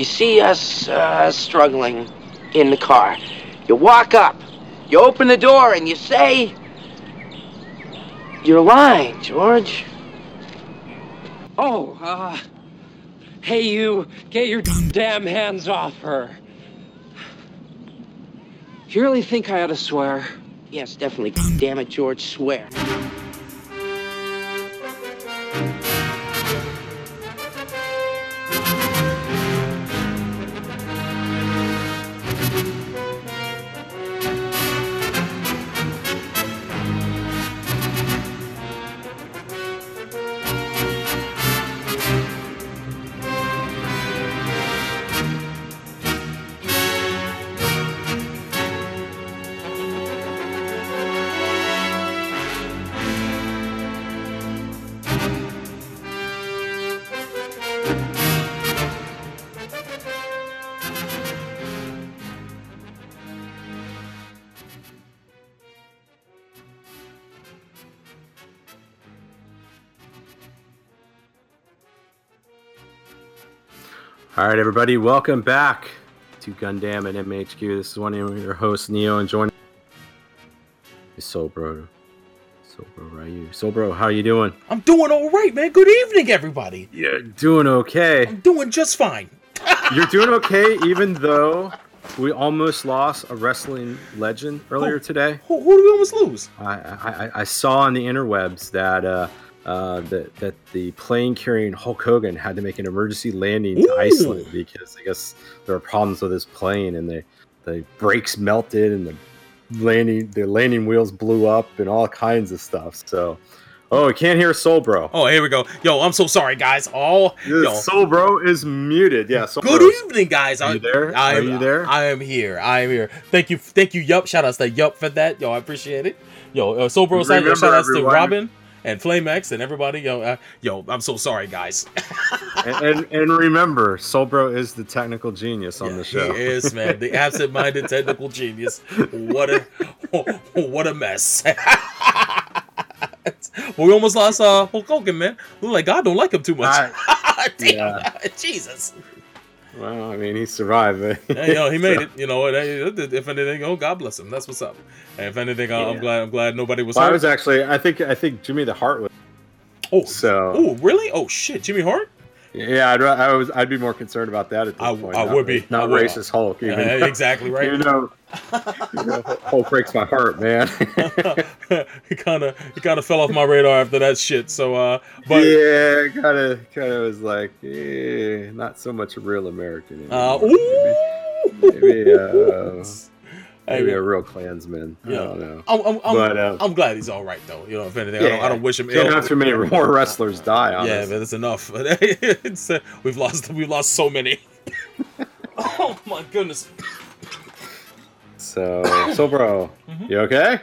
you see us uh, struggling in the car. You walk up, you open the door, and you say, You're lying, George. Oh, uh, hey, you, get your damn hands off her. You really think I ought to swear? Yes, definitely. Damn it, George, swear. All right, everybody, welcome back to Gundam and MHQ. This is one of your hosts, Neo, and joining is Sobro. Sobro Ryu. Sobro, how are you doing? I'm doing all right, man. Good evening, everybody. You're doing okay. I'm doing just fine. You're doing okay, even though we almost lost a wrestling legend earlier Oh. today. Who, who did we almost lose? I, I, I saw on the interwebs that uh, uh, that that the plane carrying Hulk Hogan had to make an emergency landing to Iceland because I guess there were problems with his plane and the the brakes melted and the landing the landing wheels blew up and all kinds of stuff. So, oh, we can't hear Soul Bro. Oh, here we go. Yo, I'm so sorry, guys. Oh, yo. Soul Bro is muted. Yeah, Soul Good Bro's- evening, guys. Are you there? I Are am, you there? I am here. I am here. Thank you, thank you, Yup. Shout outs to Yup for that. Yo, I appreciate it. Yo, uh, Soul Bro, shout outs to Robin and Flame X and everybody. Yo, uh, yo, I'm so sorry, guys. and, and and remember, Solbro is the technical genius on Yeah, the show. He is, man. The absent-minded technical genius. What a what a mess. well, we almost lost uh, Hulk Hogan, man. Look like God don't like him too much. Damn. yeah. Jesus. Well, I mean, he survived. Hey, know, he made it. You know, if anything, oh, God bless him. That's what's up. If anything, I- I'm glad. I'm glad nobody was Well, I was actually, I think, I think Jimmy the Heart was. oh, So oh, really? Oh shit, Jimmy Hart. Yeah, I'd, I was, I'd be more concerned about that at this I- point. I not- would be. not would. racist Hulk. Even, Yeah, exactly right. even though, you know, Hulk breaks my heart, man. he kind of he kind of fell off my radar after that shit. So, uh, but yeah, kind of, kind of was like, eh, not so much a real American. uh, anymore. ooh. maybe, maybe, uh, Maybe a real Klansman. I Yeah. don't know. I'm, I'm, I'm, But, uh, I'm glad he's all right though. You know, if anything, I, don't, I don't wish him Can't have too many more wrestlers die. Honestly. Yeah, man, it's enough. it's, uh, we've lost we've lost so many. oh my goodness. So, so, bro, Mm-hmm. you okay?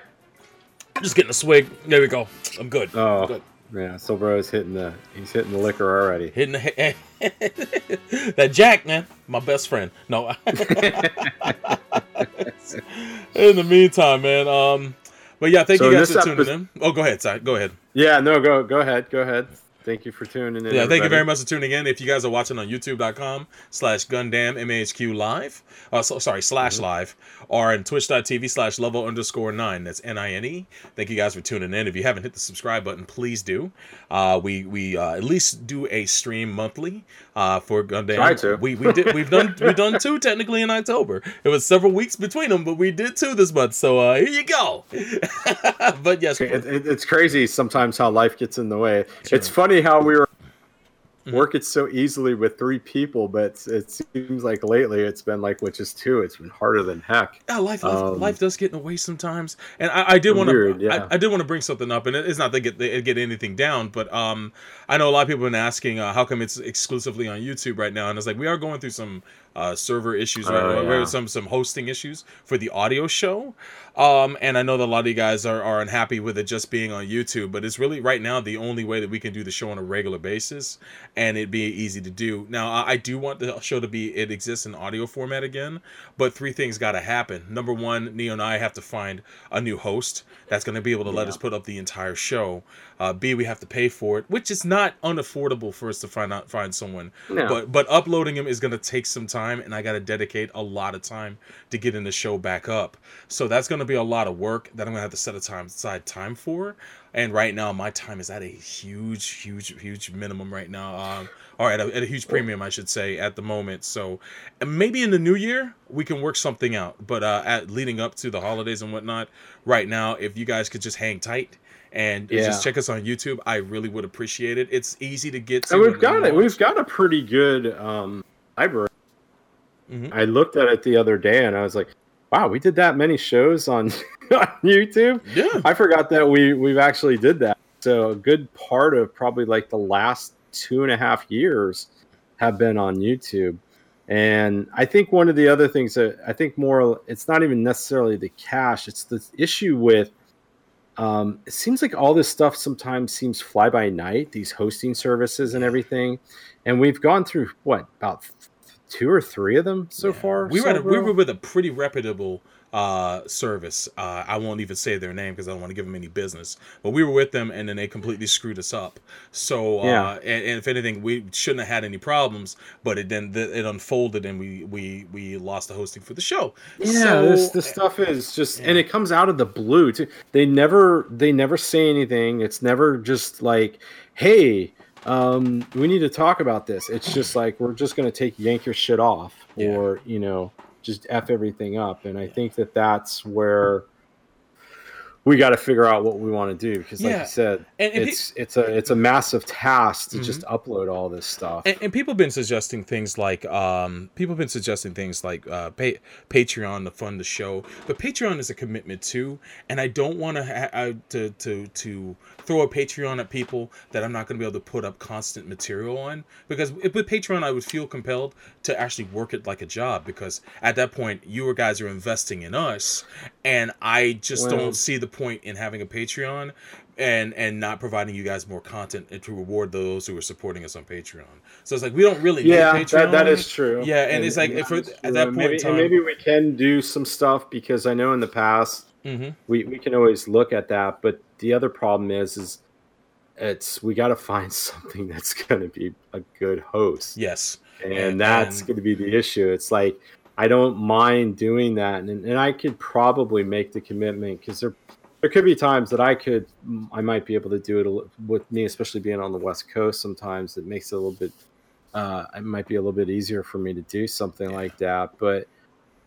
Just getting a swig. There we go. I'm good. Oh, Good. Yeah. Is hitting the he's hitting the liquor already. Hitting the that Jack, man, my best friend. No. in the meantime, man. Um, but yeah, thank So you guys for tuning in. Oh, go ahead, Si. Go ahead. Yeah, no, go go ahead, go ahead. Thank you for tuning in. Yeah, thank you very much for tuning in. If you guys are watching on youtube.com slash Gundam MHQ live, uh, so, sorry, slash Mm-hmm. live, or in twitch.tv slash level underscore nine. That's N I N E. Thank you guys for tuning in. If you haven't hit the subscribe button, please do. Uh, we we uh, at least do a stream monthly uh, for Gundam. Try to. We we did we've done we've done two technically in October. It was several weeks between them, but we did two this month. So uh, here you go. but yes, It, it, it's crazy sometimes how life gets in the way. It's funny how we were Mm-hmm. working so easily with three people, but it seems like lately it's been like with just two. It's been harder than heck. Yeah, life, life, Um, life does get in the way sometimes, and I, I did want to, yeah. I, I did want to bring something up, and it's not to get to get anything down, but um, I know a lot of people have been asking uh, how come it's exclusively on YouTube right now, and it's like we are going through some uh, server issues, right, Oh, right, yeah. some some hosting issues for the audio show, um, and I know that a lot of you guys are, are unhappy with it just being on YouTube, but it's really right now the only way that we can do the show on a regular basis, and it'd be easy to do. Now, I I do want the show to be it exists in audio format again, but three things got to happen. Number one, Neo and I have to find a new host that's going to be able to let Yeah. us put up the entire show. Uh, B, we have to pay for it, which is not unaffordable for us to find out find someone. No. But but uploading them is going to take some time, and I got to dedicate a lot of time to getting the show back up. So that's going to be a lot of work that I'm going to have to set a time aside time for. And right now, my time is at a huge, huge, huge minimum right now, um, or at a, at a huge premium, I should say, at the moment. So maybe in the new year we can work something out. But uh, at leading up to the holidays and whatnot, right now, if you guys could just hang tight. And Yeah. just check us on YouTube. I really would appreciate it. It's easy to get to. and we've got it. watch. We've got a pretty good um, library. Mhm. I looked at it the other day and I was like, "Wow, we did that many shows on, on YouTube." Yeah. I forgot that we we've actually did that. So a good part of probably like the last two and a half years have been on YouTube. And I think one of the other things that I think more it's not even necessarily the cash, it's the issue with um, it seems like all this stuff sometimes seems fly by night, these hosting services and everything. And we've gone through what about two or three of them so Yeah. far? We were, at a, we were with a pretty reputable uh, service. Uh, I won't even say their name because I don't want to give them any business. But we were with them, and then they completely screwed us up. So, uh, Yeah. and, and if anything, we shouldn't have had any problems. But it then it unfolded, and we we we lost the hosting for the show. Yeah, So- this this stuff is just, and it comes out of the blue too. They never they never say anything. It's never just like, hey, um, we need to talk about this. It's just like we're just gonna take yank your shit off, Yeah. or you know, just f everything up. And I think that that's where we got to figure out what we want to do because, like Yeah. you said, And- and it's it's a it's a massive task to Mhm. just upload all this stuff. And, and people have been suggesting things like um, people have been suggesting things like uh, pay, Patreon to fund the show, but Patreon is a commitment too, and I don't want to ha- to to to throw a Patreon at people that I'm not going to be able to put up constant material on because with Patreon I would feel compelled to actually work it like a job because at that point you guys are investing in us, and I just Well- don't see the point in having a Patreon and and not providing you guys more content and to reward those who are supporting us on Patreon. So it's like we don't really yeah, need Patreon. that, that is true. Yeah, and it's like, at that And point in maybe, time- maybe we can do some stuff because I know in the past hmm we, we can always look at that but the other problem is is it's we got to find something that's going to be a good host. Yes. and, and- that's and- going to be the issue. It's like i don't mind doing that and, and i could probably make the commitment because there there could be times that i could i might be able to do it a with me especially being on the west coast sometimes. It makes it a little bit uh it might be a little bit easier for me to do something like that but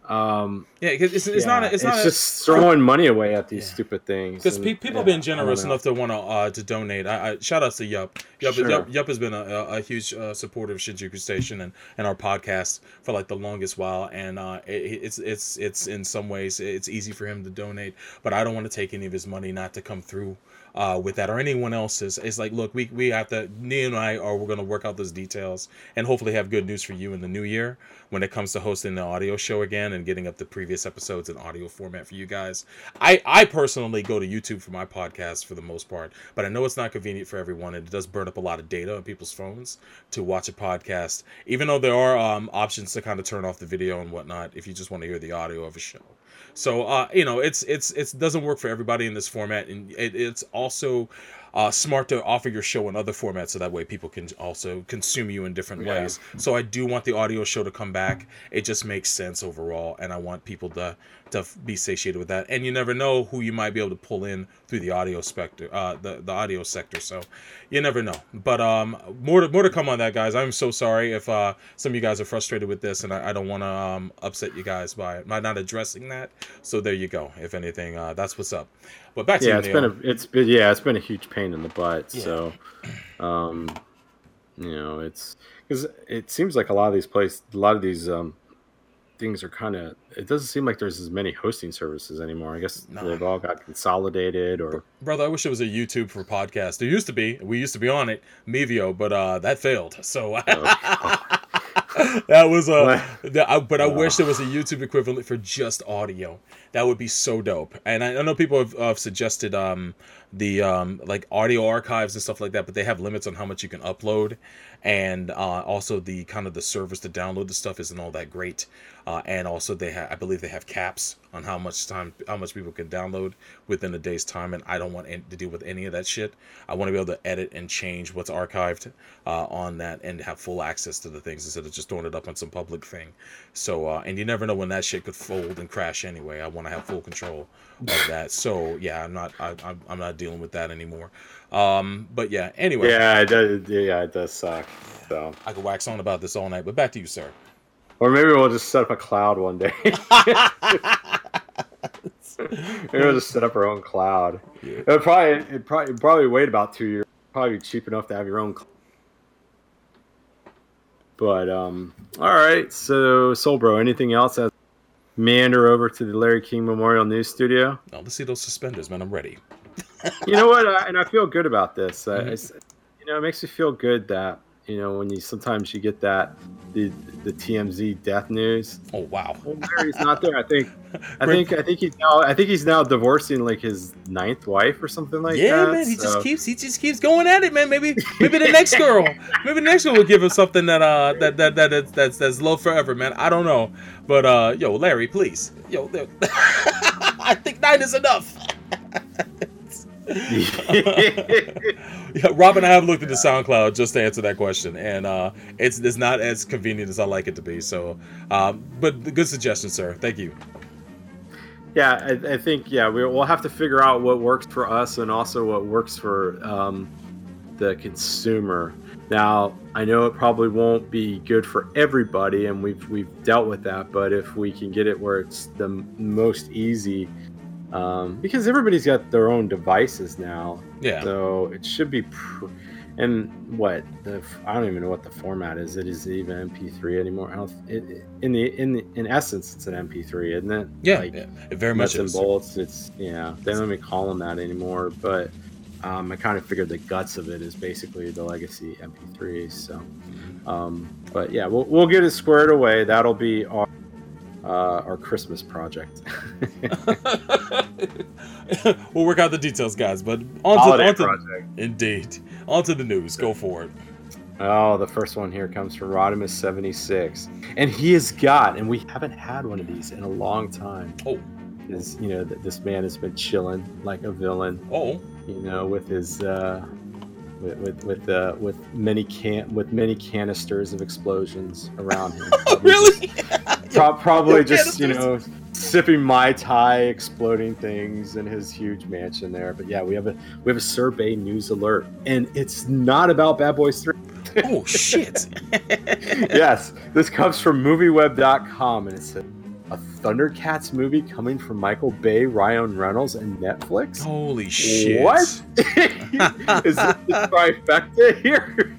um Yeah, 'cause it's, it's not. A, it's, not. a- just throwing money away at these Yeah. stupid things. because pe- people yeah, have been generous enough to want to uh, to donate. I, I shout out to Yup. Yup, Sure. Yup, Yup has been a, a, a huge uh, supporter of Shinjuku Station and, and our podcast for like the longest while. And uh, it, it's it's it's in some ways it's easy for him to donate, but I don't want to take any of his money not to come through uh, with that or anyone else's. It's like, look, we we have to. Neil and I are we're going to work out those details and hopefully have good news for you in the new year when it comes to hosting the audio show again and getting up the previous episodes in audio format for you guys. I I personally go to YouTube for my podcast for the most part, but I know it's not convenient for everyone and it does burn up a lot of data on people's phones to watch a podcast. Even though there are um, options to kind of turn off the video and whatnot if you just want to hear the audio of a show. So uh, you know, it's it's it doesn't work for everybody in this format, and it, it's also uh, smart to offer your show in other formats so that way people can also consume you in different Yeah. ways. So I do want the audio show to come back. It just makes sense overall, and I want people to to be satiated with that. And you never know who you might be able to pull in through the audio sector, uh, the the audio sector. So you never know. But um, more to more to come on that, guys. I'm so sorry if uh some of you guys are frustrated with this, and I, I don't want to um upset you guys by by not addressing that. So there you go. If anything, uh, that's what's up. But back to yeah, it's Neil. been a it's been yeah, it's been a huge pain in the butt. Yeah. So, um, you know, it's because it seems like a lot of these places, a lot of these um things are kind of. It doesn't seem like there's as many hosting services anymore. I guess No. they've all got consolidated or Brother, I wish it was a YouTube for podcast. There used to be. We used to be on it, Mevio, but uh, that failed. So Oh, that was a. That- I- but I wish there was a YouTube equivalent for just audio. That would be so dope. And I, I know people have, have suggested um, the um, like audio archives and stuff like that, but they have limits on how much you can upload, and uh, also the kind of the service to download the stuff isn't all that great. Uh, and also they have, I believe they have caps on how much time, how much people can download within a day's time, and I don't want an- to deal with any of that shit. I want to be able to edit and change what's archived uh, on that and have full access to the things instead of just throwing it up on some public thing. So, uh, and you never know when that shit could fold and crash anyway. I want to have full control of that. So, yeah, I'm not, I, I'm, I'm not dealing with that anymore. Um, but yeah, anyway, Yeah, it does, yeah, it does suck. So, I could wax on about this all night. But back to you, sir. or maybe we'll just set up a cloud one day. maybe we'll just set up our own cloud. Yeah. It probably, it probably, it'd probably wait about two years. Probably cheap enough to have your own. cl- But um, all right. So, Soul Bro, anything else? As meander over to the Larry King Memorial News Studio. Now let's see those suspenders, man. I'm ready. you know what? I, and I feel good about this. I- Mhm. it's- you know, it makes me feel good that you know when you sometimes you get that the the TMZ death news. Oh wow. Well, Larry's not there. I think. I think. I think he's now. I think he's now divorcing like his ninth wife or something like yeah, that. Yeah, man. He just keeps he just keeps going at it, man. Maybe maybe the next girl, maybe the next girl will give him something that uh that that, that that's, that's that's love forever, man. I don't know, but uh, yo, Larry, please, yo, I think nine is enough. Yeah, Rob and I have looked into SoundCloud just to answer that question, and uh, it's it's not as convenient as I like it to be. So, um, but good suggestion, sir. Thank you. yeah, I, I think yeah we, we'll have to figure out what works for us and also what works for um, the consumer. Now I know it probably won't be good for everybody, and we've we've dealt with that. But if we can get it where it's the most easy, um, because everybody's got their own devices now, Yeah. so it should be. Pr- and what the f- I don't even know what the format is. It is even MP3 anymore. I don't, it, in the in the, in essence, it's an MP3, isn't it? Yeah, Like, yeah, it very much nuts and is. bolts. It's yeah. They don't even call them that anymore. But um, I kind of figured the guts of it is basically the legacy MP3s. So, um, but yeah, we'll we'll get it squared away. That'll be our uh, our Christmas project. we'll work out the details, guys. But on to, on to indeed on to the news. Go for it. Oh, the first one here comes from Rodimus seventy six, and he has got, and we haven't had one of these in a long time. Oh. Is you know this man has been chilling like a villain. Oh, you know, with his uh, with with with, uh, with many can with many canisters of explosions around him. Really? Just- pro- probably Yo, just you know sipping mai tai, exploding things in his huge mansion there. But yeah, we have a we have a Survey news alert, and it's not about Bad Boys Three. oh shit! yes, this comes from MovieWeb.com, and it's a, a Thundercats movie coming from Michael Bay, Ryan Reynolds, and Netflix. Holy shit! What? Is this the trifecta here?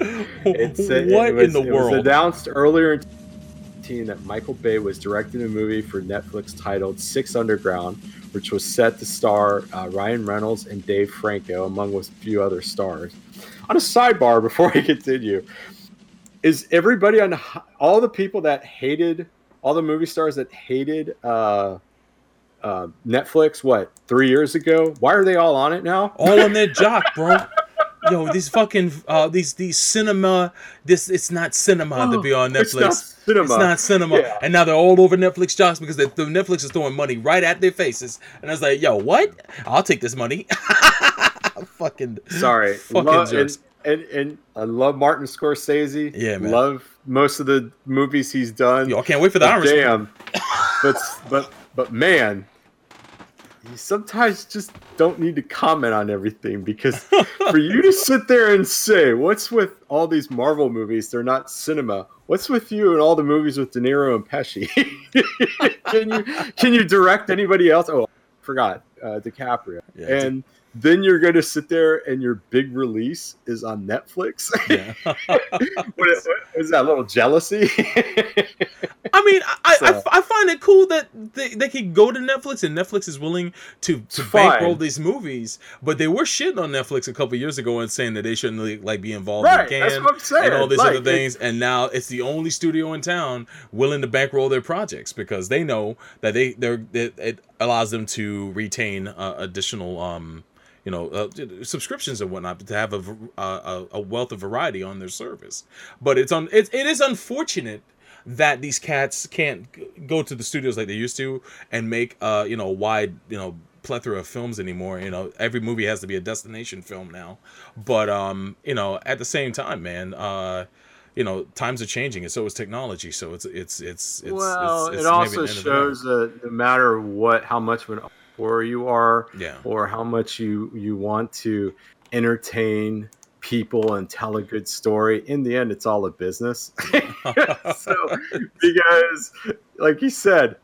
It's a- what it was, in the it was world? announced earlier in 2018 that Michael Bay was directing a movie for Netflix titled Six Underground, which was set to star uh, Ryan Reynolds and Dave Franco, among a few other stars. On a sidebar, before I continue, is everybody on all the people that hated all the movie stars that hated uh, uh, Netflix? What three years ago? Why are they all on it now? all on their jock, bro. Yo, these fucking uh, these these cinema. This it's not cinema to be on Netflix. It's not cinema. It's not cinema. Yeah. And now they're all over Netflix jocks because the, the Netflix is throwing money right at their faces. And I was like, yo, what? I'll take this money. fucking Sorry, Fucking Love- jerks. And, and and I love Martin Scorsese. Yeah, man. Love most of the movies he's done. Yo, I can't wait for the Irishman. damn, but but but man, you sometimes just don't need to comment on everything because for you to sit there and say what's with all these Marvel movies, they're not cinema. What's with you and all the movies with De Niro and Pesci? can you can you direct anybody else? Oh, I forgot uh, DiCaprio. Yeah, and then you're going to sit there and your big release is on Netflix. Yeah. what, is, what is that? A little jealousy? I mean, I, I, So- I find it cool that they, they could go to Netflix and Netflix is willing to, to fine. bankroll these movies. But they were shitting on Netflix a couple years ago and saying that they shouldn't like, be involved Right, in Cannes what I'm saying. and all these Like, other things. And now it's the only studio in town willing to bankroll their projects because they know that they they're it, it allows them to retain uh, additional um you know uh, subscriptions and whatnot to have a a wealth of variety on their service. But it's on it, it is unfortunate that these cats can't go to the studios like they used to and make uh you know wide you know plethora of films anymore. You know every movie has to be a destination film now. But um you know at the same time man uh you know times are changing and so is technology. So it's it's it's it's well, it's, it's it also an end of an era. shows that no matter what, how much of an or you are, yeah. or how much you you want to entertain people and tell a good story, in the end, it's all a business. so, because, like you said,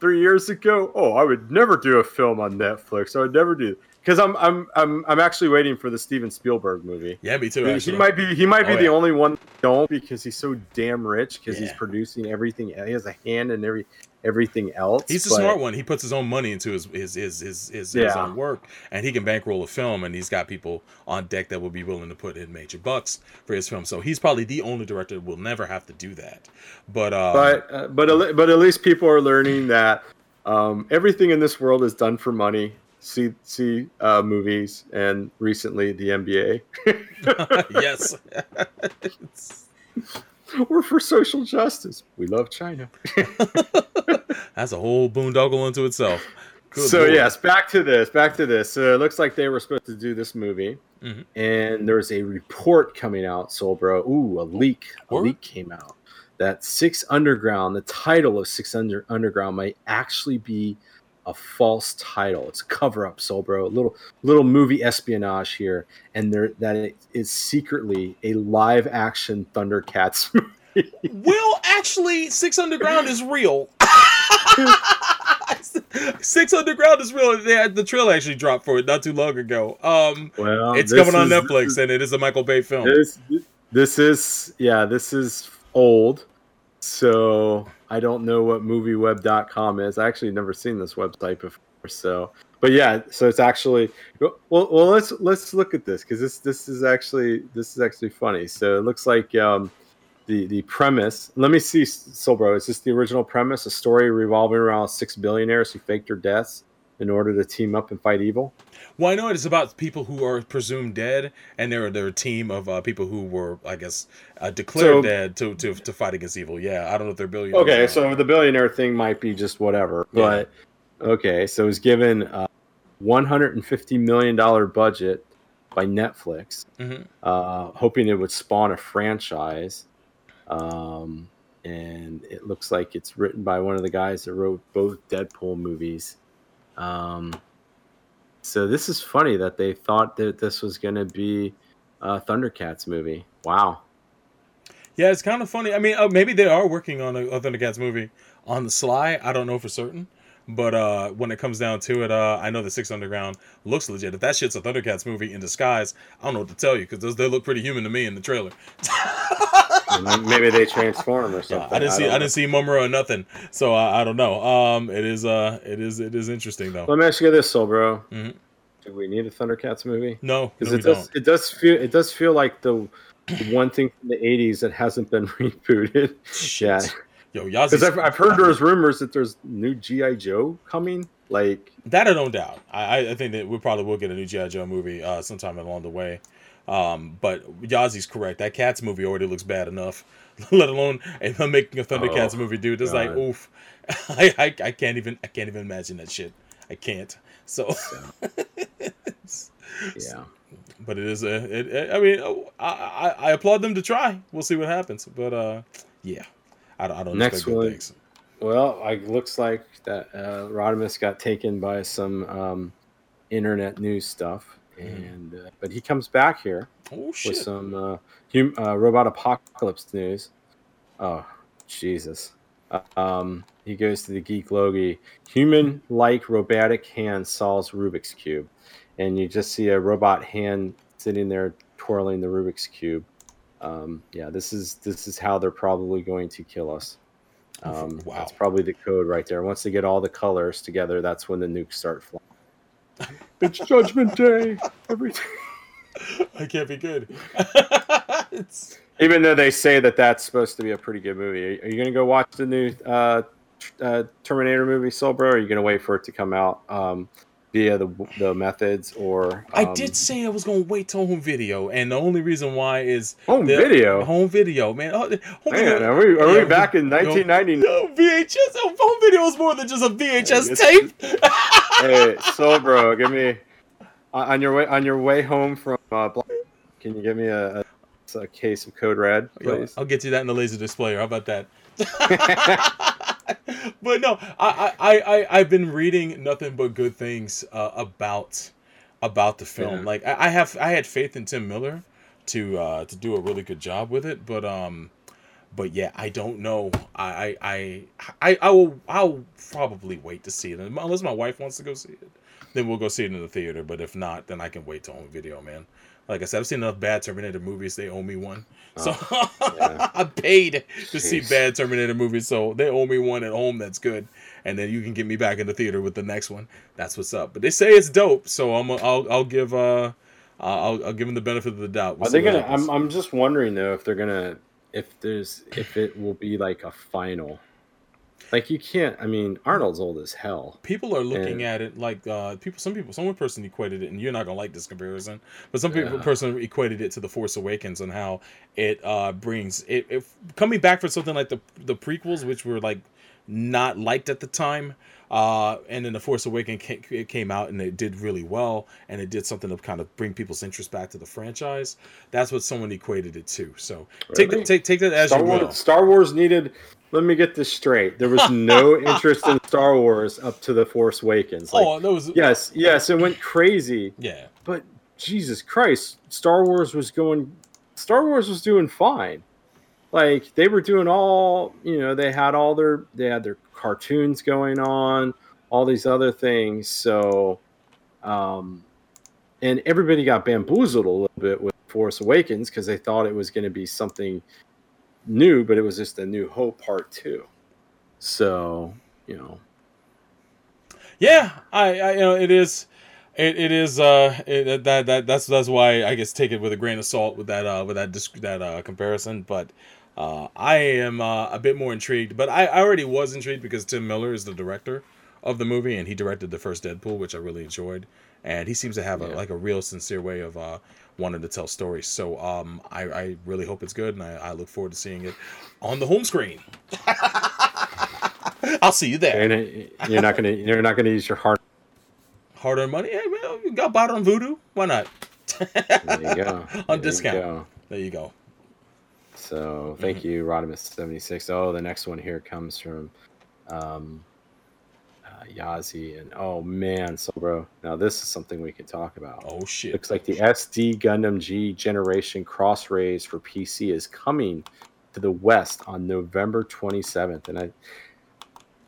three years ago, oh, I would never do a film on Netflix. I would never do because I'm I'm I'm I'm actually waiting for the Steven Spielberg movie. yeah me too He-. He might be he might be Oh, the yeah. only one don't because he's so damn rich because he's producing everything. He has a hand in every everything else. He's the but- smart one. He puts his own money into his his his his, his, his own work, and he can bankroll a film. And he's got people on deck that will be willing to put in major bucks for his film. So he's probably the only director that will never have to do that. But uh, But uh, but at- but at least people are learning that um, everything in this world is done for money. See see uh, movies and recently the NBA. yes, We're for social justice. We love China. that's a whole boondoggle unto itself. Good so Lord. yes, back to this. Back to this. So it looks like they were supposed to do this movie, Mhm. and there's a report coming out. Soul Bro. Ooh, a leak. A leak came out that Six Underground, the title of Six Under, Underground, might actually be a false title. It's a cover up, Soul Bro. A little little movie espionage here, and there that it is secretly a live action Thundercats movie. Well, actually, Six Underground is real. Six Underground is real. They had, the trailer actually dropped for it not too long ago. Um, Well, it's coming on is- Netflix, and it is a Michael Bay film. This this is yeah, this is old. So I don't know what movieweb.com is. I actually never seen this website before. So but yeah, so it's actually well well let's let's look at this because this this is actually this is actually funny. So it looks like um the the premise let me see Sobro, is this the original premise? A story revolving around six billionaires who faked their deaths in order to team up and fight evil? Well, I know it is about people who are presumed dead, and they're they're a team of uh, people who were, I guess, uh, declared So- dead to, to to fight against evil. Yeah, I don't know if they're billionaires. Okay, so the billionaire thing might be just whatever, Yeah. but okay, so it was given a 150 million dollar budget by Netflix, Mhm. uh, hoping it would spawn a franchise. Um, and it looks like it's written by one of the guys that wrote both Deadpool movies. Um, so this is funny that they thought that this was going to be a Thundercats movie. Wow. yeah, it's kind of funny. I mean, uh, maybe they are working on a, a Thundercats movie on the sly. I don't know for certain. But uh, when it comes down to it, uh, I know the Six Underground looks legit. If that shit's a Thundercats movie in disguise, I don't know what to tell you because they look pretty human to me in the trailer. Maybe they transform or Yeah, something. I didn't see don't I, didn't see Mumm-Ra or nothing, so I, I don't know. Um, it is uh, it is it is interesting though. Let me ask you this, Soul Bro. Mhm. Do we need a Thundercats movie? No, no, Because we it does. don't. It does feel. It does feel like the one thing from the '80s that hasn't been rebooted. Yeah, Shit. Yo, because I've, I've heard there's rumors that there's new GI Joe coming. Like, that I don't doubt. I, I- I think that we probably will get a new GI Joe movie uh, sometime along the way. Um, but Yazi's correct. That Cats movie already looks bad enough, let alone and them making a Thundercats Oh, movie, dude. It's like oof. I, I I can't even I can't even imagine that shit. I can't. So, yeah, but it is a. It, it- I mean, oh, I, I I applaud them to try. We'll see what happens. But uh, yeah, I, don't- I don't Next expect good one. things. Well, it looks like that uh, Rodimus got taken by some um, internet news stuff, and uh, but he comes back here Oh with some uh, hum- uh, robot apocalypse news. Oh, Jesus. Uh, um, he goes to the Geekologie. Human like robotic hand solves Rubik's Cube. And you just see a robot hand sitting there twirling the Rubik's Cube. Um, yeah, this is this is how they're probably going to kill us. Um, Wow. That's probably the code right there. Once they get all the colors together, that's when the nukes start flying. it's Judgment Day. Everything. I can't be good. it's, Even though they say that that's supposed to be a pretty good movie, are, are you going to go watch the new uh, uh, Terminator movie, Soul Bro? Or are you going to wait for it to come out um, via the the methods or? I um, did say I was gonna wait till home video, and the only reason why is home the- video. Home video, man. Oh, home Man, video. are we are Yeah, we back in no. 1990? No, VHS. Home video is more than just a VHS It's- tape. hey, Soul Bro, give me on your way on your way home from. Uh, can you give me a, a, a case of Code Red, Yo, please? I'll get you that in the laserdisc player. How about that? but no, I, I, I, I've been reading nothing but good things uh, about about the film. Yeah. Like I, I have, I had faith in Tim Miller to uh, to do a really good job with it. But um, but yeah, I don't know. I, I, I, I, will, I'll probably wait to see it unless my wife wants to go see it. Then we'll go see it in the theater. But if not, then I can wait till home video, man. Like I said, I've seen enough bad Terminator movies. They owe me one. So yeah. I paid to see bad Terminator movies, so they owe me one at home that's good, and then you can get me back in the theater with the next one. That's what's up. But they say it's dope, so I'm I'll I'll give uh I'll I'll give them the benefit of the doubt. We'll Are they gonna? happens. I'm I'm just wondering though if they're gonna if there's if it will be like a final. Like you can't. I mean, Arnold's old as hell. people are looking And- at it like uh people some people some person equated it and you're not gonna like this comparison but some people Yeah. person equated it to the force awakens and how it uh brings it, it coming back for something like the the prequels which were like not liked at the time uh and then the force awakens came, it came out and it did really well and it did something to kind of bring people's interest back to the franchise that's what someone equated it to so take Really? that take, take that as Star you will Star Wars needed. Let me get this straight. There was no interest in Star Wars up to the Force Awakens. Like, oh that was yes, yes, it went crazy. yeah But Jesus Christ, Star Wars was going. Star Wars was doing fine. Like they were doing all, you know, they had all their they had their cartoons going on, all these other things. So, um, and everybody got bamboozled a little bit with Force Awakens because they thought it was going to be something new, but it was just a New Hope Part Two. So, you know, Yeah, I, I you know it is, it, it is uh it, that that that's that's why I guess take it with a grain of salt with that uh with that disc, that uh comparison, but uh I am uh, a bit more intrigued, but I, I already was intrigued because Tim Miller is the director of the movie and he directed the first Deadpool, which I really enjoyed, and he seems to have a Yeah. like a real sincere way of uh wanting to tell stories. So um I I really hope it's good and I, I look forward to seeing it on the home screen. I'll see you there. and it, you're not gonna you're not gonna use your heart. hard earned money. Hey, man, you got bought on Vudu. Why not? There you go. on There you discount. go. There you go. So thank Mm-hmm. you, Rodimus76. Oh, the next one here comes from um, Yazi. And oh man, so bro, now this is something we can talk about. Oh shit. Looks like the SD Gundam G Generation Cross Rays for PC is coming to the West on November 27th. And I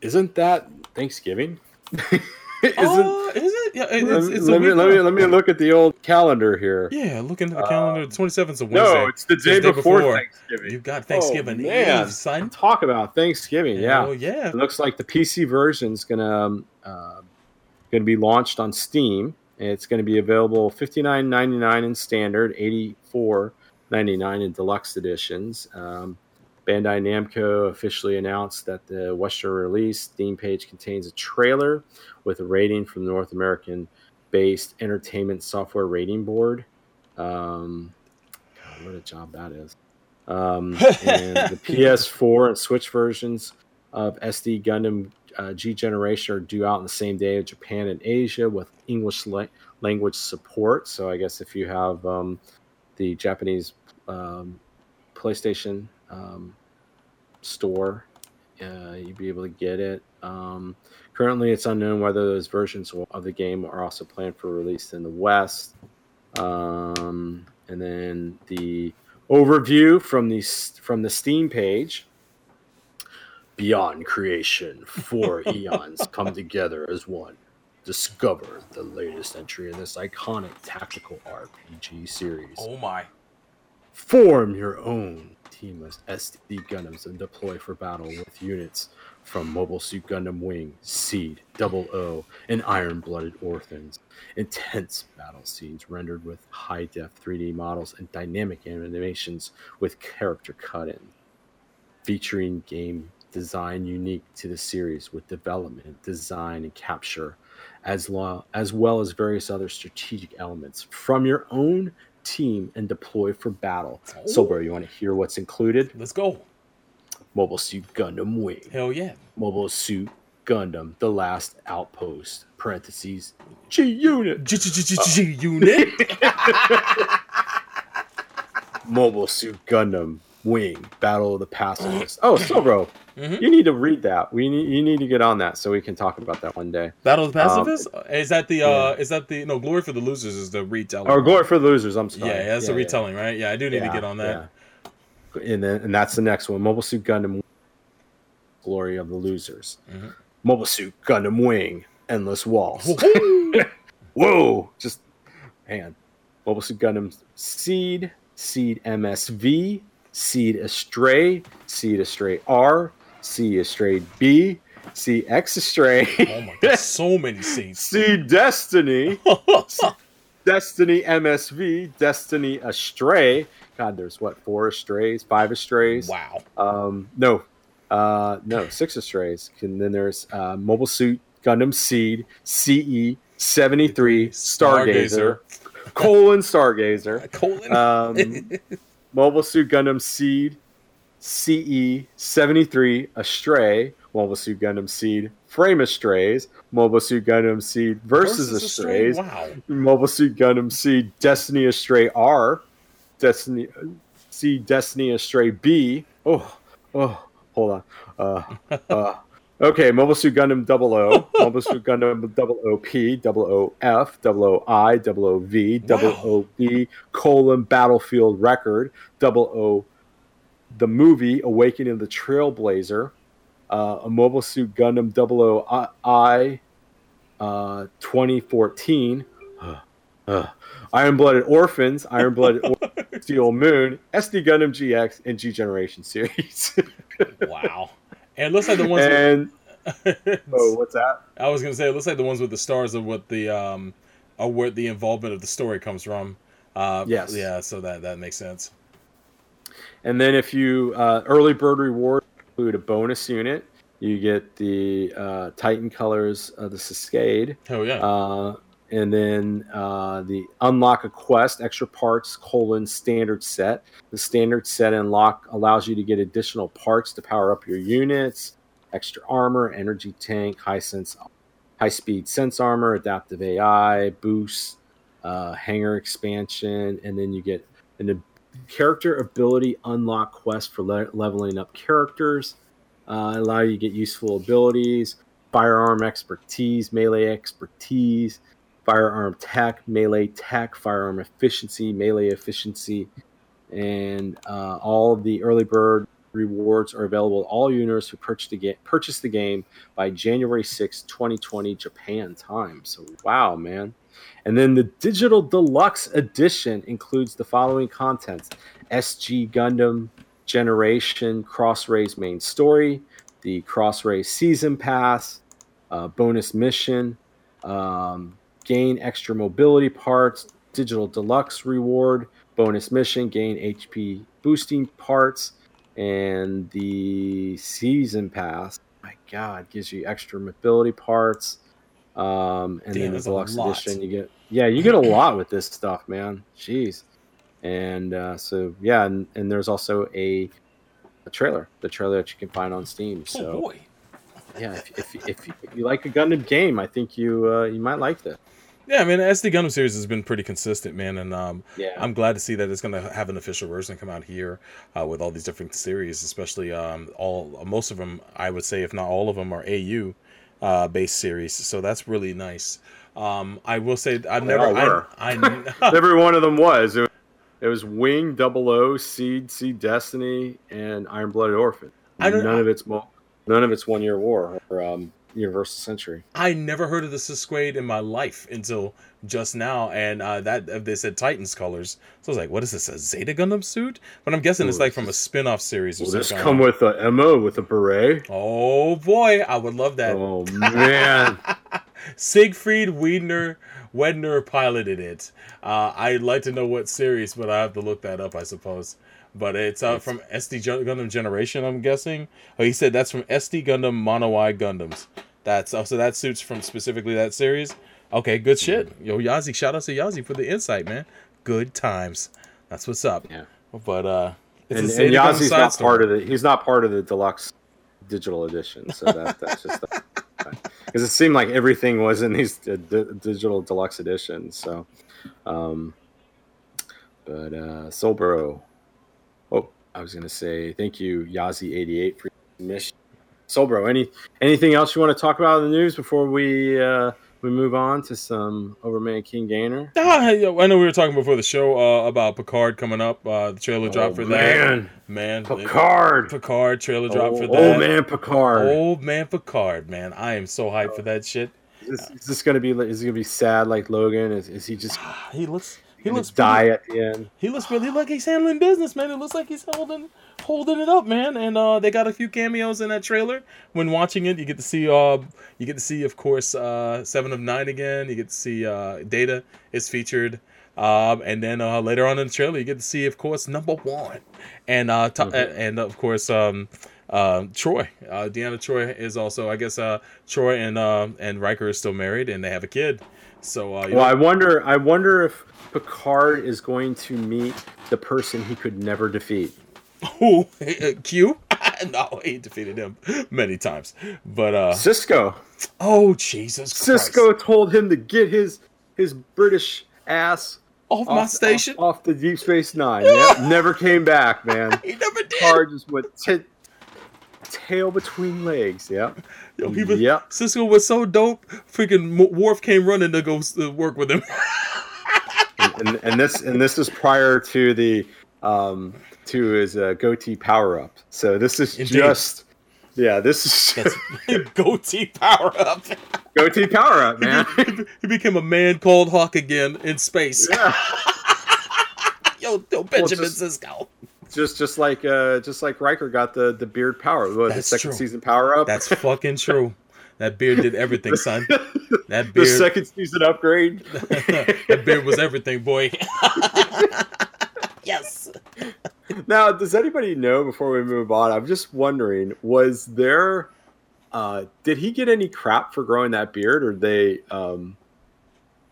isn't that Thanksgiving? isn't Oh, is it? Yeah, it- let, it's, me- it's a let me, let me let me look at the old calendar here. Yeah, look into the Uh, calendar. Twenty seventh of Wednesday. No, it's the day, day before, before. Thanksgiving. You've got Thanksgiving Oh, man. Eve, son. Talk about Thanksgiving, yeah. Oh yeah. It looks like the PC version is gonna um, uh, gonna be launched on Steam. It's going to be available fifty nine ninety nine in standard, eighty four ninety nine in deluxe editions. Um, Bandai Namco officially announced that the Western release Steam page contains a trailer with a rating from the North American based Entertainment Software Rating Board. Um, God, what a job that is. Um, and the PS4 and Switch versions of SD Gundam uh, G Generation are due out on the same day of Japan and Asia with English la- language support. So I guess if you have um, the Japanese um, PlayStation um, store, uh, you'd be able to get it. Um, currently, it's unknown whether those versions of the game are also planned for release in the West. Um, and then the overview from the from the Steam page. Beyond creation, four eons come together as one. Discover the latest entry in this iconic tactical RPG series. Oh my. Form your own team of SD Gundams and deploy for battle with units from Mobile Suit Gundam Wing, Seed, Double O, and Iron Blooded Orphans. Intense battle scenes rendered with high def 3D models and dynamic animations with character cut in. Featuring game design unique to the series with development, design, and capture, as, as well as various other strategic elements from your own team and deploy for battle. So, bro, you want to hear what's included? Let's go. Mobile Suit Gundam Wing, Hell yeah. Mobile Suit Gundam, The Last Outpost, parentheses, G Unit, G unit. Mobile Suit Gundam Wing, Battle of the Pacifists. Oh, so, bro, Mhm. you need to read that. We need, you need to get on that so we can talk about that one day. Battle of the Um, Pacifists? is that the uh is that the no glory for the losers is the retelling. Or Glory for the Losers, I'm sorry. yeah, that's the retelling, right? Yeah, I do need to get on that. yeah. And then and that's the next one. Mobile Suit Gundam Glory of the Losers. Mhm. Mobile Suit Gundam Wing, Endless Waltz. Whoa! Just man. Mobile Suit Gundam Seed, Seed MSV, Seed Astray, Seed Astray R, Seed Astray B, Seed X Astray, oh my god, so many seeds. Seed Destiny, Destiny MSV, Destiny Astray. God, there's what four Astrays, five Astrays. wow. Um, no, uh, no, six Astrays. And then there's uh, Mobile Suit Gundam Seed CE seventy three Stargazer, colon Stargazer. Colon. Um, Mobile Suit Gundam Seed CE seventy three Astray. Mobile Suit Gundam Seed Frame Astrays. Mobile Suit Gundam Seed versus, stray? Astrays. Wow. Mobile Suit Gundam Seed Destiny Astray R, Destiny C Destiny Astray B. Oh, oh, hold on. Uh, uh, okay, Mobile Suit Gundam Double O, Mobile Suit Gundam Double O P, Double O F, Double O I, Double O V, Double Wow. O B colon Battlefield Record, Double O the movie Awakening of the Trailblazer, uh, a Mobile Suit Gundam Double O I, uh, 2014. Uh, Iron Blooded Orphans, Iron Blooded Or- Steel Moon, SD Gundam GX, and G Generation series. Wow. And it looks like the ones and with, oh, what's that? I was gonna say it looks like the ones with the stars of what the um are where the involvement of the story comes from. Uh Yes. yeah, so that that makes sense. And then if you uh, early bird reward include a bonus unit, you get the uh, Titan colors of the Cascade. Hell yeah. And then uh, the unlock a quest, extra parts, colon, standard set. The standard set unlock allows you to get additional parts to power up your units, extra armor, energy tank, high sense, high speed sense armor, adaptive AI, boost, uh, hangar expansion, and then you get an character ability unlock quest for le- leveling up characters. Uh, allow you to get useful abilities, firearm expertise, melee expertise, firearm tech, melee tech, firearm efficiency, melee efficiency, and uh, all the early bird rewards are available to all users who purchase the, purchase the game by January 6, 2020 Japan time. So, wow, man. And then the digital deluxe edition includes the following contents SD Gundam Generation Cross Rays main story, the Cross Rays season pass, uh, bonus mission, um, gain extra mobility parts, digital deluxe reward, bonus mission, gain HP boosting parts, and the season pass. My God, gives you extra mobility parts. Um, and Damn, then the deluxe edition, you get yeah, you get a lot with this stuff, man. Jeez. And uh, so yeah, and, and there's also a, a trailer, the trailer that you can find on Steam. oh So boy. yeah, if, if, if, if you like a Gundam game, I think you uh, you might like this. Yeah, I mean, SD Gundam series has been pretty consistent, man, and um, Yeah, I'm glad to see that it's going to have an official version come out here uh, with all these different series, especially um, all most of them. I would say, if not all of them, are AU uh, based series. So that's really nice. Um, I will say, I've They never. I, I, every one of them was. It was, it was Wing, Double O, Seed, Seed Destiny, and Iron Blooded Orphan. I don't- none of it's none of it's one year war or um, Universal Century. I never heard of the Sisquade in my life until just now, and uh, that uh, they said Titans colors. So I was like, "What is this? A Zeta Gundam suit?" But I'm guessing it's like from a spin-off series. Or Will this come with a mo with a beret? Oh boy, I would love that. Oh man, Siegfried Wiedner Wedner piloted it. Uh, I'd like to know what series, but I have to look that up, I suppose. But it's uh, from SD Gundam Generation, I'm guessing. Oh, he said that's from SD Gundam Mono Eye Gundams. That's oh, so that suits from specifically that series. Okay, good shit. Yo, Yazi, shout out to Yazi for the insight, man. Good times. That's what's up. Yeah. But uh, it's and, and Yazi's not story. part of the. He's not part of the deluxe digital edition. So that that's just because it seemed like everything was in these uh, di- digital deluxe editions. So, um, but uh, Soulbro. Oh, I was gonna say thank you, Yazi88 for your mission. Soulbro, any anything else you want to talk about in the news before we uh, we move on to some Overman King Gainer? Ah, yo, I know we were talking before the show uh, about Picard coming up. Uh, the trailer drop Oh, for that. man. Man, Picard. Picard trailer drop Oh, for oh, that. man, Picard. Old man Picard, man. I am so hyped for that shit. Is this, is this gonna be? Is he gonna be sad like Logan? Is, is he just He looks he looks die at the end? he looks really like he's handling business, man. It looks like he's holding holding it up, man. And uh, they got a few cameos in that trailer. When watching it, you get to see uh you get to see, of course, uh Seven of Nine again. You get to see uh Data is featured. Um, and then uh, later on in the trailer, you get to see, of course, number one, and uh, to- and of course, um, uh, Troi. Uh, Deanna Troi is also, I guess, uh, Troi and uh, and Riker are still married, and they have a kid. So, uh, Well, I wonder. I wonder if Picard is going to meet the person he could never defeat. Oh, Q? no, he defeated him many times. But uh Sisko. oh Jesus Christ. Sisko told him to get his his British ass off my station. off, off the Deep Space Nine. Yep, never came back, man. He never did. Picard just went t- tail between legs. Yep. Yo, he was, Yep. Sisko was so dope. Freaking Worf came running to go work with him. and, and, and this and this is prior to the um to his uh, goatee power up. So this is Indeed. just yeah, this is goatee power up. goatee power up, man. he became a man called Hawk again in space. yeah. Yo, yo, Benjamin just- Sisko. Just just like uh just like Riker got the the beard power. What, the second true. season power up. That's fucking true. That beard did everything, son. That beard. the beard. second season upgrade. that beard was everything, boy. yes. now, does anybody know before we move on? I'm just wondering, was there uh did he get any crap for growing that beard or they um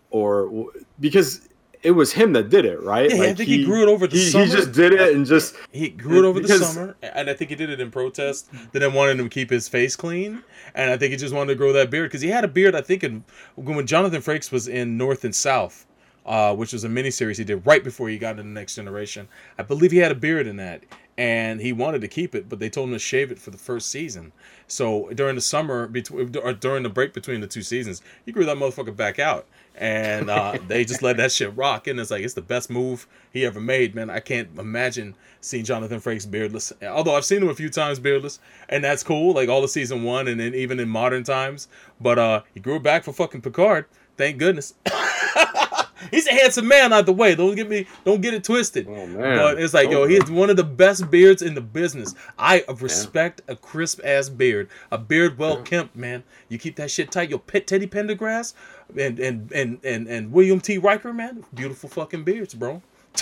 or because it was him that did it, right? Yeah, I think he, grew it over the he, summer. he just did it and just He grew it over the summer, and I think he did it in protest. They didn't want him to keep his face clean, and I think he just wanted to grow that beard because he had a beard. I think in, when Jonathan Frakes was in North and South, uh, which was a miniseries he did right before he got into the Next Generation. I believe he had a beard in that, and he wanted to keep it, but they told him to shave it for the first season. So during the summer, between or during the break between the two seasons, he grew that motherfucker back out, and uh, they just let that shit rock. And it's like it's the best move he ever made, man. I can't imagine seeing Jonathan Frakes beardless. Although I've seen him a few times beardless, and that's cool, like all the season one, and then even in modern times. But uh, he grew it back for fucking Picard. Thank goodness. He's a handsome man, either way. Don't get me, don't get it twisted. Oh man. But it's like, yo, Oh, he's one of the best beards in the business. I respect a crisp ass beard, a beard well kempt, man. You keep that shit tight. Yo, Pet Teddy Pendergrass and and and and and William T. Riker, man, beautiful fucking beards, bro.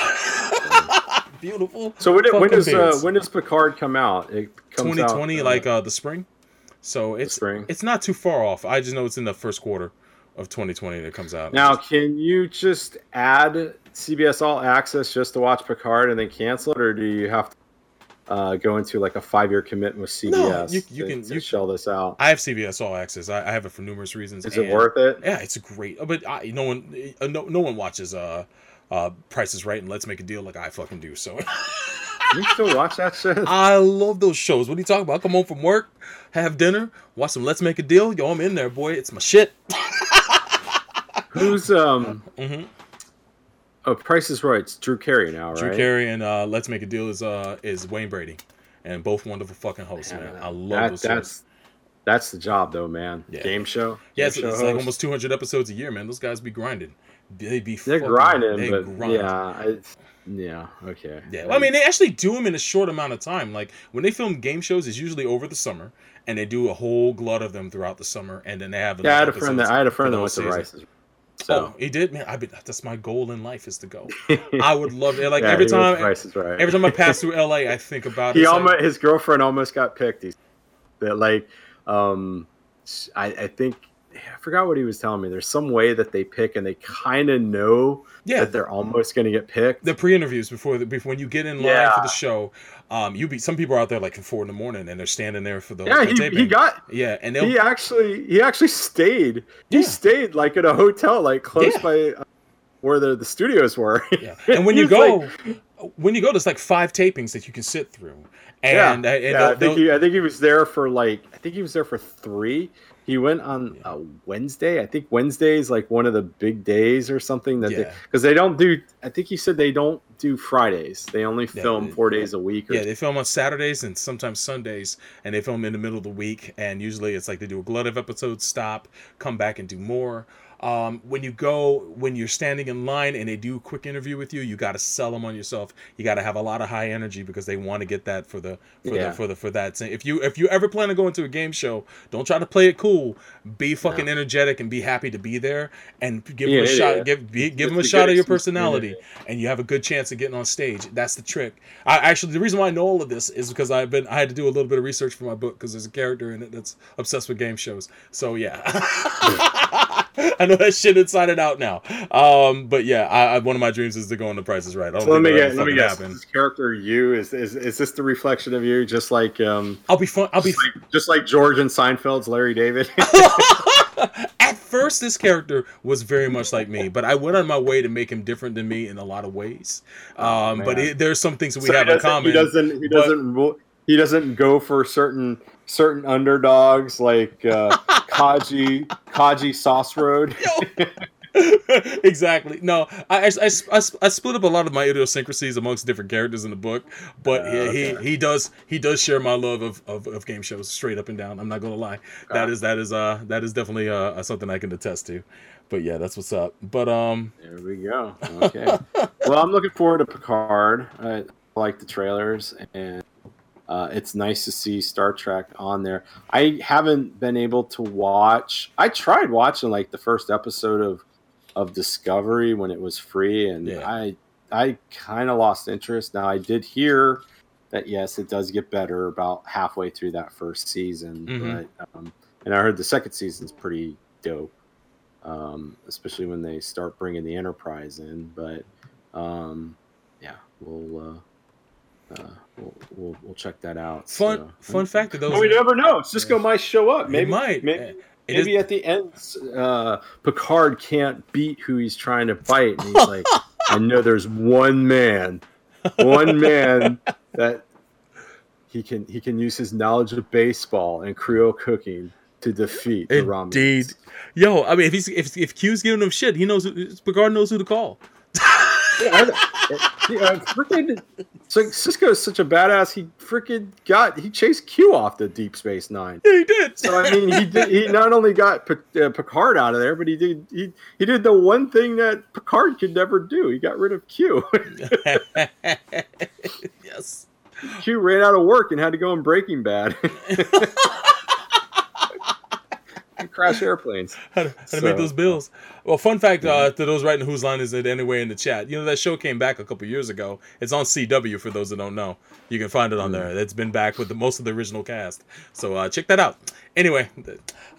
beautiful. So when, when does uh, when does Picard come out? It comes out, 2020, uh, like uh, the spring. So it's spring. it's not too far off. I just know it's in the first quarter of 2020 that comes out. Now, can you just add CBS All Access just to watch Picard and then cancel it, or do you have to uh, go into like a five-year commitment with CBS you- you to, can- to you- shell this out? I have CBS All Access. I, I have it for numerous reasons. Is it worth it? Yeah, it's great. But I, no one, uh, no, no one watches uh, uh, Prices Right and Let's Make a Deal like I fucking do. So You still watch that shit? I love those shows. What are you talking about? I come home from work, have dinner, watch some Let's Make a Deal. Yo, I'm in there, boy. It's my shit. Who's um? Mhm. Oh, Price is Right. It's Drew Carey now, right? Drew Carey and uh, Let's Make a Deal is uh, is Wayne Brady, and both wonderful fucking hosts, man. I love That, those that's shows. That's the job, though, man. Yeah. Game show. Yeah, Game it's, show it's like almost 200 episodes a year, man. Those guys be grinding. They be They're fucking- grinding, they but grind. yeah, it's, yeah, okay. Yeah, well, I mean, they actually do them in a short amount of time. Like when they film game shows, it's usually over the summer, and they do a whole glut of them throughout the summer, and then they have. yeah, I had a friend that I had a friend that went to season. Rice's. Oh, he did, man. I be, that's my goal in life is to go. I would love it. Like yeah, every he went to time, right. every time I pass through LA, I think about it. he It's like- almost his girlfriend almost got picked. He's that like um I, I think I forgot what he was telling me. There's some way that they pick and they kind of know yeah, that they're almost going to get picked. the pre-interviews before the before when you get in line Yeah. for the show. Um, you be some people are out there like at four in the morning and they're standing there for the yeah, he, he got yeah, and he actually he actually stayed. He Yeah. stayed like at a hotel like close Yeah. by uh, where the, the studios were. Yeah. And when you go, like- when you go, there's like five tapings that you can sit through. yeah, And, uh, and yeah, I think he I think he was there for like I think he was there for three. He went on a Wednesday. I think Wednesday is like one of the big days or something that Yeah. because they, don't do. I think he said they don't do Fridays. They only Yeah, film they- four days a week. Or, yeah, they film on Saturdays and sometimes Sundays, and they film in the middle of the week. And usually it's like they do a glut of episodes, stop, come back and do more. Um, when you go, when you're standing in line and they do a quick interview with you, you got to sell them on yourself. You got to have a lot of high energy because they want to get that for the for Yeah. the for the for that. If you if you ever plan to go into a game show, don't try to play it cool. Be fucking energetic and be happy to be there and give Yeah, them a yeah, shot. Give be, give It's them a shot of your personality, and you have a good chance of getting on stage. That's the trick. I actually the reason why I know all of this is because I've been I had to do a little bit of research for my book because there's a character in it that's obsessed with game shows. So yeah, I know that shit inside and out now. Um, but yeah, I, I, one of my dreams is to go on the Price is Right. So let me get let me guess. happen. This character you is, is is this the reflection of you? Just like um, I'll be fun. I'll be just like, just like George and Seinfeld's Larry David. At first, this character was very much like me, but I went on my way to make him different than me in a lot of ways. Oh, Um, but man. it, there's some things that we So have in common. He doesn't. He doesn't. ro- He doesn't go for certain certain underdogs like uh, Kaji Kaji Sauce Road. exactly. No, I, I, I, I, split up a lot of my idiosyncrasies amongst different characters in the book, but Uh, he, okay. he he does he does share my love of, of, of game shows straight up and down. I'm not gonna lie. That is that is uh that is definitely uh something I can attest to. But yeah, that's what's up. But um There we go. Okay. well, I'm looking forward to Picard. I like the trailers, and uh, it's nice to see Star Trek on there. I haven't been able to watch. I tried watching like the first episode of of Discovery when it was free, and Yeah. I I kind of lost interest. Now I did hear that yes, it does get better about halfway through that first season, Mhm. but um, and I heard the second season's pretty dope um, especially when they start bringing the enterprise in. But um, yeah, we'll, uh, uh, we'll we'll we'll check that out. fun So- fun fact of those Well, we never know. Sisko might show up. Maybe it might Maybe, It is- maybe at the end, uh, Picard can't beat who he's trying to fight, and he's like, "I know there's one man, one man that." He can he can use his knowledge of baseball and Creole cooking to defeat the Romulans. Indeed. Yo, I mean, if he's if if Q's giving him shit, he knows who, Picard knows who to call. Yeah, I- yeah, freaking so Sisko is such a badass. He freaking got he chased Q off the Deep Space Nine. Yeah, he did. So I mean, he did, he not only got uh, Picard out of there, but he did he he did the one thing that Picard could never do. He got rid of Q. yes. Q ran out of work and had to go on Breaking Bad. and crash airplanes. How to, how to make those bills. Well, fun fact uh, to those writing whose line is it anyway in the chat. You know that show came back a couple years ago. It's on CW for those that don't know. You can find it on there. It's been back with the, most of the original cast. So uh, check that out. Anyway,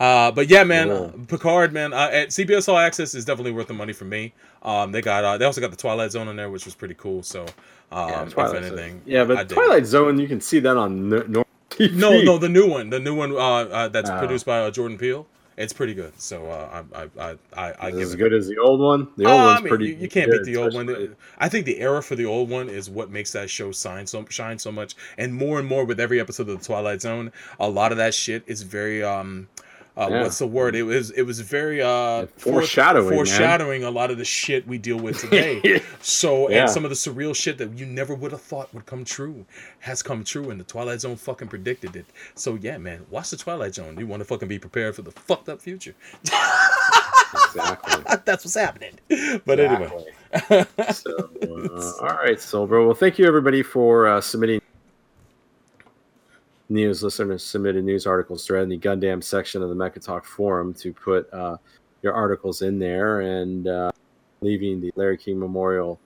uh, but yeah, man, Cool. Picard, man, uh, at CBS All Access is definitely worth the money for me. Um, they got uh, they also got the Twilight Zone in there, which was pretty cool. So um, if Twilight anything, Zone. yeah, but. Twilight Zone, you can see that on no- normal TV. No, no, the new one, the new one uh, uh, that's Oh. produced by uh, Jordan Peele. It's pretty good. So uh, I, I, I, I, as it. good as the old one. The old Uh, one's I mean, pretty. You, you can't good, beat the old one. I think the era for the old one is what makes that show shine so shine so much, and more and more with every episode of the Twilight Zone. A lot of that shit is very um, uh, Yeah. what's the word? It was it was very uh Foreshadowing, man. foreshadowing a lot of the shit we deal with today. so Yeah. and some of the surreal shit that you never would have thought would come true has come true, and the Twilight Zone fucking predicted it. So yeah, man, watch the Twilight Zone. You want to fucking be prepared for the fucked up future. exactly. That's what's happening. But anyway, so, uh, all right, Silver. Well, thank you everybody for uh, submitting news listeners submitted news articles thread in the Gundam section of the Mecha Talk forum to put uh, your articles in there and uh, leaving the Larry King Memorial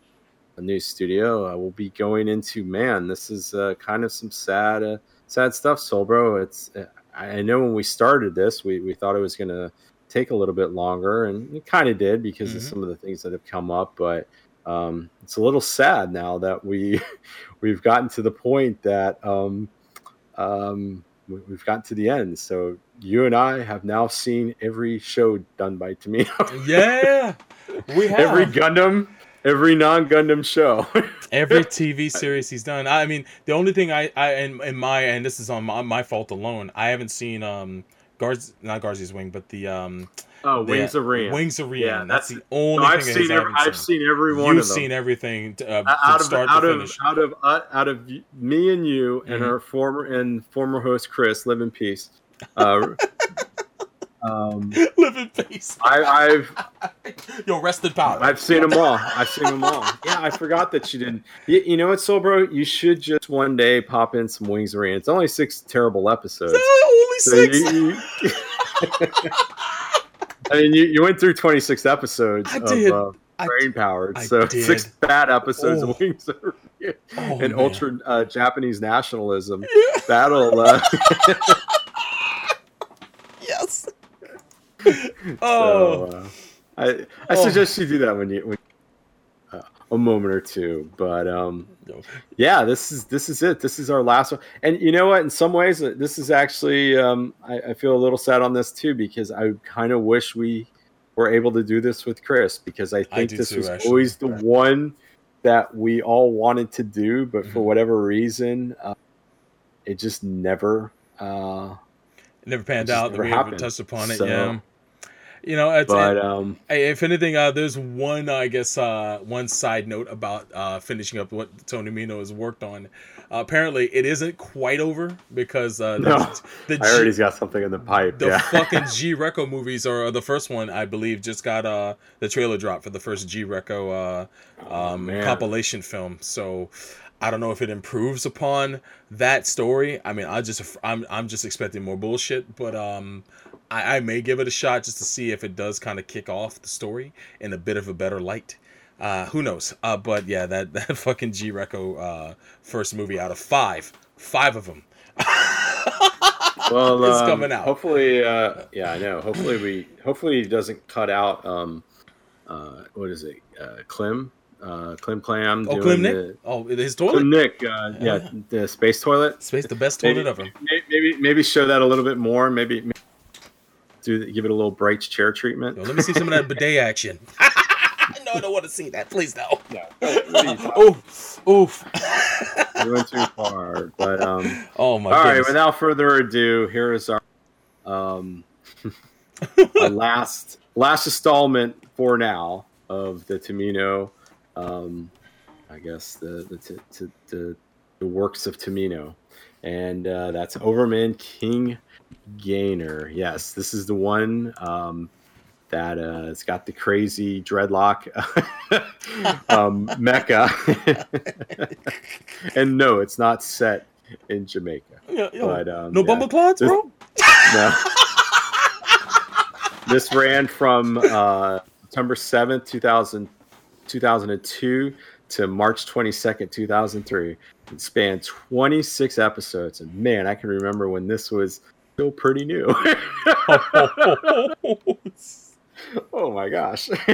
News Studio. Uh, we'll be going into man. This is uh, kind of some sad, uh, sad stuff, Solbro. It's uh, I I know when we started this, we, we thought it was going to take a little bit longer, and it kind of did because of Mhm. some of the things that have come up. But um, it's a little sad now that we we've gotten to the point that um, um, we- we've gotten to the end. So you and I have now seen every show done by Tomino, yeah, we have every Gundam, every non-Gundam show. every TV series he's done. I mean, the only thing I, I in, in my and this is on my, my fault alone. I haven't seen um guards not Guardian's Wing, but the um oh, Wings of Rean. Wings of Rean. Yeah, that's, that's- the only No, I've thing seen every, I've seen. seen every one You've of them. seen everything to, uh, out from of start out to of finish. out of uh, out of me and you and Mhm. our former and former host Chris, live in peace. Uh, um, Live in peace. I, I've Yo, rest in power. I've seen them all. I've seen them all. Yeah, I forgot that you didn't. You, you know what, Soul Bro? You should just one day pop in some Wings of Rean. It's only six terrible episodes. only So six. you- you- I mean, you, you went through 26 episodes I of uh, Brain Powered. So did. six bad episodes Oh. of Wings of Rean Oh, and man. ultra uh, Japanese nationalism. Yeah. That'll. Uh, Yes. oh. so, uh, I I Oh. suggest you do that when you when a moment or two. But um, yeah, this is this is it. This is our last one. And you know what? In some ways, uh, this is actually um, I, I feel a little sad on this too because I kind of wish we were able to do this with Chris because I think do this too, was actually. always the one that we all wanted to do, but for Mhm. whatever reason, uh, it just never. Uh, It never panned It out. never we haven't happened. touched upon it. So- yeah. You know, it's, but it- um, if anything, uh, there's one, I guess, uh, one side note about uh, finishing up what Tomino has worked on. Uh, apparently, it isn't quite over because uh, No, the, the I already G, got something in the pipe. the yeah. fucking G Reco movies are the first one, I believe, just got uh, the trailer drop for the first G Reco uh, Oh, um, compilation film. So I don't know if it improves upon that story. I mean, I just I'm I'm just expecting more bullshit, but um, I, I may give it a shot just to see if it does kind of kick off the story in a bit of a better light. Uh, who knows? Uh, but yeah, that that fucking G Reco uh, first movie out of five, five of them. well, it's um, coming out. Hopefully, uh, yeah, I know. Hopefully, we hopefully he doesn't cut out. Um, uh, what is it? Uh, Clem, uh, Clem Clam. Oh, doing Clem the- Nick. Oh, his Clem toilet. Nick. Uh, yeah, Yeah. the space toilet. Space the best Maybe, toilet ever. may- maybe maybe show that a little bit more. Maybe, maybe do give it a little Bright's chair treatment. Yo, let me see some of that bidet action. no, I don't want to see that. Please no. No, what are you talking- Oof, oof. we went too far. But um, oh my all right. goodness. Without further ado, here is our um, our last last installment for now of the Tomino. Um, I guess the the t- t- the, the works of Tomino, and uh, that's Overman King Gainer. Yes, this is the one um, that uh, it's got the crazy dreadlock um, mecha, and no, it's not set in Jamaica. Yo, yo, But, um, no yeah. bumble clods, This- bro. No. this ran from uh, September 7th, 2000, 2002 to March 22nd, 2003. It spanned 26 episodes. And man, I can remember when this was still pretty new. oh my gosh.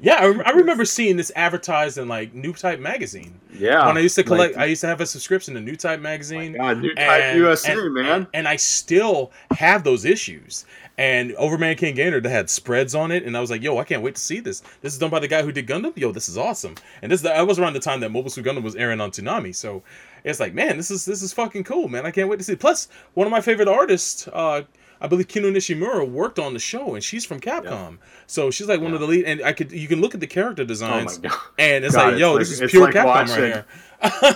yeah, I, I remember seeing this advertised in like New Type magazine. yeah. when I used to collect, like- I used to have a subscription to New Type magazine. Oh God, new type and- USA, and- man. And, and I still have those issues. And Overman King Gainer that had spreads on it, and I was like, "Yo, I can't wait to see this. This is done by the guy who did Gundam. Yo, this is awesome." And this that was around the time that Mobile Suit Gundam was airing on Toonami, so it's like, man, this is this is fucking cool, man. I can't wait to see. It. Plus, one of my favorite artists, uh, I believe Kinu Nishimura worked on the show, and she's from Capcom. So she's like one of the lead. And I could you can look at the character designs, Oh God. and it's God, like, yo, it's this like- is pure like Capcom watching- right here.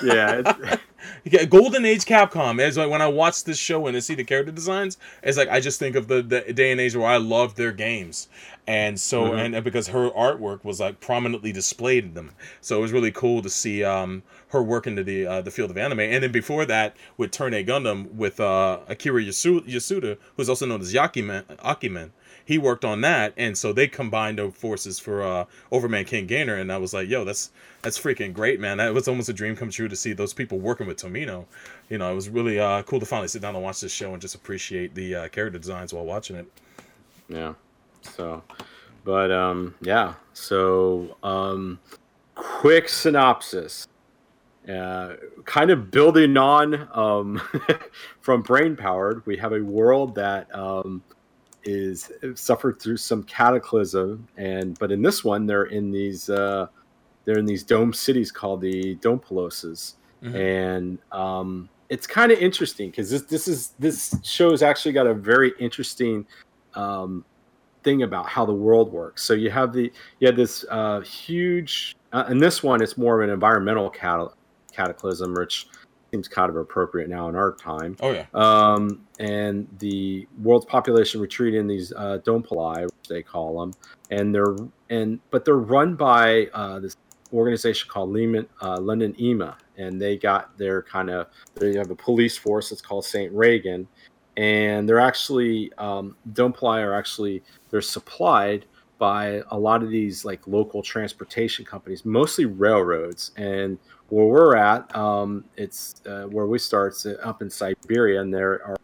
yeah, Yeah, Golden Age Capcom. It's like when I watch this show and I see the character designs, it's like I just think of the, the day and age where I loved their games, and so Mhm. and, and because her artwork was like prominently displayed in them, so it was really cool to see um her work into the uh, the field of anime. And then before that, with Turn A Gundam with uh, Akira Yasu- Yasuda, who's also known as Yakiman, Akiman. He worked on that, and so they combined their forces for uh, Overman King Gainer, and I was like, "Yo, that's that's freaking great, man! That was almost a dream come true to see those people working with Tomino. You know, it was really uh, cool to finally sit down and watch this show and just appreciate the uh, character designs while watching it. yeah. So, but um, yeah. So, um, quick synopsis. Uh, kind of building on um, from brain powered, we have a world that um, is suffered through some cataclysm, and but in this one, they're in these uh, they're in these dome cities called the Domepoloses, Mhm. and um, it's kind of interesting because this this is this show has actually got a very interesting um, thing about how the world works. So you have the you have this uh, huge, uh, and this one it's more of an environmental cat- cataclysm, which seems kind of appropriate now in our time. Oh yeah, Um, and the world's population retreat in these uh, which they call them, and they're and but they're run by uh, this organization called Lehman, uh, London IMA, and they got their kind of they have a police force that's called Saint Reagan, and they're actually um, Domepoli are actually they're supplied by a lot of these like local transportation companies, mostly railroads, and where we're at, um, it's uh, where we start it's up in Siberia, and they are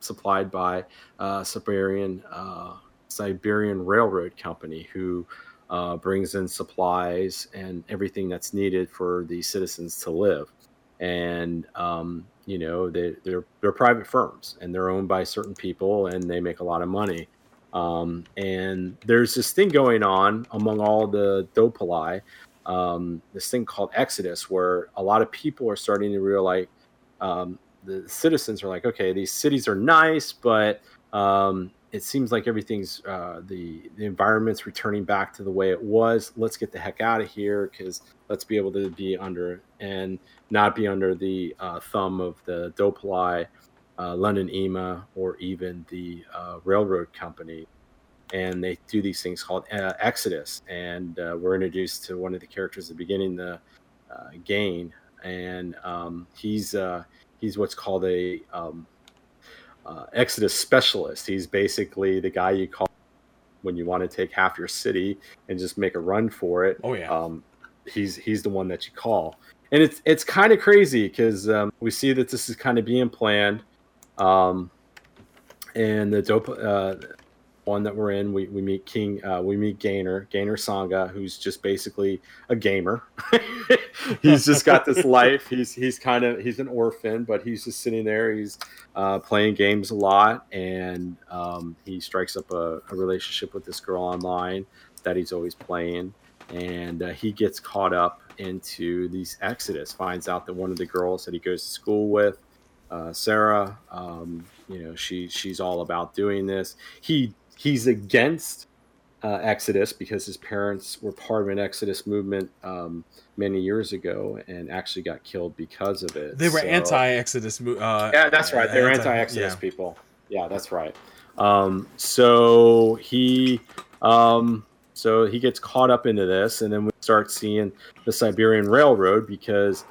supplied by uh, Siberian uh, Siberian Railroad Company, who uh, brings in supplies and everything that's needed for the citizens to live. And um, you know they, they're they're private firms, and they're owned by certain people, and they make a lot of money. Um, and there's this thing going on among all the Dopoli, um, this thing called Exodus, where a lot of people are starting to realize um, the citizens are like, okay, these cities are nice, but um, it seems like everything's uh, the the environment's returning back to the way it was. Let's get the heck out of here because let's be able to be under and not be under the uh, thumb of the Dopoli, uh, London IMA, or even the uh, railroad company. And they do these things called uh, Exodus, and uh, we're introduced to one of the characters at the beginning, the uh, Gain, and um, he's uh, he's what's called a um, uh, Exodus specialist. He's basically the guy you call when you want to take half your city and just make a run for it. oh yeah. Um, he's he's the one that you call, and it's it's kind of crazy because um, we see that this is kind of being planned. Um, and the dope uh, one that we're in, we, we meet King, uh, we meet Gainer, Gainer Sanga, who's just basically a gamer. he's just got this life. He's he's kind of he's an orphan, but he's just sitting there. He's uh, playing games a lot, and um, he strikes up a, a relationship with this girl online that he's always playing, and uh, he gets caught up into these Exodus. Finds out that one of the girls that he goes to school with, uh, Sarah, um, you know, she she's all about doing this. He he's against uh, Exodus because his parents were part of an Exodus movement um, many years ago and actually got killed because of it. they were So- anti-Exodus. Uh, yeah, that's right. They're anti- anti-Exodus yeah. people. Yeah, that's right. Um, so he, um, so he gets caught up into this, and then we start seeing the Siberian Railroad because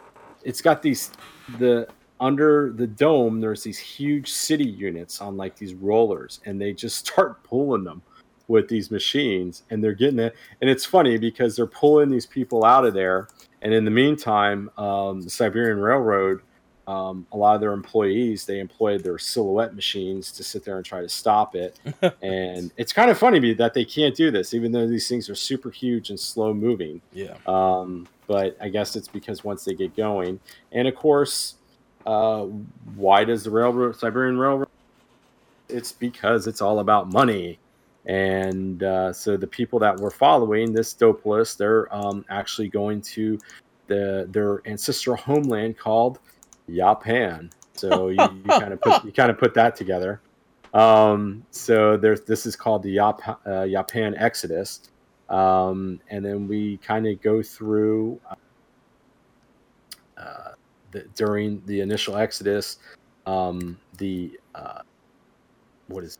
it's got these the under the dome. There's these huge city units on like these rollers, and they just start pulling them with these machines, and they're getting it. And it's funny because they're pulling these people out of there, and in the meantime, um, the Siberian Railroad um, a lot of their employees they employed their silhouette machines to sit there and try to stop it and it's kind of funny that they can't do this even though these things are super huge and slow moving Yeah. um, but i guess it's because once they get going and of course uh, why does the railroad siberian railroad it's because it's all about money and uh, so the people that we're following this dope list they're um, actually going to the their ancestral homeland called Japan. So you, you kind of put you kind of put that together. um, so there's this is called the Yap, uh, Japan Exodus, um, and then we kind of go through uh, the, during the initial Exodus, um, the uh, what is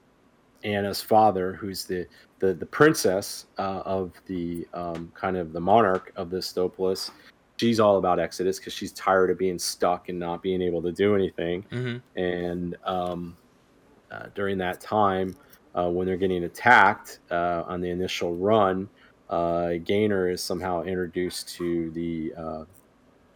Anna's father, who's the the, the princess uh, of the um, kind of the monarch of the Stopolis. She's all about Exodus because she's tired of being stuck and not being able to do anything. Mm-hmm. And um, uh, during that time, uh, when they're getting attacked uh, on the initial run, uh, Gainer is somehow introduced to the uh,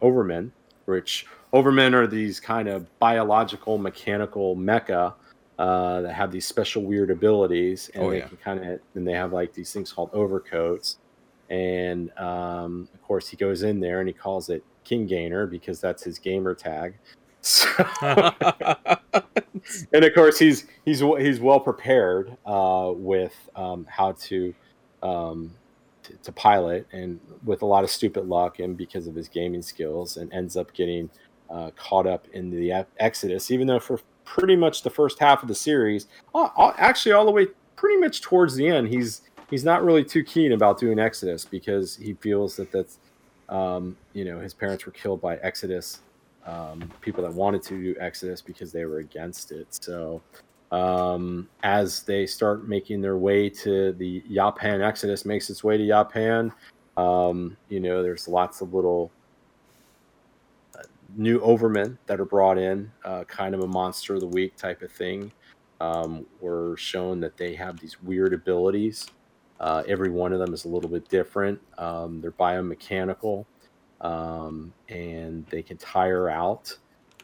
Overmen, which Overmen are these kind of biological, mechanical mecha uh, that have these special weird abilities, and Oh, they yeah. can kind of and they have like these things called overcoats. And um, of course, he goes in there and he calls it King Gainer because that's his gamer tag. So, and of course, he's he's he's well prepared uh, with um, how to, um, to pilot, and with a lot of stupid luck, and because of his gaming skills, and ends up getting uh, caught up in the Exodus, even though for pretty much the first half of the series, actually all the way pretty much towards the end, he's he's not really too keen about doing Exodus because he feels that that's um, you know his parents were killed by Exodus um, people that wanted to do Exodus because they were against it. So um, as they start making their way to the Japan Exodus makes its way to Japan, um, you know, there's lots of little uh, new overmen that are brought in, uh, kind of a monster of the week type of thing. Um, we're shown that they have these weird abilities. Uh, every one of them is a little bit different. Um, they're biomechanical um, and they can tire out.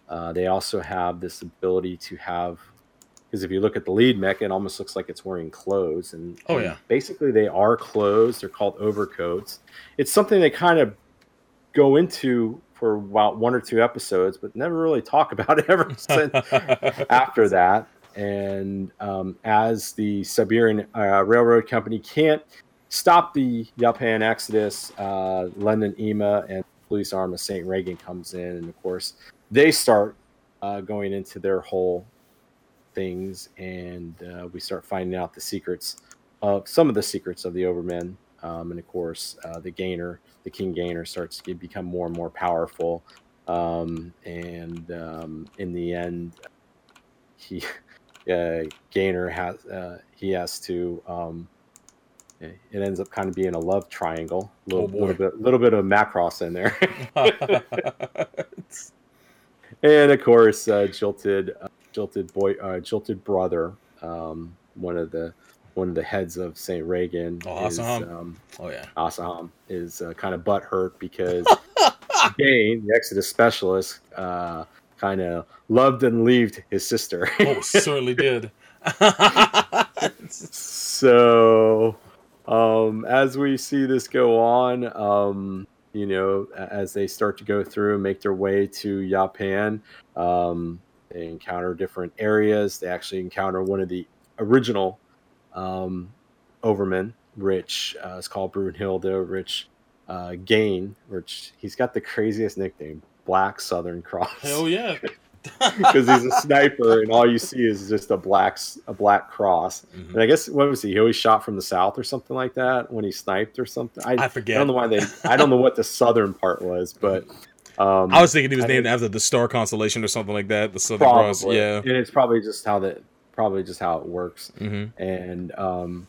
Uh, they also have this ability to have, because if you look at the lead mech, it almost looks like it's wearing clothes. And Oh, and yeah. basically they are clothes. They're called overcoats. It's something they kind of go into for about one or two episodes, but never really talk about it ever since after that. And um, as the Siberian uh, Railroad Company can't stop the Yapan Exodus, uh, London IMA and police arm of St. Reagan comes in, and of course they start uh, going into their whole things, and uh, we start finding out the secrets of some of the secrets of the Overmen, um, and of course uh, the Gainer, the King Gainer, starts to become more and more powerful, um, and um, in the end, he uh, Gainer has uh, he has to. Um, it ends up kind of being a love triangle. A little, Oh, little bit, little bit of Macross in there, and of course, uh, jilted, uh, jilted boy, uh, jilted brother, um, one of the one of the heads of Saint Reagan, Oh, is, Asaham. um, oh yeah. Asaham is uh, kind of butthurt because Dane, the Exodus specialist, uh, kind of loved and leaved his sister. Oh, certainly did. so um, as we see this go on um, you know as they start to go through and make their way to japan um, they encounter different areas they actually encounter one of the original um, overmen rich uh, it's called brunhilde rich uh, gain which he's got the craziest nickname black southern cross Hell yeah. because he's a sniper and all you see is just a black a black cross Mhm. and I guess what was he? He always shot from the south or something like that when he sniped or something. I, I I don't know why they. I don't know what the southern part was, but um, I was thinking he was I named think- after the star constellation or something like that. The Southern Cross. Yeah. and it's probably just how that probably just how it works. hmm And um,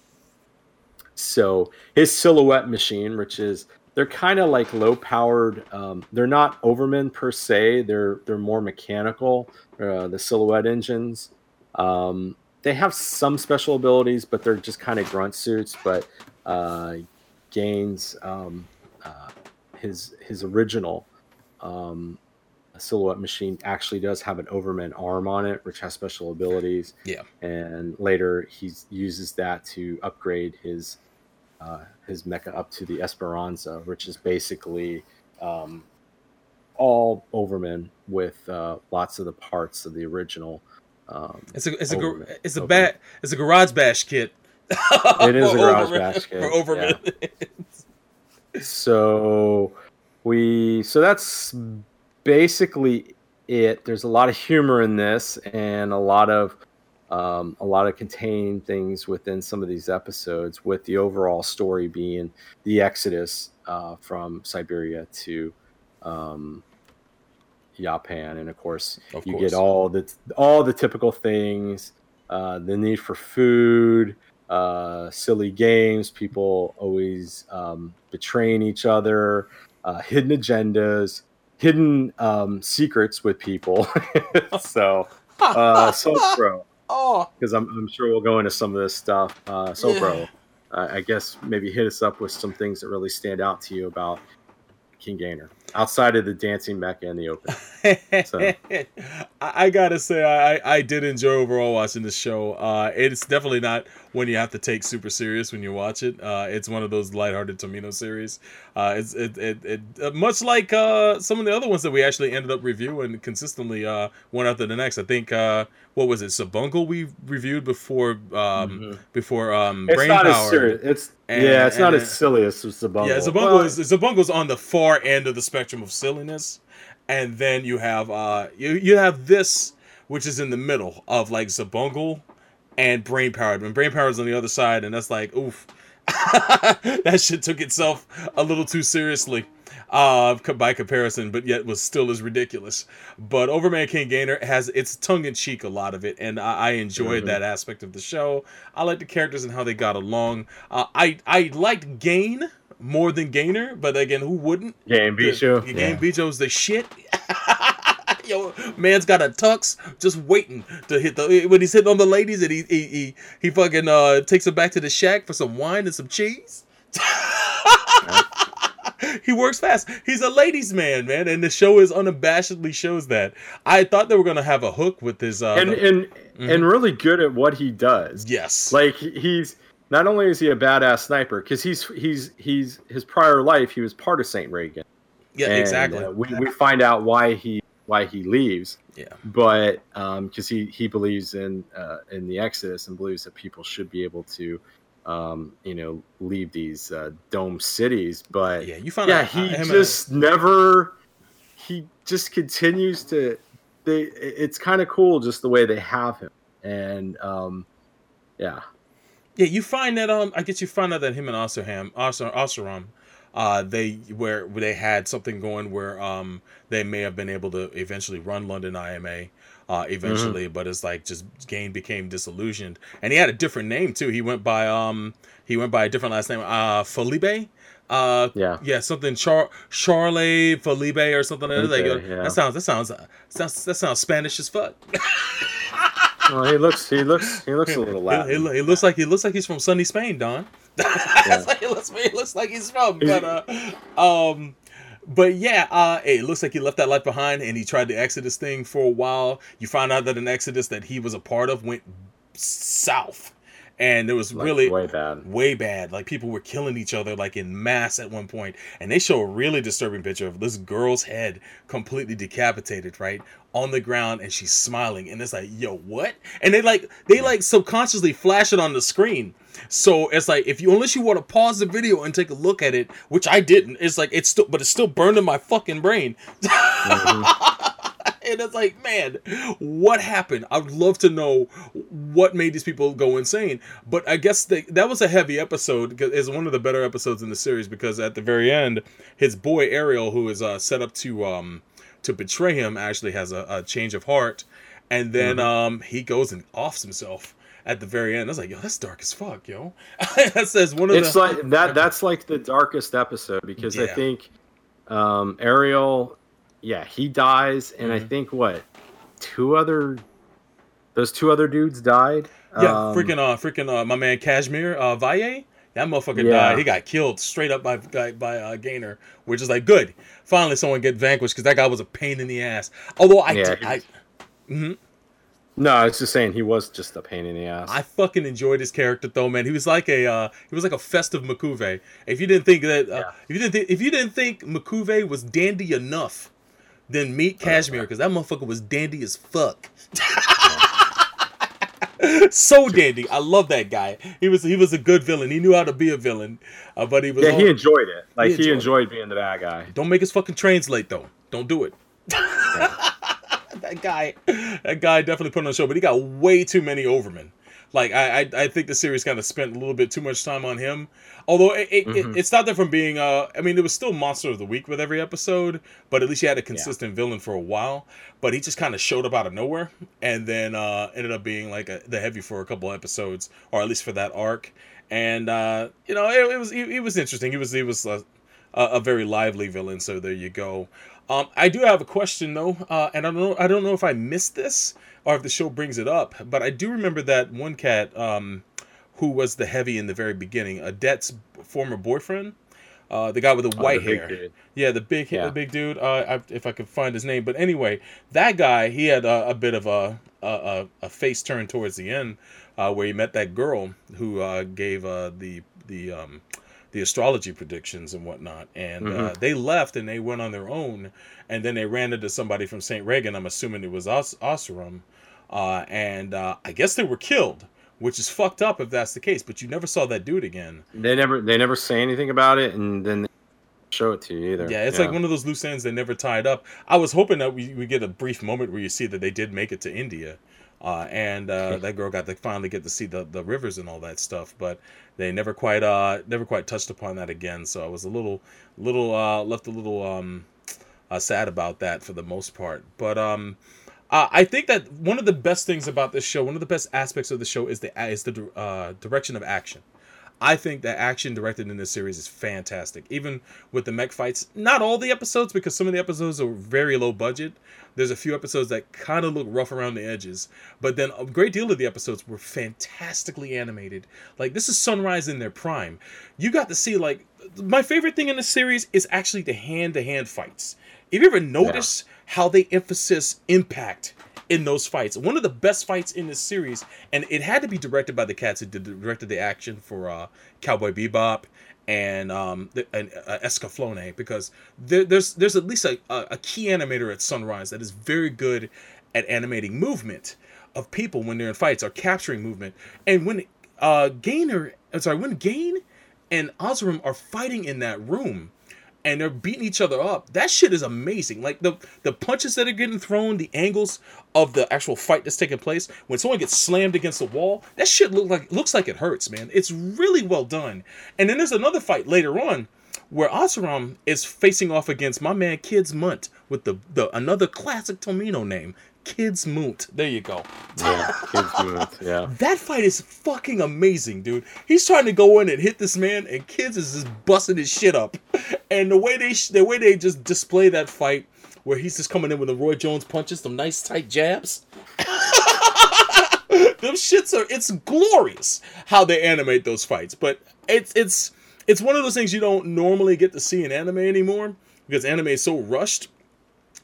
so his silhouette machine, which is they're kind of like low powered. Um, they're not Overmen per se. They're they're more mechanical. Uh, the silhouette engines. Um, they have some special abilities, but they're just kind of grunt suits. But uh, Gaines, um, uh, his his original um, a silhouette machine actually does have an Overman arm on it, which has special abilities. Yeah. and later he uses that to upgrade his uh, his mecha up to the Esperanza, which is basically um, all Overman with uh, lots of the parts of the original. Um, It's a it's a it's a Overman. bat it's a garage bash kit. It is a garage Overman- bash kit, for Overman. so we so that's basically it. There's a lot of humor in this and a lot of um, a lot of contained things within some of these episodes, with the overall story being the exodus uh, from Siberia to um, Japan, and of course, Of you course. get all the all the typical things, uh, the need for food, uh, silly games, people always um, betraying each other, uh, hidden agendas, hidden um, secrets with people. so, uh, so bro, Oh, because I'm, I'm sure we'll go into some of this stuff. Uh, so, bro, uh, I guess maybe hit us up with some things that really stand out to you about King Gainer outside of the dancing mecha in the open. So- I, I gotta say, I, I did enjoy overall watching the show. Uh, it's definitely not one you have to take super serious when you watch it. Uh, it's one of those lighthearted Tomino series. Uh, it's it, it, it uh, much like uh, some of the other ones that we actually ended up reviewing consistently uh, one after the next. I think uh, what was it, Xabungle we reviewed before um, before um, Mm-hmm. It's not as serious. It's And- yeah, it's not and as silly as Xabungle. Yeah, Xabungle Well, is Xabungle's on the far end of the spectrum of silliness, and then you have uh you you have this which is in the middle of like Xabungle and Brain Powered. When Brain Powered's on the other side, and that's like oof, that shit took itself a little too seriously. Uh, by comparison, but yet was still as ridiculous. But Overman King Gainer has it's tongue in cheek a lot of it, and I, I enjoyed Mhm. that aspect of the show. I like the characters and how they got along. Uh, I I liked Gain more than Gainer, but again, who wouldn't? Gain Bijou. The, Gain Bijou's the shit. Yo, man's got a tux just waiting to hit the when he's hitting on the ladies and he he he, he fucking uh takes them back to the shack for some wine and some cheese. he works fast. He's a ladies' man, man, and the show is unabashedly shows that. I thought they were gonna have a hook with his uh and the- and Mhm. and really good at what he does. yes. Like he's not only is he a badass sniper because he's he's he's his prior life he was part of Saint Reagan. yeah, And, exactly. uh, we we find out why he why he leaves, yeah. but um because he he believes in uh, in the Exodus and believes that people should be able to um you know leave these uh, dome cities, but Yeah, you find yeah out he and- just never he just continues to they it's kind of cool just the way they have him and um yeah Yeah, you find that um, I guess you find out that him and Oster, Osterom, uh, they where they had something going where um they may have been able to eventually run London IMA, uh, eventually, but it's like just Gain became disillusioned, and he had a different name too. He went by um he went by a different last name, uh Felipe. Uh, yeah yeah, something Char Charlie Felipe or something. like that. Like, yeah. That sounds that sounds uh, sounds that sounds Spanish as fuck. well, he looks he looks he looks a little He, Latin. he, lo- he looks like he looks like he's from sunny Spain, Don. Like, he looks he looks like he's from. But uh, um, but yeah, uh, it looks like he left that life behind, and he tried the Exodus thing for a while. You find out that an Exodus that he was a part of went south, and it was Like, really way bad way bad. Like people were killing each other like in mass at one point, and they show a really disturbing picture of this girl's head completely decapitated, right on the ground, and she's smiling, and it's like, yo, what? And they like they like subconsciously flash it on the screen. So it's like if you unless you want to pause the video and take a look at it, which I didn't, it's like it's still but it's still burned in my fucking brain. Mm-hmm. and it's like, man, what happened? I would love to know what made these people go insane. But I guess they, that was a heavy episode. It's one of the better episodes in the series because at the very end, his boy Ariel, who is uh, set up to um to betray him, actually has a, a change of heart, and then um he goes and offs himself. At the very end, I was like, "Yo, that's dark as fuck, yo." that says one of it's the like that that's like the darkest episode because i think um ariel yeah he dies and i Mhm. think what two other those two other dudes died Yeah, Um, freaking uh, freaking uh, my man Cashmere uh, Valle. That motherfucker Yeah. died. He got killed straight up by by, by uh, Gainer, which is like good. Finally, someone get vanquished because that guy was a pain in the ass. Although I, Yeah, did- I, mhm. no i was just saying he was just a pain in the ass I fucking enjoyed his character though, man. He was like a uh, he was like a festive Makuve. If you didn't think that, uh, Yeah. if you didn't think, if you didn't think Makuve was dandy enough, then meet cashmere because that motherfucker was dandy as fuck. so dandy. I love that guy. He was he was a good villain. He knew how to be a villain, uh, but he was. yeah all- he enjoyed it like He he enjoyed enjoyed, being the bad guy Don't make his fucking trains late though. Don't do it. that guy, that guy definitely put on a show, but he got way too many Overmen. Like I, I, I think the series kind of spent a little bit too much time on him. Although it, it, Mhm. it, it stopped there from being, uh, I mean, it was still Monster of the Week with every episode, but at least you had a consistent villain for a while. But he just kind of showed up out of nowhere, and then uh, ended up being like a, the heavy for a couple episodes, or at least for that arc. And uh, you know, it, it was he, he was interesting. He was he was a, a very lively villain. So there you go. Um, I do have a question though, uh, and I don't know I don't know if I missed this or if the show brings it up, but I do remember that one cat um, who was the heavy in the very beginning, Adette's former boyfriend, uh, the guy with the Oh, white the hair. Yeah, the big Yeah. the big dude. Uh, I, if I could find his name, but anyway, that guy he had a, a bit of a, a a a face turn towards the end, uh, where he met that girl who uh, gave uh, the the um, the astrology predictions and whatnot, and uh, Mhm. they left and they went on their own, and then they ran into somebody from Saint Reagan. I'm assuming it was Os- uh, and uh, I guess they were killed. Which is fucked up if that's the case, but you never saw that dude again. They never they never say anything about it, and then they show it to you either. Yeah, it's like one of those loose ends they never tied up. I was hoping that we, we get a brief moment where you see that they did make it to India, uh, and uh, that girl got to finally get to see the, the rivers and all that stuff. But they never quite uh never quite touched upon that again. So I was a little little uh, left a little um uh, sad about that for the most part. But um. Uh, I think that one of the best things about this show, one of the best aspects of the show, is the is the uh, direction of action. I think the action directed in this series is fantastic. Even with the mech fights, not all the episodes because some of the episodes are very low budget. There's a few episodes that kind of look rough around the edges, but then a great deal of the episodes were fantastically animated. Like this is Sunrise in their prime. You got to see like my favorite thing in the series is actually the hand-to-hand fights. Have you ever noticed how they emphasis impact in those fights? One of the best fights in this series, and it had to be directed by the cats who directed the action for uh, Cowboy Bebop and um the, and uh, Escaflowne because there, there's there's at least a, a, key animator at Sunrise that is very good at animating movement of people when they're in fights or capturing movement. And when uh Gainer, I'm sorry, when Gain and Osram are fighting in that room and they're beating each other up, that shit is amazing. Like the the punches that are getting thrown, the angles of the actual fight that's taking place. When someone gets slammed against the wall, that shit look like looks like it hurts, man. It's really well done. And then there's another fight later on where Osram is facing off against my man Kids Munt with the, the another classic Tomino name, Kids Moot. There you go. yeah, kids move. Yeah, That fight is fucking amazing, dude. He's trying to go in and hit this man, and Kids is just busting his shit up. And the way they sh- the way they just display that fight, where he's just coming in with the Roy Jones punches, some nice tight jabs. Them shits are it's glorious how they animate those fights, but it's it's it's one of those things you don't normally get to see in anime anymore because anime is so rushed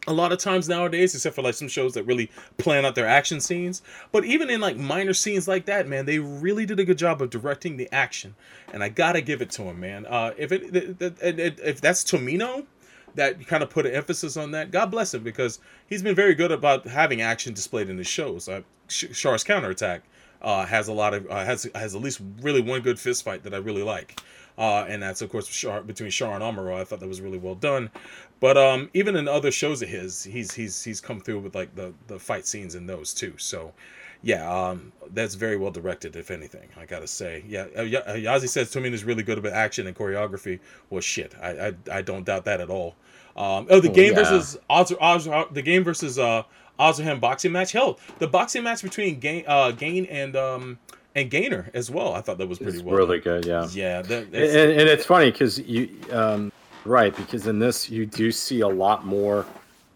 a lot of times nowadays, except for like some shows that really plan out their action scenes. But even in like minor scenes like that, man, they really did a good job of directing the action, and I gotta give it to him, man. Uh, if it, it, it, if that's Tomino, that kind of put an emphasis on that, God bless him because he's been very good about having action displayed in his shows. Uh, Sh- Char's counterattack uh, has a lot of uh, has has at least really one good fist fight that I really like. Uh, and that's of course Char, between Char and Amuro. I thought that was really well done. But um, even in other shows of his, he's he's he's come through with like the the fight scenes in those too. So yeah, um, that's very well directed. If anything, I gotta say, yeah. Uh, uh, Yazi says Tomino is really good about action and choreography. Well, shit, I I, I don't doubt that at all. Um, oh, the Oh, game yeah. versus Oz, Oz, the Gain versus uh Ozerham boxing match. Hell, the boxing match between Gain uh Gain and um and Gainer as well. I thought that was pretty it's well. really good. Yeah, Yeah, that, and, and it's funny because you um, right because in this you do see a lot more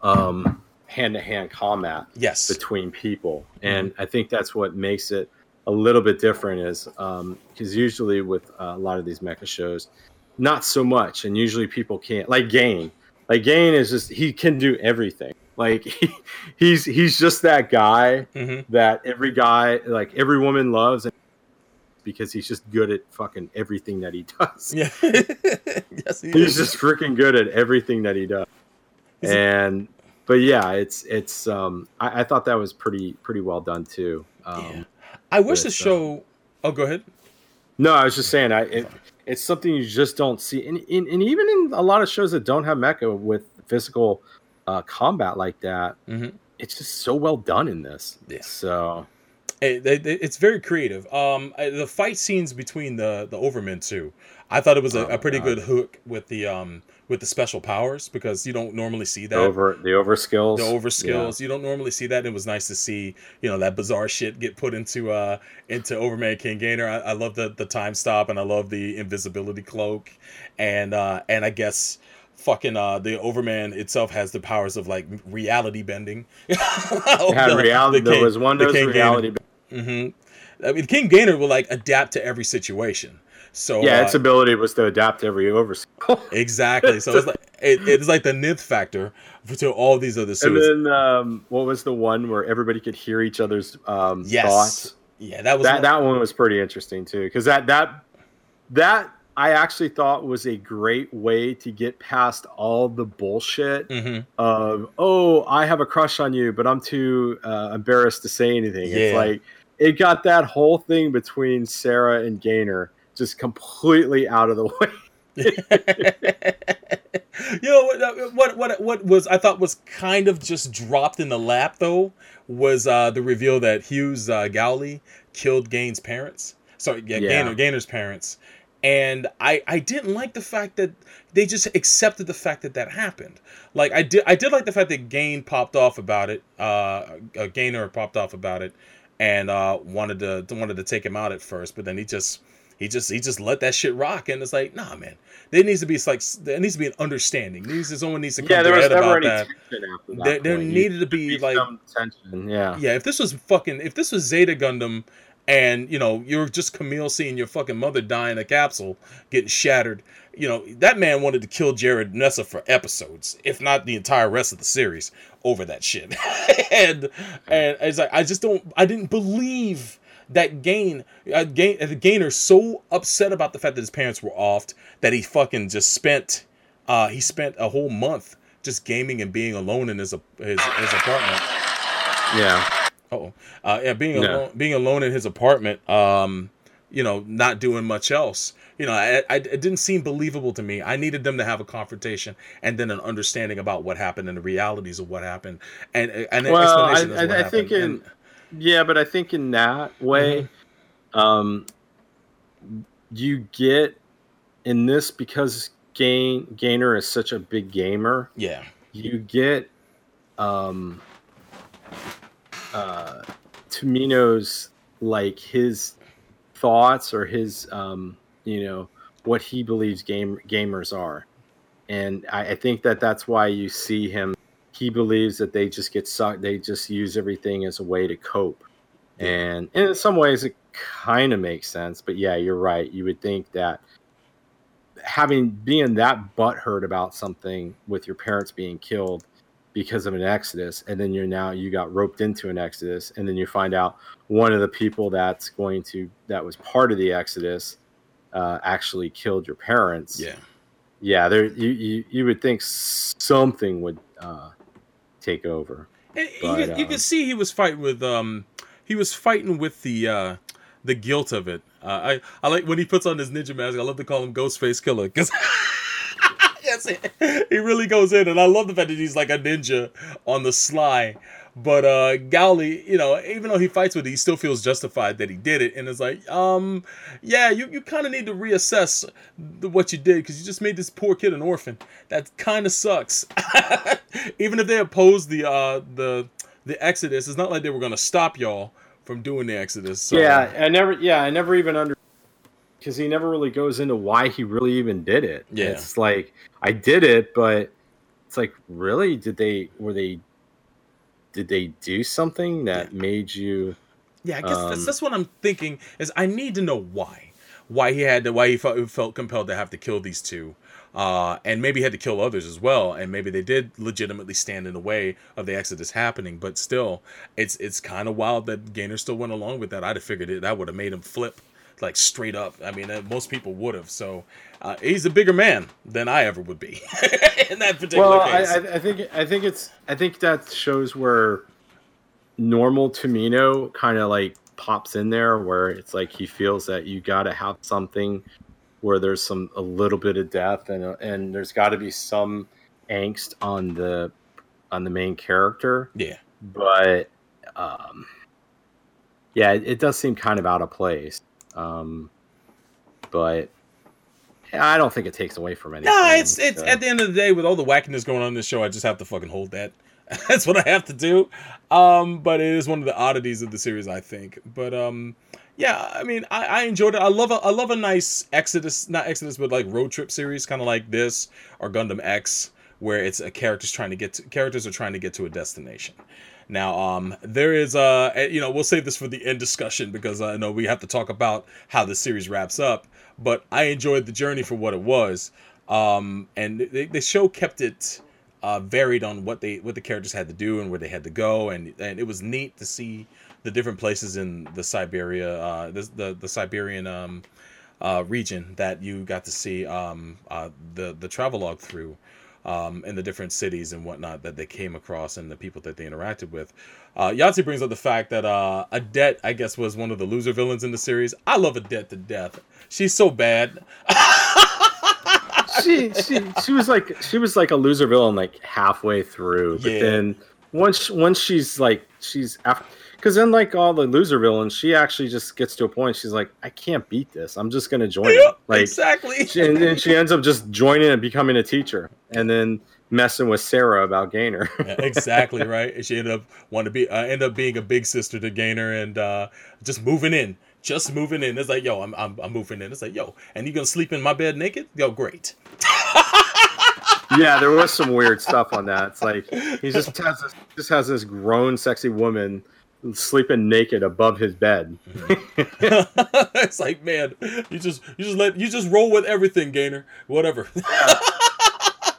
um, hand-to-hand combat yes. between people and i think that's what makes it a little bit different is because usually with uh, a lot of these mecha shows not so much and usually people can't like gain like gain is just he can do everything like he, he's he's just that guy Mhm. that every guy like every woman loves because he's just good at fucking everything that he does Yeah. yes, he he's is. just freaking good at everything that he does and but yeah it's it's um I, I thought that was pretty pretty well done too um Yeah. I wish the uh, show. Oh, go ahead. no i was just saying i it, it's something you just don't see and, and, and even in a lot of shows that don't have mecha with physical uh combat like that Mhm. it's just so well done in this. Yeah. So it, it- it's very creative. Um, the fight scenes between the the Overmen too, I thought it was a, Oh, a pretty God. good hook with the um with the special powers because you don't normally see that. over the over skills. the over skills. You don't normally see that. It was nice to see, you know, that bizarre shit get put into uh into Overman King Gainer. I, I love the the time stop and I love the invisibility cloak, and uh and I guess fucking uh the Overman itself has the powers of like reality bending. It had reality. there was one was reality. hmm I mean, King Gainer will like adapt to every situation. So yeah, uh, its ability was to adapt to every over exactly. So it's like it, it's like the nth factor to all these other series. and then um, what was the one where everybody could hear each other's um, Yes. thoughts? Yeah, that was That one- that one was pretty interesting too, because that that that I actually thought was a great way to get past all the bullshit Mhm. of oh I have a crush on you, but I'm too uh, embarrassed to say anything. It's like it got that whole thing between Sarah and Gainer just completely out of the way. you know what, uh, what? What? What was I thought was kind of just dropped in the lap though was uh, the reveal that Hughes uh, Gauli killed Gaines' parents. Sorry, yeah, Yeah. Gainer, Gainer's parents. And I, I didn't like the fact that they just accepted the fact that that happened. Like I did, I did like the fact that Gain popped off about it. Uh, uh Gainer popped off about it, and uh, wanted to wanted to take him out at first, but then he just he just he just let that shit rock, and it's like, nah, man. There needs to be like there needs to be an understanding. There needs to, someone needs to come yeah, to there was head never about any that. tension after that. There, there needed to be like tension. Yeah. yeah, if this was fucking, if this was Zeta Gundam, and you know you're just Kamille seeing your fucking mother die in a capsule, getting shattered, you know that man wanted to kill Jerid Messa for episodes, if not the entire rest of the series, over that shit. and and it's like I just don't, I didn't believe that Gain, uh, Gain, the Gainer so upset about the fact that his parents were offed that he fucking just spent, uh, he spent a whole month just gaming and being alone in his his, his apartment. Yeah. Oh, uh, yeah, being No. alone, being alone in his apartment, um, you know, not doing much else. You know, I, I, it didn't seem believable to me. I needed them to have a confrontation and then an understanding about what happened and the realities of what happened, and and an Well, I, explanation. what I, I think in yeah, but I think in that way, Mm-hmm. um, you get in this because Gain Gainer is such a big gamer. Yeah, you get um uh Tomino's like his thoughts or his um you know what he believes game gamers are and I, I think that that's why you see him he believes that they just get sucked they just use everything as a way to cope. And, and in some ways it kind of makes sense but yeah you're right. You would think that having being that butthurt about something with your parents being killed because of an exodus and then you're now you got roped into an exodus and then you find out one of the people that's going to that was part of the exodus uh, actually killed your parents. Yeah. yeah there you, you you would think something would uh take over And But, you, could, you uh, could see he was fighting with um he was fighting with the uh the guilt of it. Uh, I I like when he puts on his ninja mask. I love to call him Ghostface Killer because yes, he really goes in, and I love the fact that he's like a ninja on the sly. But uh Gauli, you know, even though he fights with it, he still feels justified that he did it, and it's like, um, yeah, you, you kind of need to reassess the, what you did because you just made this poor kid an orphan. That kind of sucks. even if they opposed the uh the the Exodus, it's not like they were gonna stop y'all from doing the Exodus. So, yeah i never yeah i never even under because he never really goes into why he really even did it Yeah. it's like i did it but it's like really did they were they did they do something that made you Yeah, I guess that's, Um, that's what I'm thinking. Is I need to know why, why he had to, why he felt, felt compelled to have to kill these two, uh, and maybe he had to kill others as well, and maybe they did legitimately stand in the way of the Exodus happening. But still, it's it's kind of wild that Gainer still went along with that. I'd have figured it that would have made him flip like straight up. I mean, uh, most people would have. So uh, he's a bigger man than I ever would be in that particular well I, case. I, I think i think it's i think that shows where normal Tomino kind of like pops in there where it's like he feels that you got to have something where there's some a little bit of death and and there's got to be some angst on the on the main character yeah, but um, yeah, it, it does seem kind of out of place. Um, but I don't think it takes away from anything. No, it's it's so- at the end of the day with all the wackiness going on in this show, I just have to fucking hold that. That's what I have to do. Um, but it is one of the oddities of the series, I think. But um, yeah, I mean, I, I enjoyed it. I love a I love a nice Exodus, not Exodus, but like road trip series, kind of like this or Gundam X, where it's a characters trying to get to, characters are trying to get to a destination. Now, um, there is uh, you know, we'll save this for the end discussion because I know we have to talk about how the series wraps up. But I enjoyed the journey for what it was, um, and the, the show kept it uh, varied on what they what the characters had to do and where they had to go, and and it was neat to see the different places in the Siberia, uh, the the, the Siberian um, uh, region that you got to see um, uh, the the travelogue through. Um, in the different cities and whatnot that they came across and the people that they interacted with. Uh, Yahtzee brings up the fact that uh, Adette, I guess, was one of the loser villains in the series. I love Adette to death. She's so bad. she she she was like she was like a loser villain like halfway through, but Yeah. then once once she's like she's after because then like all the loser villains, she actually just gets to a point. She's like, I can't beat this. I'm just gonna join it. Like exactly. she, and then she ends up just joining and becoming a teacher, and then messing with Sarah about Gainer. Yeah, exactly right. And she ended up wanting to be uh, end up being a big sister to Gainer and uh, just moving in, just moving in. It's like, yo, I'm, I'm I'm moving in. It's like, yo, and you gonna sleep in my bed naked? Yo, great. yeah, there was some weird stuff on that. It's like he just has this, just has this grown, sexy woman sleeping naked above his bed. it's like, man, you just you just let you just roll with everything, Gainer. Whatever.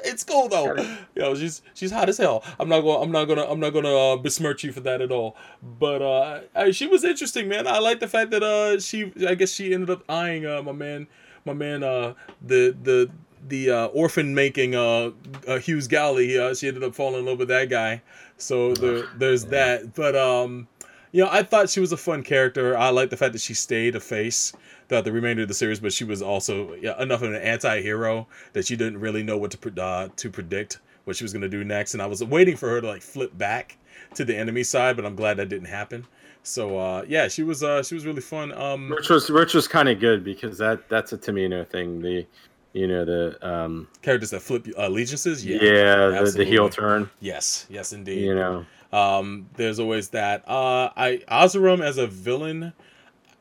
it's cool though. Know, she's she's hot as hell. I'm not going. I'm not gonna. I'm not gonna uh, besmirch you for that at all. But uh, I, she was interesting, man. I like the fact that uh, she. I guess she ended up eyeing uh, my man, my man, uh, the the the uh, orphan making uh, uh Hughes Gauli. Uh, she ended up falling in love with that guy. So there, there's that. But um, you know, I thought she was a fun character. I like the fact that she stayed a face throughout the remainder of the series, but she was also yeah, enough of an anti-hero that you didn't really know what to uh, to predict what she was going to do next. And I was waiting for her to like flip back to the enemy side, but I'm glad that didn't happen. So uh, yeah, she was uh, she was really fun. Um, Which was which was kind of good because that that's a Tomino thing. The you know the um characters that flip uh, allegiances, yeah, yeah, the, the heel turn. yes, yes, indeed. You know, Um, there's always that. Uh, I Azurum as a villain,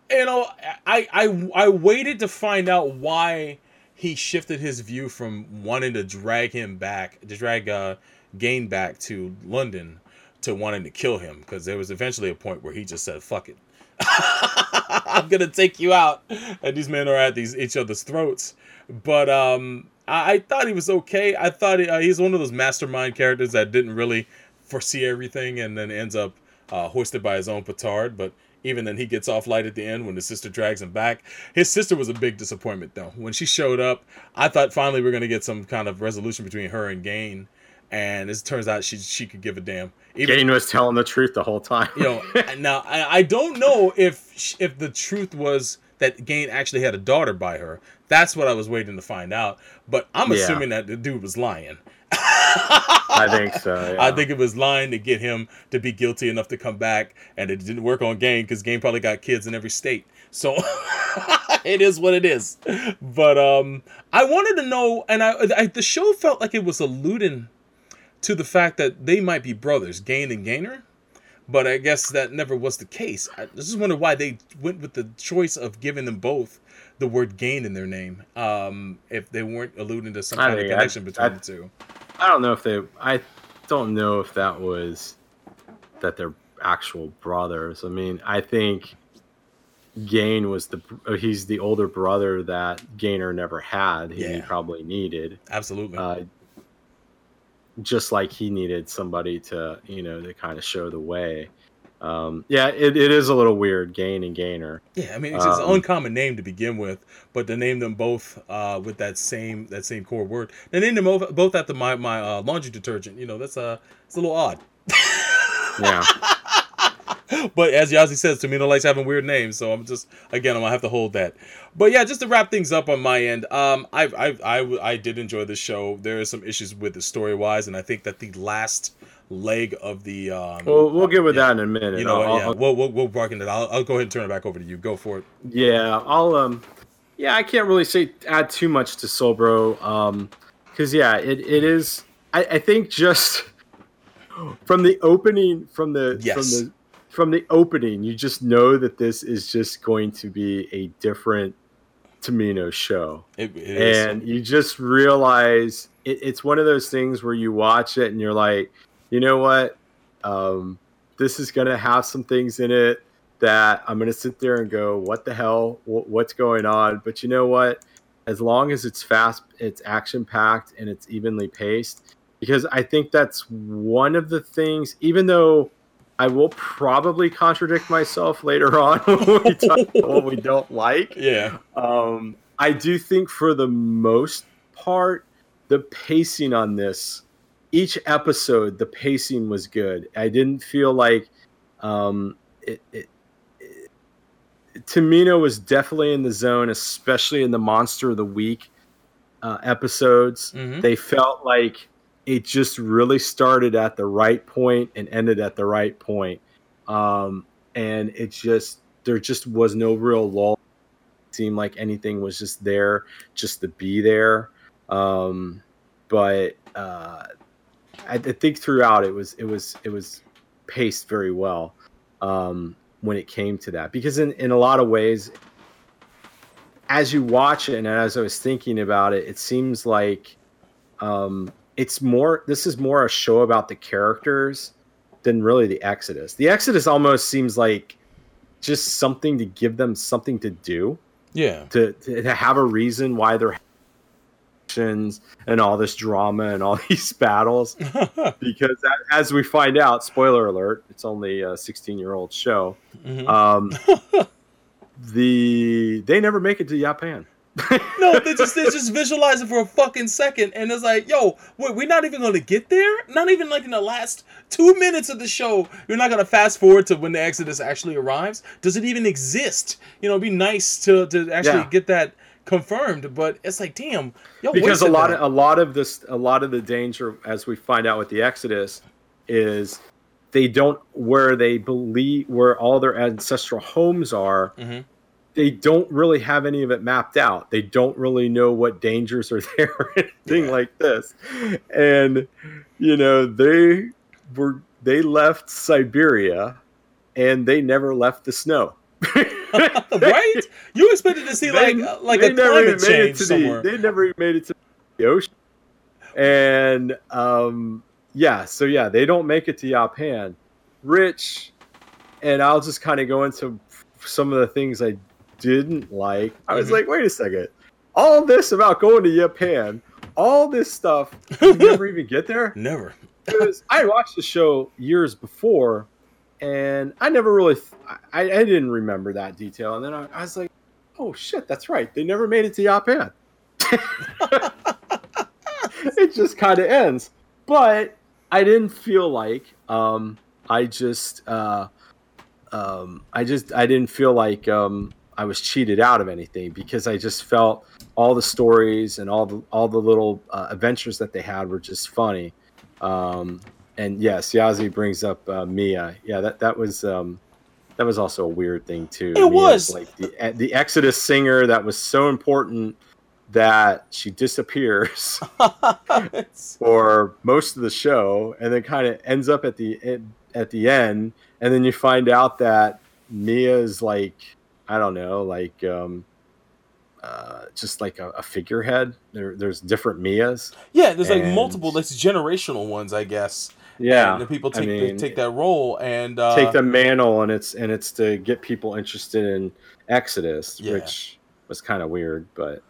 you know, I I I waited to find out why he shifted his view from wanting to drag him back, to drag uh, Gain back to London, to wanting to kill him, because there was eventually a point where he just said, "Fuck it." I'm gonna take you out, and these men are at these each other's throats. But um, I, I thought he was okay. I thought he, uh, he's one of those mastermind characters that didn't really foresee everything, and then ends up uh, hoisted by his own petard. But even then, he gets off light at the end when his sister drags him back. His sister was a big disappointment, though. When she showed up, I thought finally we are gonna get some kind of resolution between her and Gain. And it turns out she she could give a damn. Even, Gain was telling the truth the whole time. you know now I, I don't know if if the truth was that Gain actually had a daughter by her. That's what I was waiting to find out. But I'm Yeah. assuming that the dude was lying. I think so. Yeah. I think it was lying to get him to be guilty enough to come back, and it didn't work on Gain because Gain probably got kids in every state. So it is what it is. But um, I wanted to know, and I, I the show felt like it was alluding to the fact that they might be brothers, Gain and Gainer. But I guess that never was the case. I just wonder why they went with the choice of giving them both the word gain in their name. Um, if they weren't alluding to some I kind of think- I- connection between I- the two. I don't know if they. I don't know if that was that they're actual brothers. I mean, I think Gain was the uh, he's the older brother that Gainer never had. He Yeah. probably needed, Absolutely. uh, just like he needed somebody to you know to kind of show the way. Um, yeah, it, it is a little weird, Gain and Gainer. Yeah, I mean it's just an Um, uncommon name to begin with, but to name them both uh, with that same that same core word, they named them both, both after my my uh, laundry detergent. You know, that's uh, it's a little odd. Yeah, But as Yazzie says, Tomino likes having weird names, so I'm just again I'm gonna have to hold that. But yeah, just to wrap things up on my end, um, I I I, I did enjoy the show. There are some issues with the story wise, and I think that the last leg of the. Um, Well, we'll get with yeah. that in a minute. You know, I'll- yeah, I'll- we'll we'll we'll bark into that. I'll, I'll go ahead and turn it back over to you. Go for it. Yeah, I'll um yeah, I can't really say add too much to Soulbro. Um because yeah, it, it is I, I think just from the opening from the Yes. from the from the opening, you just know that this is just going to be a different Tomino show. It, it is. and you just realize it, it's one of those things where you watch it and you're like, you know what, um, this is gonna have some things in it that I'm gonna sit there and go, what the hell, Wh- what's going on? But you know what? As long as it's fast, it's action packed, and it's evenly paced, because I think that's one of the things. Even though I will probably contradict myself later on when we talk about what we don't like, yeah. um, I do think for the most part, the pacing on this, each episode, the pacing was good. I didn't feel like um, it, it, it, Tomino was definitely in the zone, especially in the Monster of the Week uh, episodes. Mhm. They felt like it just really started at the right point and ended at the right point. Um, and it just, there just was no real lull It seemed like anything was just there just to be there um but uh I, think throughout it was it was it was paced very well um when it came to that. Because in in a lot of ways as you watch it and as i was thinking about it it seems like um it's more this is more a show about the characters than really the exodus. The exodus almost seems like just something to give them something to do. Yeah. to, to have a reason why they're actions and all this drama and all these battles because as we find out spoiler alert it's only a 16 year old show Mhm. um the they never make it to japan no, they just they just visualize it for a fucking second, and it's like, yo, we're, we're not even gonna get there. Not even like in the last two minutes of the show, you're not gonna fast forward to when the Exodus actually arrives. Does it even exist? You know, it'd be nice to to actually Yeah. get that confirmed, but it's like, damn, yo, because a lot that. of a lot of this a lot of the danger as we find out with the exodus is they don't where they believe where all their ancestral homes are Mhm. they don't really have any of it mapped out they don't really know what dangers are there or anything Yeah. like this and you know they were they left siberia and they never left the snow right? You expected to see They- like uh, like a climate change somewhere. The, they never even made it to the ocean. And um, yeah, so yeah, they don't make it to Japan. Rich, and I'll just kind of go into some of the things I didn't like. I was Mhm. like, wait a second, all this about going to Japan, all this stuff, you never even get there Never. because I watched the show years before, and I never really, th- I, I didn't remember that detail. And then I, I was like, oh shit, that's right. They never made it to Japan. it just kind of ends. But I didn't feel like, um, I just, uh, um, I just, I didn't feel like um, I was cheated out of anything because I just felt all the stories and all the all the little uh, adventures that they had were just funny. Um, and yes, Yazi brings up uh, Mia. Yeah, that that was um, that was also a weird thing too. It Mia's was. like the the Exodus singer that was so important that she disappears for most of the show, and then kind of ends up at the at the end, and then you find out that Mia is like I don't know, like um, uh, just like a, a figurehead. There, there's different Mias. yeah, there's like And- multiple, like generational ones, I guess. Yeah, and the people I take mean, take that role and uh, take the mantle, and it's and it's to get people interested in Exodus, Yeah. which was kind of weird, but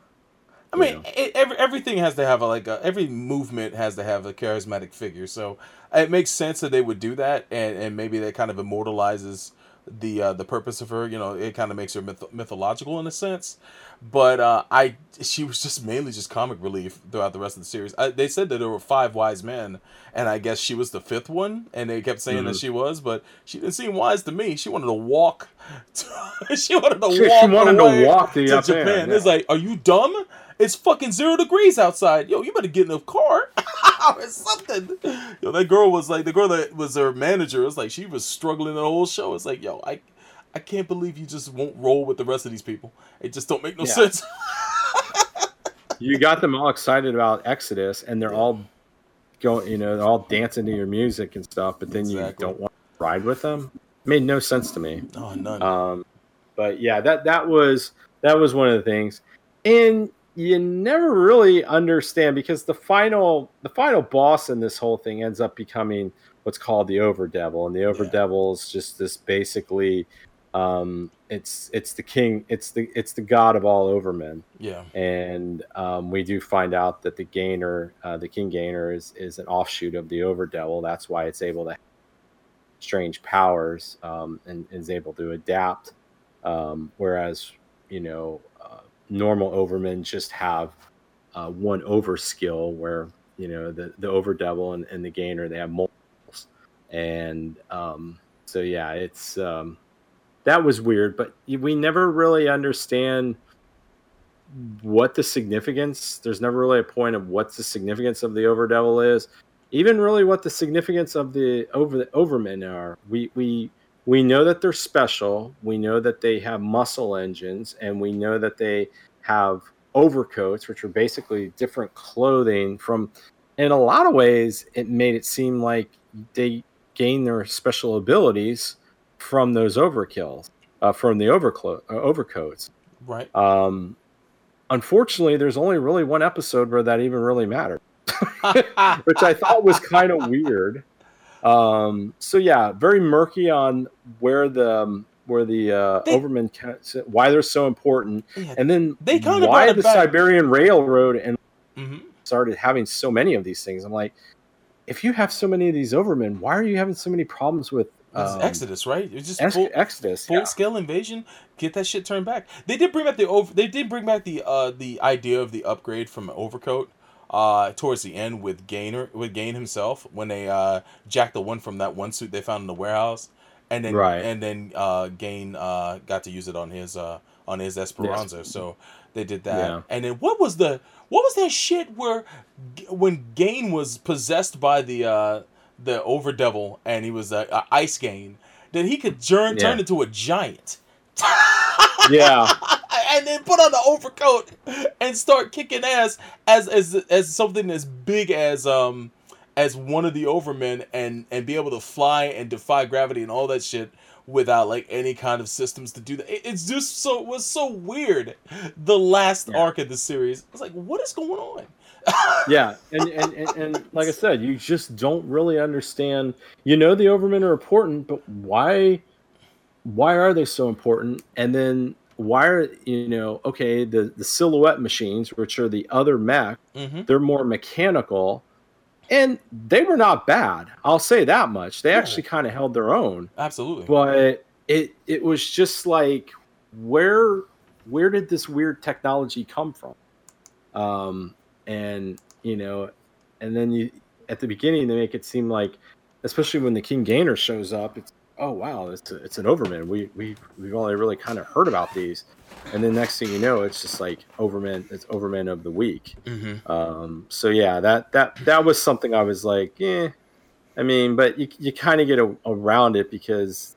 I mean, it, every, everything has to have a, like a, every movement has to have a charismatic figure. So it makes sense that they would do that, and, and maybe that kind of immortalizes the uh, the purpose of her. You know, it kind of makes her myth- mythological in a sense. But uh, I she was just mainly just comic relief throughout the rest of the series. I, they said that there were five wise men, and I guess she was the fifth one, and they kept saying that Mhm. she was, but she didn't seem wise to me. She wanted to walk. she wanted to she, walk. she wanted to walk to, to Japan. Japan. yeah. It's like, are you dumb? it's fucking zero degrees outside. Yo, you better get in the car or something. Yo, that girl was like the girl that was her manager. Was like she was struggling the whole show. It's like, yo, I, I can't believe you just won't roll with the rest of these people. It just don't make no Yeah. sense. you got them all excited about Exodus, and they're all going, you know, they're all dancing to your music and stuff. But then Exactly. you don't want to ride with them. made no sense to me. oh, none. Um, but yeah, that that was that was one of the things, and you never really understand because the final the final boss in this whole thing ends up becoming what's called the Overdevil, and the Overdevil is just this basically. Um, it's it's the king. It's the it's the god of all overmen yeah. and um, we do find out that the gainer, uh, the king gainer, is is an offshoot of the overdevil. That's why it's able to have strange powers um, and is able to adapt. Um, whereas you know uh, normal overmen just have uh, one over skill, where you know the the overdevil and, and the gainer they have multiples, and um, so yeah, it's um, that was weird, but we never really understand what the significance there's never really a point of what the significance of the overdevil is. Even really what the significance of the over the overmen are. We we we know that they're special. We know that they have muscle engines and we know that they have overcoats which are basically different clothing from in a lot of ways it made it seem like they gain their special abilities from those overkills uh, from the overclo- uh, overcoats Right. um, unfortunately, there's only really one episode where that even really mattered, which I thought was kind of weird. Um, so yeah, very murky on where the um, where the uh, They- Overmen why they're so important, Yeah. and then They kinda why brought the back. Siberian Railroad and hmm started having so many of these things. I'm like, if you have so many of these Overmen, why are you having so many problems with um, Exodus, right? It's just Ex- full, Exodus? full yeah. scale invasion. Get that shit turned back. They did bring back the over. They did bring back the uh the idea of the upgrade from overcoat. Uh, towards the end with Gainer with Gain himself when they uh jacked the one from that one suit they found in the warehouse, and then Right. and then uh Gain uh got to use it on his uh on his Esperanza. So they did that. Yeah. And then what was the what was that shit where when Gain was possessed by the uh the Overdevil and he was a, a ice Gain that he could turn Yeah. turn into a giant. yeah, and then put on the overcoat and start kicking ass as as as something as big as um as one of the overmen and and be able to fly and defy gravity and all that shit without like any kind of systems to do that. It- It's just so it was so weird. The last Yeah. arc of the series, I was like, what is going on? Yeah and, and, and, and like i said you just don't really understand you know the overmen are important but why why are they so important and then why are you know okay the the silhouette machines which are the other mech Mm-hmm. they're more mechanical and they were not bad i'll say that much they Yeah. actually kind of held their own Absolutely. but it it was just like where where did this weird technology come from um and you know and then you at the beginning they make it seem like especially when the king gainer shows up it's oh wow it's a, it's an overman we we we've only really kind of heard about these and then next thing you know it's just like overman it's overman of the week mm-hmm. um, so yeah, that that that was something I was like, yeah. I mean, but you you kind of get a, around it because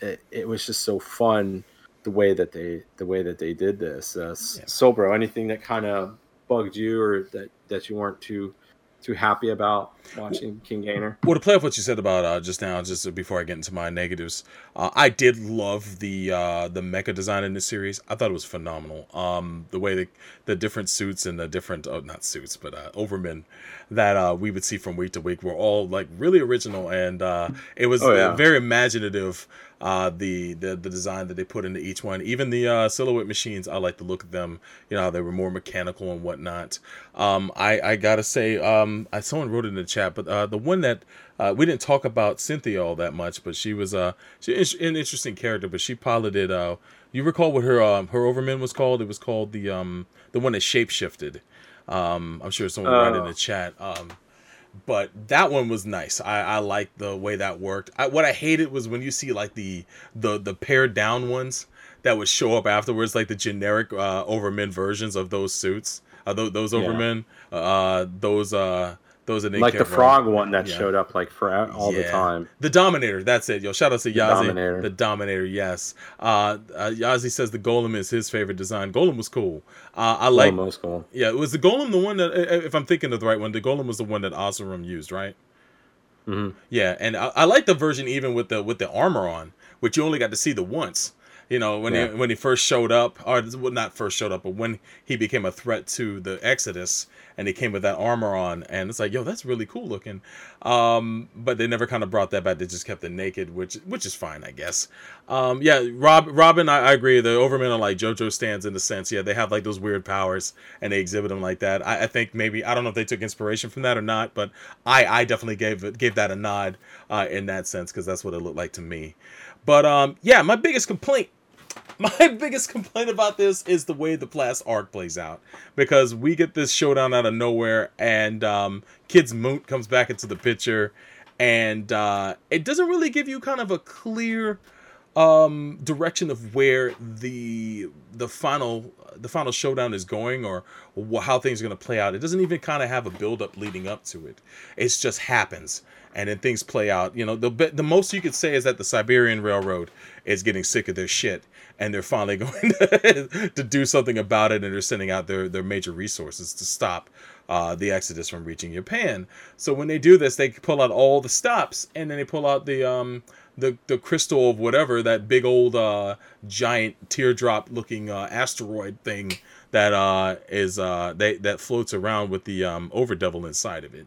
it, it was just so fun the way that they the way that they did this. Uh, Yeah. Sobro, anything that kind of bugged you or that that you weren't too too happy about watching King Gainer? Well, to play off what you said about uh, just now, just before I get into my negatives, uh, I did love the uh, the mecha design in this series. I thought it was phenomenal. Um, the way the the different suits and the different oh, not suits but uh, overmen that uh, we would see from week to week were all like really original, and uh, it was Oh, yeah. very imaginative. Uh, the, the the design that they put into each one, even the uh, silhouette machines, I like the look of them. You know, how they were more mechanical and whatnot. Um, I I gotta say, um, I someone wrote it in the chat, but uh, the one that uh, we didn't talk about Cynthia all that much, but she was uh she an interesting character. But she piloted. Uh, you recall what her um, her overman was called? It was called the um the one that shapeshifted. Um, I'm sure someone wrote it in the chat. Um, but that one was nice. I, I liked the way that worked. I, what I hated was when you see like the the the pared down ones that would show up afterwards, like the generic uh, Overmen versions of those suits, uh, those, those Yeah. Uh, those uh, those that like the frog one that Yeah. showed up like for all the time. The Dominator, that's it. Yo, shout out to The Yazi. Dominator. The Dominator, yes. Uh, uh, Yazi says the Golem is his favorite design. Golem was cool. Uh, I like. Almost cool. Yeah, was the Golem the one that, if I'm thinking of the right one, the Golem was the one that Oseram used, right? Mhm. Yeah, and I, I like the version even with the with the armor on, which you only got to see the once. You know, when Yeah. he when he first showed up, or well, not first showed up, but when he became a threat to the Exodus, and he came with that armor on, and it's like, yo, that's really cool looking. Um, but they never kind of brought that back. They just kept it naked, which which is fine, I guess. Um, yeah, Rob Robin, I, I agree. The Overmen are like JoJo stands in a sense. Yeah, they have like those weird powers, and they exhibit them like that. I, I think maybe I don't know if they took inspiration from that or not, but I I definitely gave it gave that a nod uh, in that sense because that's what it looked like to me. But um, yeah, my biggest complaint my biggest complaint about this is the way the last arc plays out because we get this showdown out of nowhere and um, kids moot comes back into the picture and uh, it doesn't really give you kind of a clear um, direction of where the the final the final showdown is going or wh- how things are going to play out. It doesn't even kind of have a build up leading up to it. It just happens and then things play out. You know, the the most you could say is that the Siberian Railroad is getting sick of their shit and they're finally going to, to do something about it and they're sending out their their major resources to stop uh, the exodus from reaching Japan. So when they do this, they pull out all the stops and then they pull out the um the the crystal of whatever that big old uh giant teardrop looking uh asteroid thing that uh is uh they that floats around with the um overdevil inside of it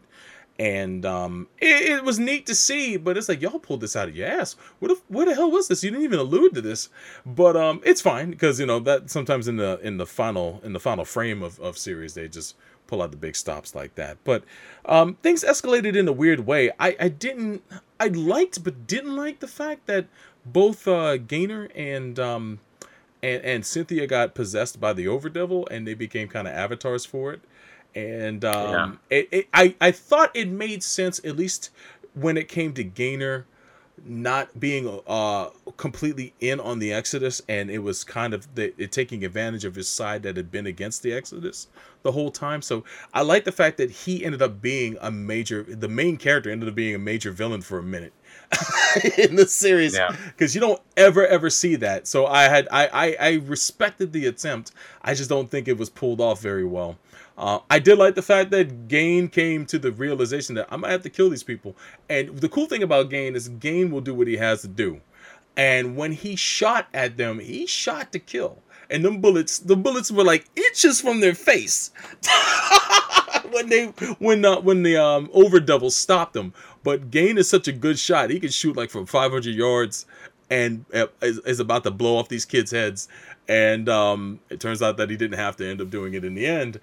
and um it, it was neat to see but it's like y'all pulled this out of your ass. What the, the hell was this? You didn't even allude to this. But um it's fine because you know that sometimes in the in the final in the final frame of, of series they just pull out the big stops like that. But um things escalated in a weird way. I i didn't i liked but didn't like the fact that both uh gainer and um and and cynthia got possessed by the overdevil and they became kind of avatars for it and um it, it i i thought it made sense at least when it came to gainer not being uh completely in on the exodus and it was kind of the, it taking advantage of his side that had been against the exodus the whole time. So i like the fact that he ended up being a major the main character ended up being a major villain for a minute in the series Yeah. because you don't ever ever see that. So i had I, I i respected the attempt. I just don't think it was pulled off very well uh, I did like the fact that Gain came to the realization that I'm gonna have to kill these people. And the cool thing about Gain is Gain will do what he has to do. And when he shot at them, he shot to kill. And them bullets, the bullets were like inches from their face. when they when uh, when the um overdevil stopped them. But Gain is such a good shot; he can shoot like from 500 yards, and uh, is, is about to blow off these kids' heads. And um, it turns out that he didn't have to end up doing it in the end.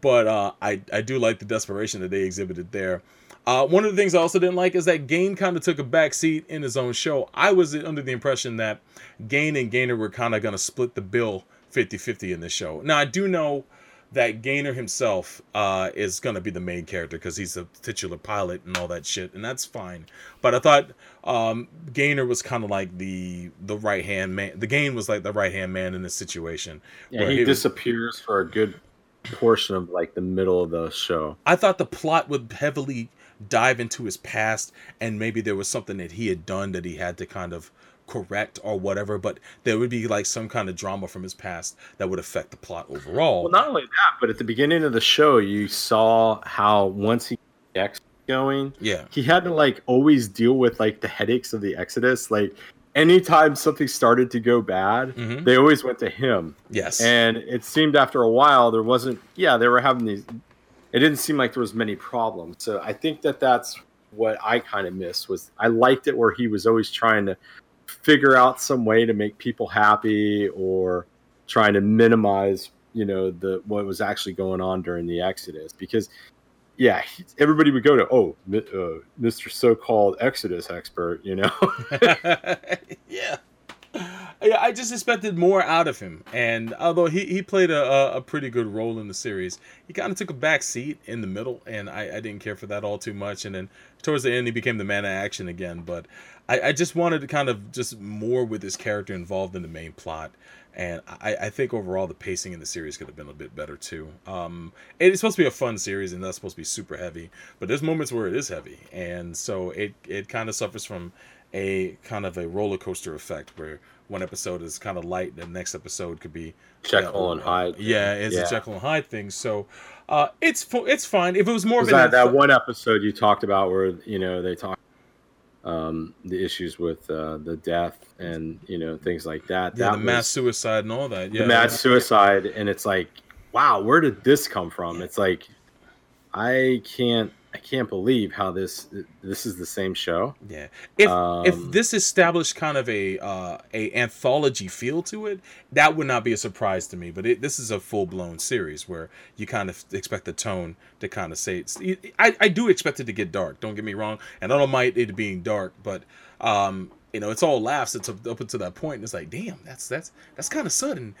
But uh, I I do like the desperation that they exhibited there. Uh, one of the things I also didn't like is that Gain kind of took a back seat in his own show. I was under the impression that Gain and Gainer were kind of going to split the bill 50 50 in this show. Now, I do know that Gainer himself uh, is going to be the main character because he's a titular pilot and all that shit, and that's fine. But I thought um, Gainer was kind of like the the right hand man. The Gain was like the right hand man in this situation. Yeah, he was- disappears for a good portion of like the middle of the show. I thought the plot would heavily dive into his past and maybe there was something that he had done that he had to kind of correct or whatever, but there would be like some kind of drama from his past that would affect the plot overall. Well, not only that, but at the beginning of the show, you saw how once he X going, yeah. he had to like always deal with like the headaches of the Exodus. Like anytime something started to go bad, hmm they always went to him. Yes. And it seemed after a while there wasn't. Yeah, they were having these. It didn't seem like there was many problems. So I think that that's what I kind of missed was I liked it where he was always trying to figure out some way to make people happy or trying to minimize you know the what was actually going on during the exodus because yeah everybody would go to oh uh, mr so-called exodus expert you know yeah. yeah, I just expected more out of him. And although he, he played a, a, a pretty good role in the series, he kind of took a back seat in the middle, and I, I didn't care for that all too much. And then towards the end, he became the man of action again. But I, I just wanted to kind of just more with his character involved in the main plot. And I, I think overall the pacing in the series could have been a bit better too. Um, it's supposed to be a fun series and not supposed to be super heavy, but there's moments where it is heavy, and so it it kind of suffers from a kind of a roller coaster effect where one episode is kind of light, and the next episode could be Jekyll and Hyde. Yeah, it's Yeah. a Jekyll and Hyde thing. So uh, it's it's fine. If it was more Was of that, that one episode you talked about where you know they talk um, the issues with uh, the death and you know things like that. yeah, that the mass suicide and all that. Yeah, the mass suicide, and it's like, wow, where did this come from? It's like, I can't, I can't believe how this this is the same show. Yeah. If Um, if this established kind of a uh, a anthology feel to it, that would not be a surprise to me. But it, this is a full blown series where you kind of expect the tone to kind of say it's. I, I do expect it to get dark. Don't get me wrong, and I don't mind it being dark, but um, you know, it's all laughs. It's up until that point. And it's like, damn, that's that's that's kind of sudden.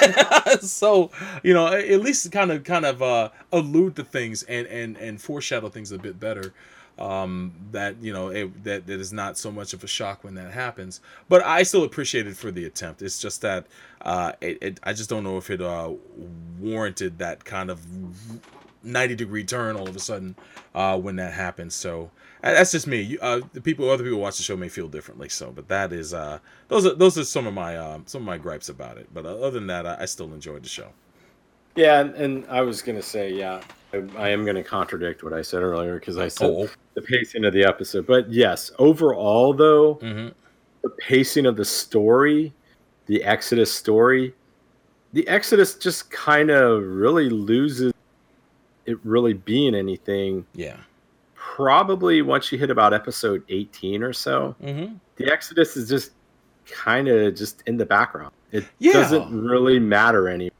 so you know, at least kind of kind of uh, allude to things and and and foreshadow things a bit better um that you know it, that that is not so much of a shock when that happens but i still appreciate it for the attempt it's just that uh it, it i just don't know if it uh warranted that kind of 90 degree turn all of a sudden uh when that happens so that's just me. Uh the people other people watch the show may feel differently so but that is uh those are those are some of my um some of my gripes about it. But uh, other than that I, I still enjoyed the show. Yeah, and, and I was gonna say, yeah, I, I am gonna contradict what I said earlier because I said oh. the pacing of the episode. But yes, overall though, hmm the pacing of the story, the Exodus story, the Exodus just kind of really loses it really being anything. yeah Probably once you hit about episode 18 or so, hmm the Exodus is just kind of just in the background. It Yeah. doesn't really matter anymore.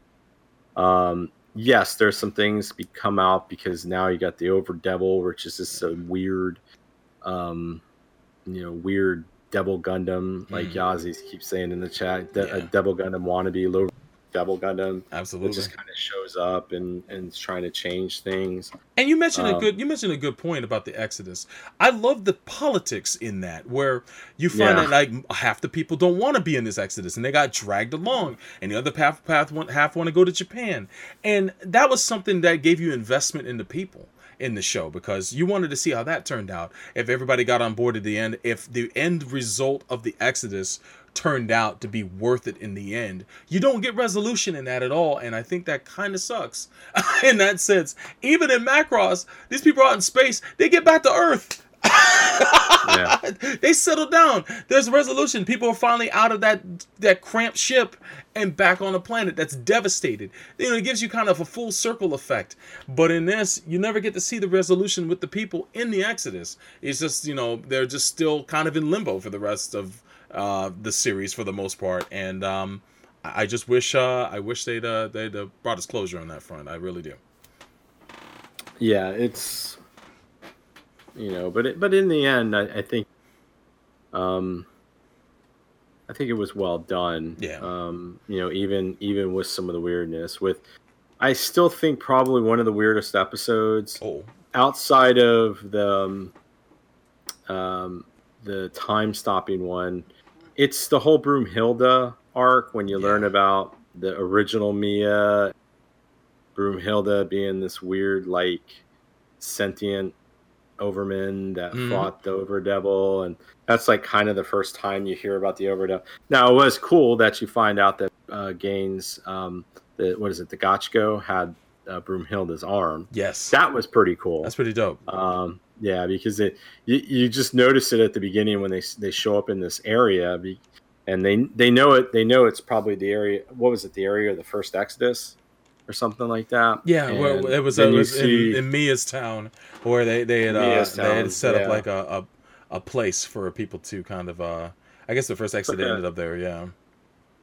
Um, yes, there's some things be come out because now you got the Over Devil, which is just a weird, um, you know, weird Devil Gundam, like Mm. Yazzie keeps saying in the chat, de- a Devil Gundam wannabe, low Devil Gundam. Absolutely, It absolutely just kind of shows up and and is trying to change things. And you mentioned a Um, good you mentioned a good point about the Exodus. I love the politics in that, where you find Yeah. that like half the people don't want to be in this Exodus, and they got dragged along, and the other half path one half want to go to Japan, and that was something that gave you investment in the people in the show because you wanted to see how that turned out. If everybody got on board at the end, if the end result of the Exodus turned out to be worth it in the end. You don't get resolution in that at all, and I think that kind of sucks in that sense. Even in Macross, these people are out in space, they get back to Earth. Yeah. they settle down. There's resolution. People are finally out of that that cramped ship and back on a planet that's devastated. You know, it gives you kind of a full circle effect. But in this, you never get to see the resolution with the people in the Exodus. It's just you know they're just still kind of in limbo for the rest of uh, the series for the most part. And um, I just wish uh, I wish they'd uh, they'd uh, brought us closure on that front. I really do. yeah it's you know but it, but in the end I, I think um i think it was well done Yeah. um you know even even with some of the weirdness with i still think probably one of the weirdest episodes Oh, outside of the um, um the time stopping one it's the whole broomhilda arc when you Yeah. learn about the original mia broomhilda being this weird like sentient overman that Mhm. fought the overdevil and that's like kind of the first time you hear about the overdevil now it was cool that you find out that uh gaines um the what is it the gotchko had uh, broomhilda's arm yes, that was pretty cool that's pretty dope. um, yeah, because it you, you just notice it at the beginning when they they show up in this area, be, and they they know it. They know it's probably the area. What was it? The area of the first Exodus, or something like that. Yeah, well, it was, it was see- in, in Mia's town where they they had uh, Mia's they had town, set yeah. up like a, a a place for people to kind of uh I guess the first exit like ended up there. Yeah,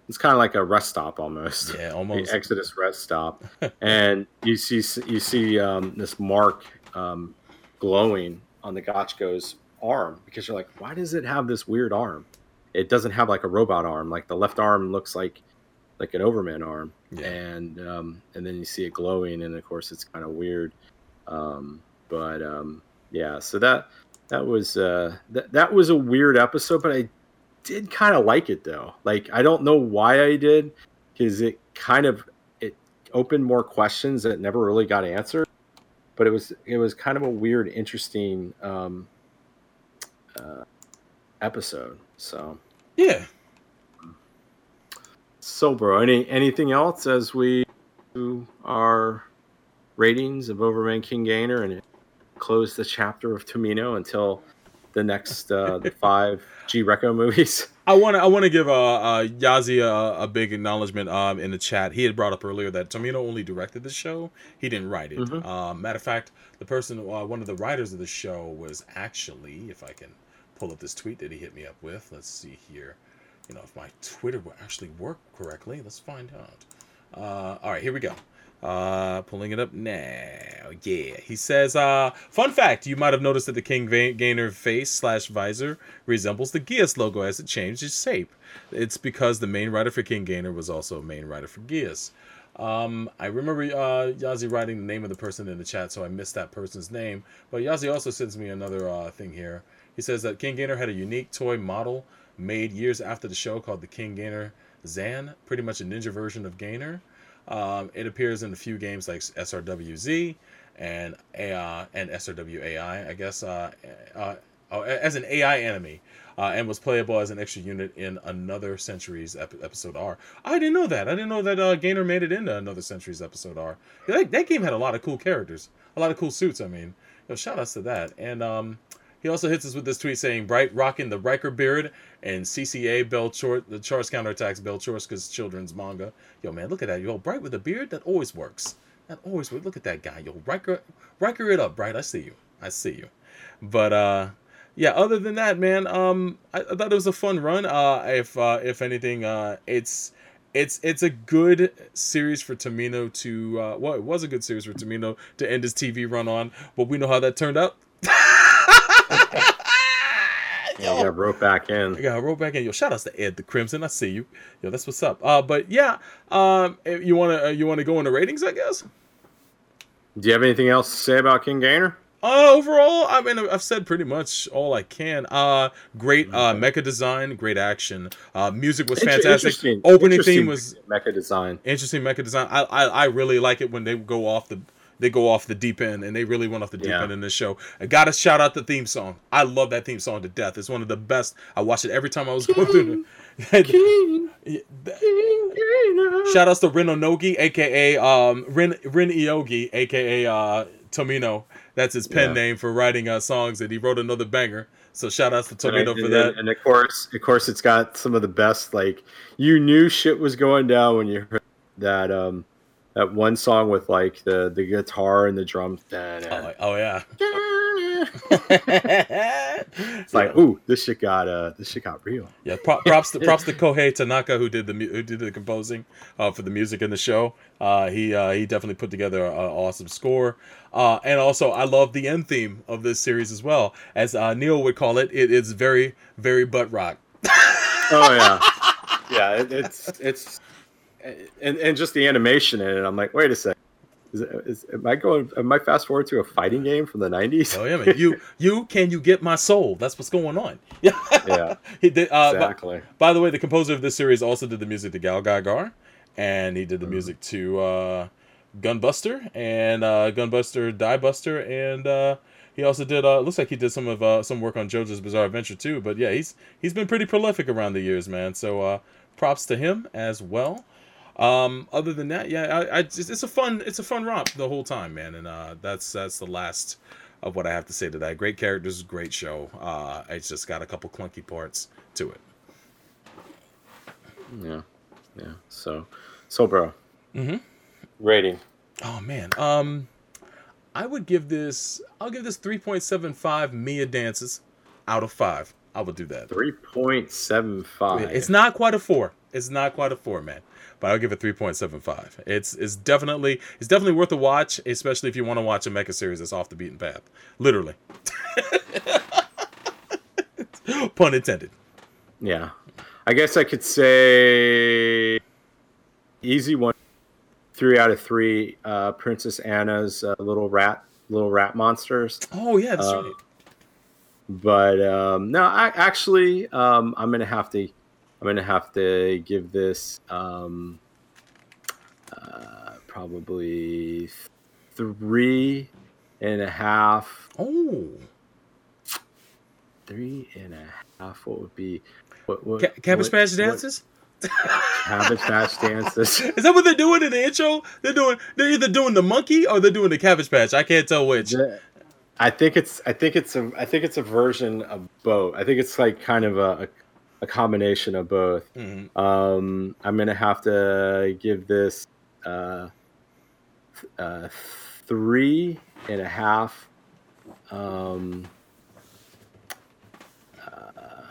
it's kind of like a rest stop almost. yeah, the almost. Exodus rest stop, and you see you see um, this mark um, glowing on the Gotchko's arm because you're like, why does it have this weird arm? it doesn't have like a robot arm. Like the left arm looks like like an Overman arm, Yeah. and um, and then you see it glowing, and of course it's kind of weird. Um, but um, yeah, so that that was uh, that that was a weird episode, but I did kind of like it though. Like I don't know why I did, because it kind of it opened more questions that never really got answered. But it was it was kind of a weird, interesting um, uh, episode. So Yeah. so, bro, any anything else as we do our ratings of Overman King Gainer and close the chapter of Tomino until the next uh, the five G Reco movies? I want to I want to give uh, uh Yazi a, a big acknowledgement um in the chat. He had brought up earlier that Tomino only directed the show. He didn't write it. Mhm. Uh, matter of fact, the person uh, one of the writers of the show was actually, if I can pull up this tweet that he hit me up with. Let's see here. You know, if my Twitter will actually work correctly, let's find out. Uh, all right, here we go. Uh, pulling it up now. Yeah, he says. Uh, fun fact: You might have noticed that the King Gainer face slash visor resembles the Geass logo as it changed its shape. It's because the main writer for King Gainer was also a main writer for Geass. Um, I remember uh, Yazi writing the name of the person in the chat, so I missed that person's name. But Yazi also sends me another uh, thing here. He says that King Gainer had a unique toy model made years after the show called the King Gainer Zan, pretty much a ninja version of Gainer. Um, it appears in a few games like SRWZ and AI and SRWAI, I guess, uh, uh, uh, as an AI enemy, uh, and was playable as an extra unit in Another Centuries ep- episode R. I didn't know that. I didn't know that uh, Gainer made it into Another Centuries episode R. That, that game had a lot of cool characters, a lot of cool suits. I mean, yo, shout outs to that. And um, he also hits us with this tweet saying, "Bright rocking the Riker beard and CCA Bell Chor the Charles counterattacks Beltorchika's children's manga." Yo, man, look at that. Yo, Bright with a beard that always works. That always works. Look at that guy. Yo, Riker, Riker it up, Bright. I see you. I see you. But uh, yeah. Other than that, man, um, I, I thought it was a fun run. Uh, if uh, if anything, uh, it's it's it's a good series for Tomino to uh, well, it was a good series for Tomino to end his TV run on, but we know how that turned out. Yeah, I got roped back in. I got back in. Yo, shout outs to Ed the Crimson. I see you. Yo, that's what's up. Uh, but yeah, um, you wanna uh, you wanna go into ratings, I guess. Do you have anything else to say about King Gainer? Uh, overall, I mean, I've said pretty much all I can. Uh, great uh, mecha design, great action. Uh, music was fantastic. interesting- Opening interesting theme was mecha design. interesting mecha design. I, I I really like it when they go off the they go off the deep end, and they really went off the deep Yeah. end in this show. I gotta shout out the theme song. I love that theme song to death. It's one of the best. I watched it every time I was going through. The, shout outs to Ren Onogi, aka um Ren Ren Iogi, aka uh Tomino. That's his pen Yeah. name for writing uh songs, and he wrote another banger. So shout outs to Tomino and, for and- that. and of course, of course, it's got some of the best. Like you knew shit was going down when you heard that um that one song with like the the guitar and the drums. Oh, oh yeah. It's like, ooh, this shit got uh, this shit got real. Yeah, pro- props to props to Kohei Tanaka who did the who did the composing uh, for the music in the show. Uh, he uh, he definitely put together an awesome score. Uh, and also, I love the end theme of this series as well. As uh, Neil would call it, it is very very butt rock. Oh yeah, yeah. It, it's it's and and just the animation in it. I'm like, wait a second. Is, is am I going? Am I fast forward to a fighting game from the '90s? Oh yeah, man. You you can you get my soul? That's what's going on. Yeah, Yeah, he did. Uh, by- exactly. By the way, the composer of this series also did the music to GaoGaiGar, and he did the Mhm. music to uh, Gunbuster and uh, Gunbuster Diebuster, and uh, he also did. Uh, looks like he did some of uh, some work on JoJo's Bizarre Adventure too. But yeah, he's he's been pretty prolific around the years, man. So uh, props to him as well. Um, other than that, yeah, I, I just, it's a fun it's a fun romp the whole time, man. And uh, that's that's the last of what I have to say to that. Great characters, great show. Uh, it's just got a couple clunky parts to it. Yeah, yeah. So, so bro, Mm-hmm. rating. Oh man, um, I would give this. I'll give this three point seven five Mia dances out of five. I would do that. Three point seven five. It's not quite a four. It's not quite a four, man. But I'll give it three point seven five. It's it's definitely it's definitely worth a watch, especially if you want to watch a mecha series that's off the beaten path. Literally. Pun intended. Yeah, I guess I could say easy one, three out of three. Uh, Princess Anna's uh, little rat, little rat monsters. Oh yeah, that's Uh, right. But um, no, I actually um, I'm gonna have to I'm gonna have to give this um, uh, probably three and a half. Oh, Three and a half. What would be? What, what, Ca- Cabbage Patch what- dances. Cabbage Patch dances. Is that what they're doing in the intro? They're doing. They're either doing the monkey or they're doing the Cabbage Patch. I can't tell which. The- I think it's I think it's a I think it's a version of both. I think it's like kind of a, a, a combination of both. Mhm. Um, I'm gonna have to give this uh, uh, three and a half. Um, uh,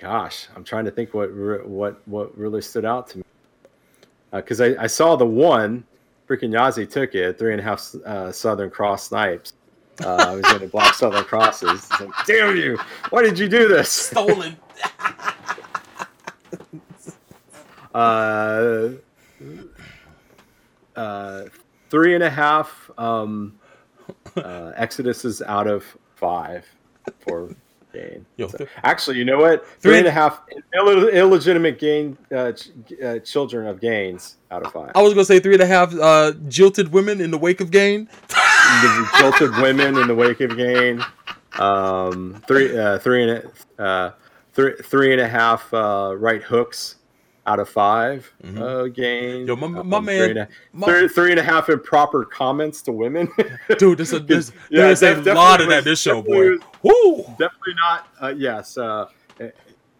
gosh, I'm trying to think what re- what what really stood out to me because I, I saw the one freaking Yazi took it three and a half uh, Southern Cross snipes. Uh, I was going to block Southern Crosses. Like, Damn you! Why did you do this? Stolen. Uh, uh, three and a half. Um, uh, Exodus is out of five for gain. Yo, So- th- actually, you know what? Three Three and- a half Ill- illegitimate gain uh, ch- uh, children of gains out of five. I was gonna say three and a half uh, jilted women in the wake of gain. jilted women in the wake of gain. Um, three, uh, three and a, uh, three, three and a half uh, right hooks out of 5 Mhm. uh, gain. Yo, my- Um, my three man- and a- my- three- three and a half improper comments to women. Dude, there's a there's, Yeah, there's a lot of that this show, boy. Woo! Definitely not. Uh, yes. Uh,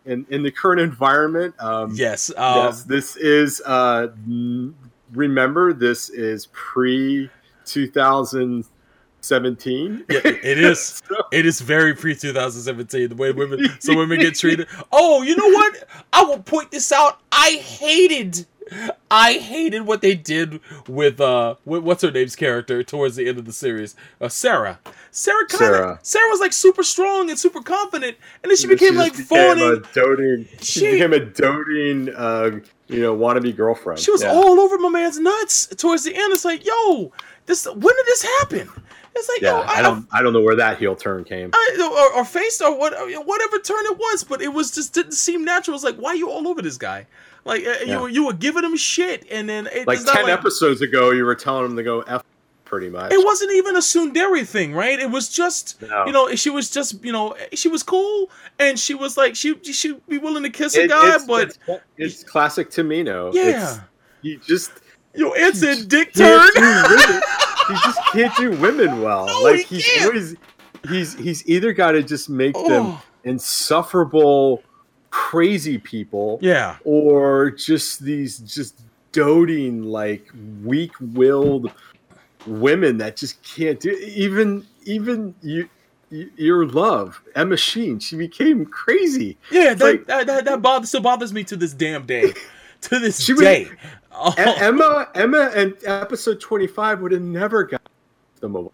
in in the current environment. Um, Yes. Um, yes. This is. Uh, remember, this is pre 2017. Yeah, it is. It is very pre 2017. The way women, some women get treated. Oh, you know what? I will point this out. I hated, I hated what they did with uh, with, what's her name's character towards the end of the series, uh, Sarah. Sarah kind of, Sarah. Sarah. was like super strong and super confident, and then she became just like became a doting. She, She- became a doting, uh, you know, wannabe girlfriend. She was Yeah. all over my man's nuts towards the end. It's like, yo, this when did this happen? It's like, Yeah, yo, I don't, I don't know where that heel turn came. I, or, or face or what, whatever turn it was, but it was just didn't seem natural. It was like, why are you all over this guy? Like uh, you Yeah. were you were giving him shit, and then it, Like it's ten like- episodes ago, you were telling him to go f, pretty much. It wasn't even a tsundere thing, right? It was just No. you know she was just you know she was cool and she was like she she'd be willing to kiss a guy, it's, but it's, it's classic Tomino. yeah, It's- you just yo, it's a dick turn. He just can't do women well. No, like he he's can't. always he's he's either got to just make them Oh. insufferable, crazy people, yeah, or just these just doting like weak-willed women that just can't do even even you your love emma sheen she became crazy yeah, that, like- that, that that bothers still bothers me to this damn day, to this She day. Oh. Emma emma and episode 25 would have never got them away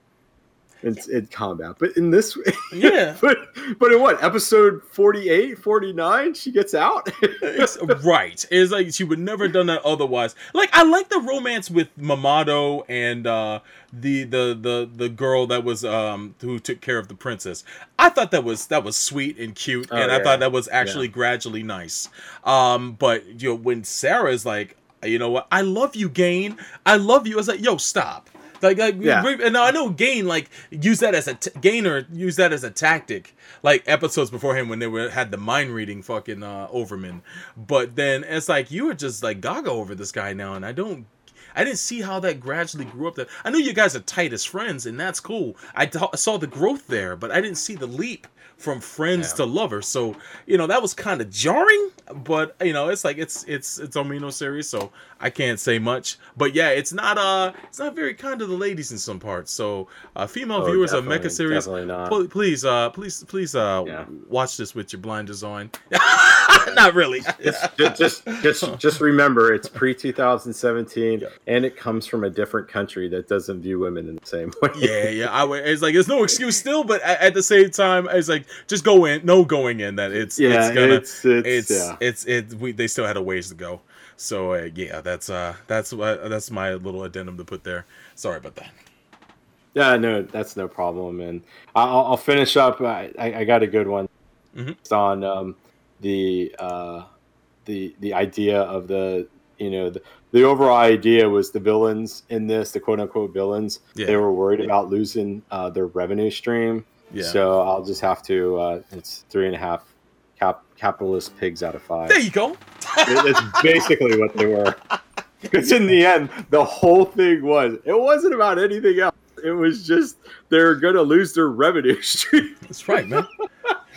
in, in combat but in this Yeah. but but in what episode 48 49 she gets out It's- right. It's like she would never have done that otherwise. Like I like the romance with Mamado and uh the the the the girl that was um who took care of the princess. I thought that was that was sweet and cute Oh, and I thought that was actually gradually nice. Um but you know when Sarah's like you know what? I love you, Gain. I love you. I was like, yo, stop. Like, like Yeah. and I know Gain like use that as a t- Gainer use that as a tactic, like episodes before him when they were had the mind reading fucking uh, Overman. But then it's like you were just like gaga over this guy now, and I don't. I didn't see how that gradually grew up. That I know you guys are tight as friends, and that's cool. I t- saw the growth there, but I didn't see the leap from friends Yeah. to lovers. So you know that was kind of jarring. But you know it's like it's it's it's Omino series, so I can't say much. But yeah, it's not uh it's not very kind to the ladies in some parts. So uh, female Oh, viewers of Mecha series, pl- please uh please please uh Yeah. watch this with your blinders on. Not really. just, just, just, just remember, it's pre 2017, and it comes from a different country that doesn't view women in the same way. yeah, yeah. I would, it's like there's no excuse still, but at, at the same time, it's like just go in, no going in that it's yeah, it's gonna it's it's, it's yeah. it's it we they still had a ways to go. So uh, yeah, that's uh that's what that's my little addendum to put there. Sorry about that. Yeah, no, that's no problem. And I'll, I'll finish up. I, I I got a good one Mhm. It's on um, the uh, the the idea of the you know the, the overall idea was the villains in this, the quote unquote villains. Yeah. They were worried about losing uh, their revenue stream. Yeah. So I'll just have to. Uh, it's three and a half cap, capitalist pigs out of five. There you go. It- it's basically what they were. Because in the end, the whole thing was it wasn't about anything else. It was just they're gonna lose their revenue stream. That's right, man.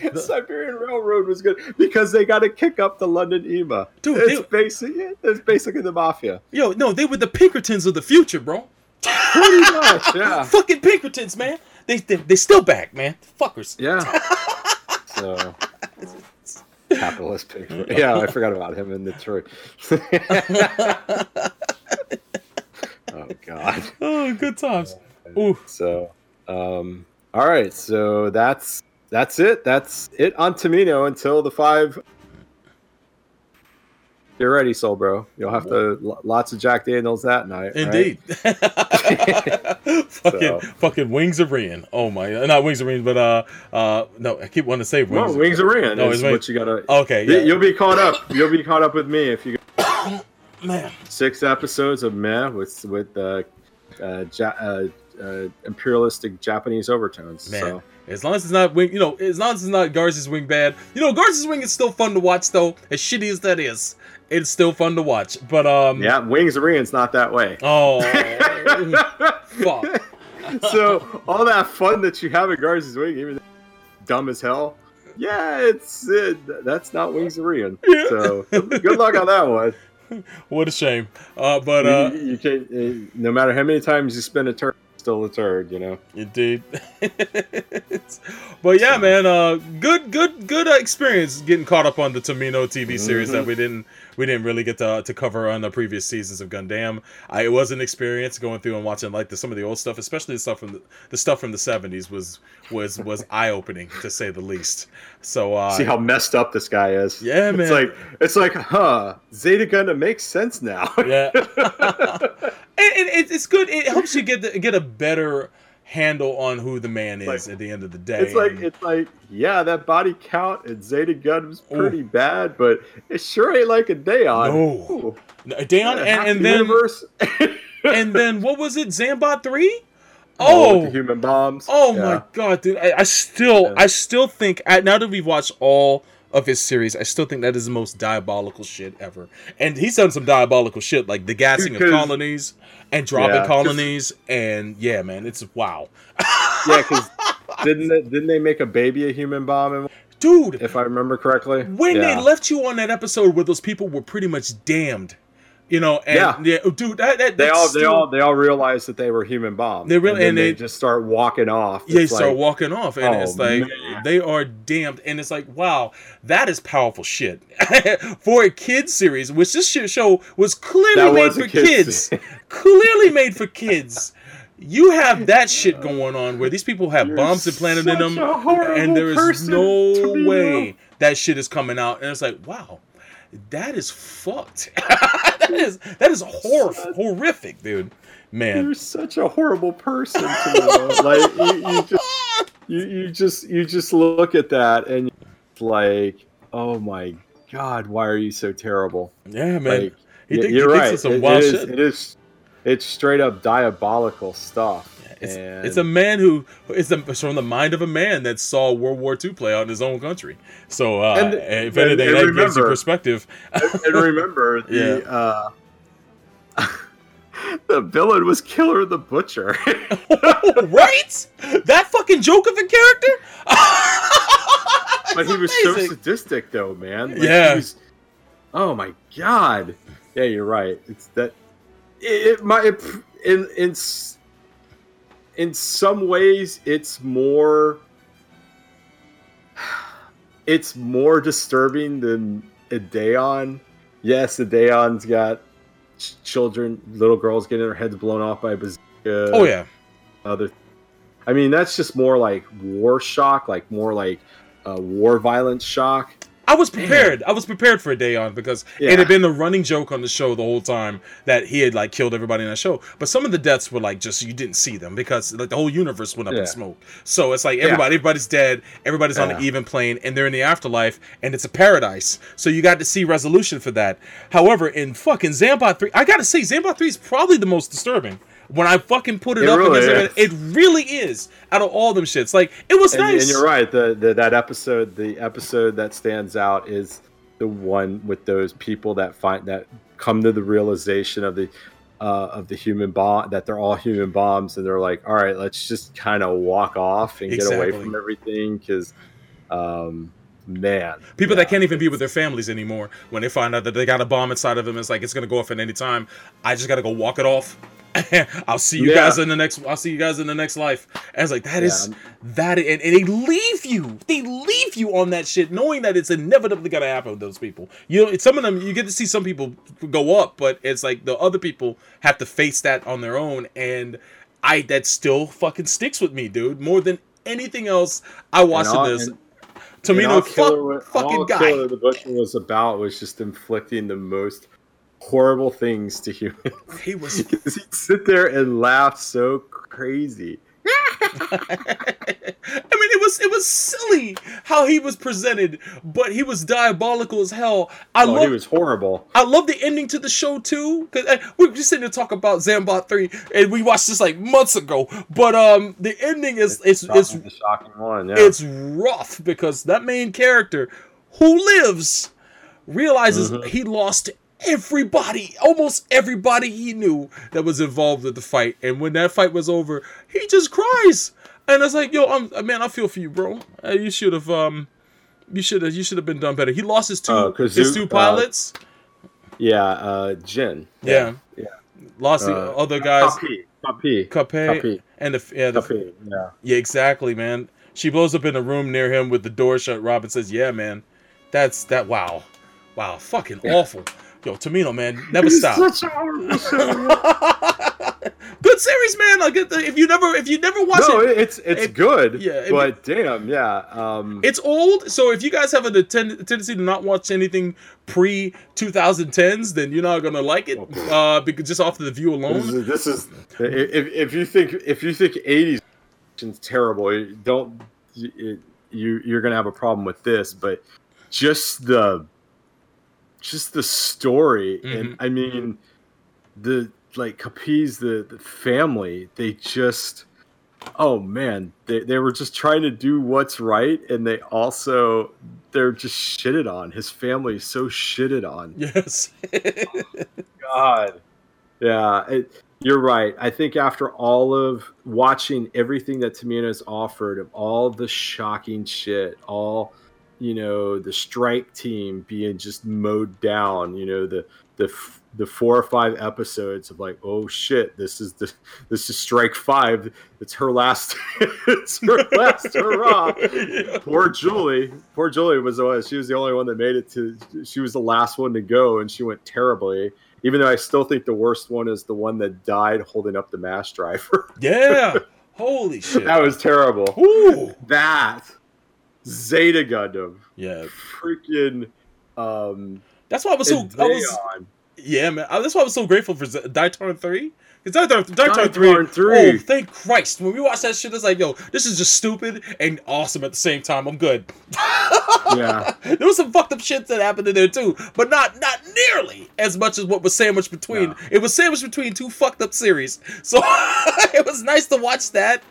Siberian Railroad was good because they got to kick up the London IMA. Dude, it's they- basically it's basically the mafia. Yo, no, they were the Pinkertons of the future, bro. Pretty much, yeah, Fucking Pinkertons, man. They they they still back, man. Fuckers. yeah. So capitalist pig. Yeah, I forgot about him in Detroit. oh God. Oh, good times. Ooh. So, um, all right. So that's that's it. That's it on Tomino until the five. You're ready, Soul Bro. You'll have to lots of Jack Daniels that night. all right? Indeed. fucking So- fucking wings of Rean. Oh my, not wings of Rean, but uh uh no, I keep wanting to say No, wings. Wings of Ren. No, it's what you gotta. Okay, yeah. You'll be caught up. You'll be caught up with me if you Man, six episodes of meh with with uh, uh, ja- uh, uh, imperialistic Japanese overtones. man. So As long as it's not wing, you know, as long as it's not Garzey's wing bad. You know, Garzey's wing is still fun to watch though. As shitty as that is, it's still fun to watch. But um, yeah, Wings of Ren's not that way. Oh, fuck. so all that fun that you have at Garzey's Wing, even dumb as hell. Yeah, it's it, that's not Wings of Rean. Yeah. So good luck on that one. What a shame. Uh, but uh, you, you can't. uh, No matter how many times you spend a it's still a turd. You know. Indeed. but yeah, man, uh, good, good, good uh, experience getting caught up on the Tomino TV series Mm-hmm. that we didn't we didn't really get to, to cover on the previous seasons of Gundam. I, it was an experience going through and watching like the, some of the old stuff, especially the stuff from the, the stuff from the seventies was was was eye opening to say the least. So uh, See how messed up this guy is. Yeah, It's man. like it's like, huh? Zeta Gundam makes sense now. yeah, and, and it's good. It helps you get the, get a better handle on who the man is Like- at the end of the day. It's like it's like yeah, that body count in Zeta Gundam's pretty bad, but it sure ain't like a day on. No. Ideon, and, and then and then what was it? Zambot three? oh, Oh, the human bombs. oh Yeah. my god, dude! I, I still, Yeah. I still think I- now that we've watched all of his series, I still think that is the most diabolical shit ever. And he's done some diabolical shit, like the gassing of colonies and dropping Yeah, colonies, and yeah, man, it's wow, Yeah, because didn't they, didn't they make a baby a human bomb? dude. If I remember correctly. When yeah. they left you on that episode where those people were pretty much damned, you know, and Yeah. yeah, oh, dude, that, that they all they all they all realized that they were human bombs. They really- and, and they, they- just start walking off. Yeah, they start like, walking off, and oh, it's like man. they are damned, and it's like, wow, that is powerful shit for a kids series, which this show was clearly That made was for kids kids, clearly made for kids. You have that shit going on where these people have You're bombs implanted in them, and there is no way that shit is coming out, and it's like, wow. That is fucked. that is that is hor- horrific, dude. Man, You're such a horrible person. To like you, you just you, you just you just look at that and it's like, oh my god, why are you so terrible? yeah, man. Like, he, think, you're he right. It- wild it is, shit. It is. It's straight up diabolical stuff. It's, and it's a man who it's, a, it's from the mind of a man that saw World War II play out in his own country. So, uh, And- if and- anything, and that gives you perspective. and remember the uh, the villain was Killer the Butcher. right? That fucking joke of a character? but he was so sadistic, though, man. Like, Yeah. was- oh my god. Yeah, you're right. It's that. It, it might in in s- in some ways it's more. It's more disturbing than Ideon. Yes, Ideon's got ch- children, little girls getting their heads blown off by a bazooka. Oh yeah, Other, I mean, that's just more like war shock, like more like uh, war violence shock. I was prepared. I was prepared for a day on because Yeah. it had been the running joke on the show the whole time that he had like killed everybody in that show. But some of the deaths were like just you didn't see them because like the whole universe went up Yeah. in smoke. So it's like everybody, everybody's dead, everybody's on Yeah. an even plane, and they're in the afterlife, and it's a paradise. So you got to see resolution for that. However, in fucking Zambot three, I gotta say Zambot three is probably the most disturbing. When I fucking put it, It up really against it, it really is. Out of all them shits, like it was And, nice. and you're right. The, the that episode, the episode that stands out is the one with those people that find that come to the realization of the uh, of the human bomb that they're all human bombs, and they're like, all right, let's just kind of walk off and get away from everything because, um, man, People yeah. that can't even be with their families anymore when they find out that they got a bomb inside of them, it's like it's gonna go off at any time. I just gotta go walk it off. I'll see you Yeah. guys in the next. I'll see you guys in the next life. And it's like that is Yeah. that, and, and they leave you. They leave you on that shit, knowing that it's inevitably gonna happen with those people. You know, some of them you get to see some people go up, but it's like the other people have to face that on their own, and I that still fucking sticks with me, dude. More than anything else, I watched this. and- Tomino, fuck, Killer fucking all guy. Killer the Butcher was about was just inflicting the most horrible things to humans. He was he'd sit there and laugh so crazy. I mean, it was it was silly how he was presented, but he was diabolical as hell. I Oh, love he was horrible. I love the ending to the show too, because we were just sitting to talk about Zambot three, and we watched this like months ago. But um, the ending is it's it's the shocking one. Yeah. it's rough because that main character who lives realizes Mhm. he lost everybody almost everybody he knew that was involved with the fight and when that fight was over he just cries and it's like yo I'm, man i feel for you bro Uh, you should have um you should have you should have been done better he lost his two Oh, 'cause his you- two uh, pilots yeah, uh, Jin. yeah, yeah. lost the Uh, other guys Puppy. Puppy. Cape and the yeah the, Puppy. Yeah. Yeah, exactly, man. She blows up in a room near him with the door shut. Robin says, "Yeah, man, that's that. Wow, wow, fucking awful." Yo, Tomino, man, never It's stop. such a horrible show. Good series, man. Like if if you never if you never watch no, it, it, it's it's it- good. yeah, it- but damn, yeah. Um, it's old. So if you guys have a ten- tendency to not watch anything pre 2010s, then you're not gonna like it. Uh, because just off the view this alone. is, this is if, if you think if you think 80s is terrible, you don't you you- you're gonna have a problem with this. But just the just the story, and mm-hmm. I mean the like Capiz, the, the family, they just oh man, they they were just trying to do what's right, and they also they're just shitted on. His family is so shitted on. Yes. God. Yeah, it, you're right. I think after all of watching everything that Tomino's offered, of all the shocking shit, all you know, the strike team being just mowed down, you know, the the f- the four or five episodes of like, oh shit, this is the this is strike five. It's her last. it's her last hurrah. Poor Julie. Poor Julie was the one. She was the only one that made it to. She was the last one to go, and she went terribly. Even though I still think the worst one is the one that died holding up the mash driver. yeah. Holy shit. that was terrible. Ooh. That Zeta Gundam, Yeah. freaking um, That's why I was so. I was, Yeah, man. I- That's why I was so grateful for Z- Daitarn 3. Because Daitarn, Daitarn 3, Daitarn 3. Oh, thank Christ. When we watched that shit, it's like, yo, this is just stupid and awesome at the same time. I'm good. yeah. there was some fucked up shit that happened in there too, but not not nearly as much as what was sandwiched between. No. It was sandwiched between two fucked up series, so it was nice to watch that.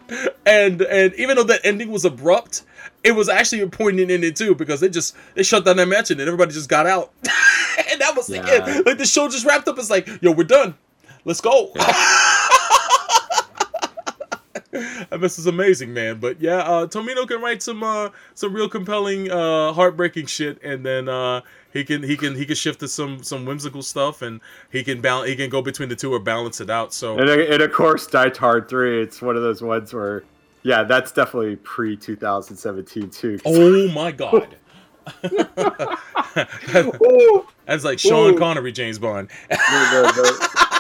And and even though that ending was abrupt, it was actually a poignant ending too because they just they shut down that mansion and everybody just got out, and that was the end. Like the show just wrapped up. It's like, yo, we're done. Let's go. this is amazing, man. But yeah, uh, Tomino can write some uh, some real compelling, uh, heartbreaking shit, and then uh, he can he can he can shift to some some whimsical stuff, and he can balance he can go between the two or balance it out. So And, and of course, Daitarn 3, it's one of those ones where, yeah, that's definitely pre 2017 too. oh my god, That's like Sean Ooh. Connery, James Bond. the, the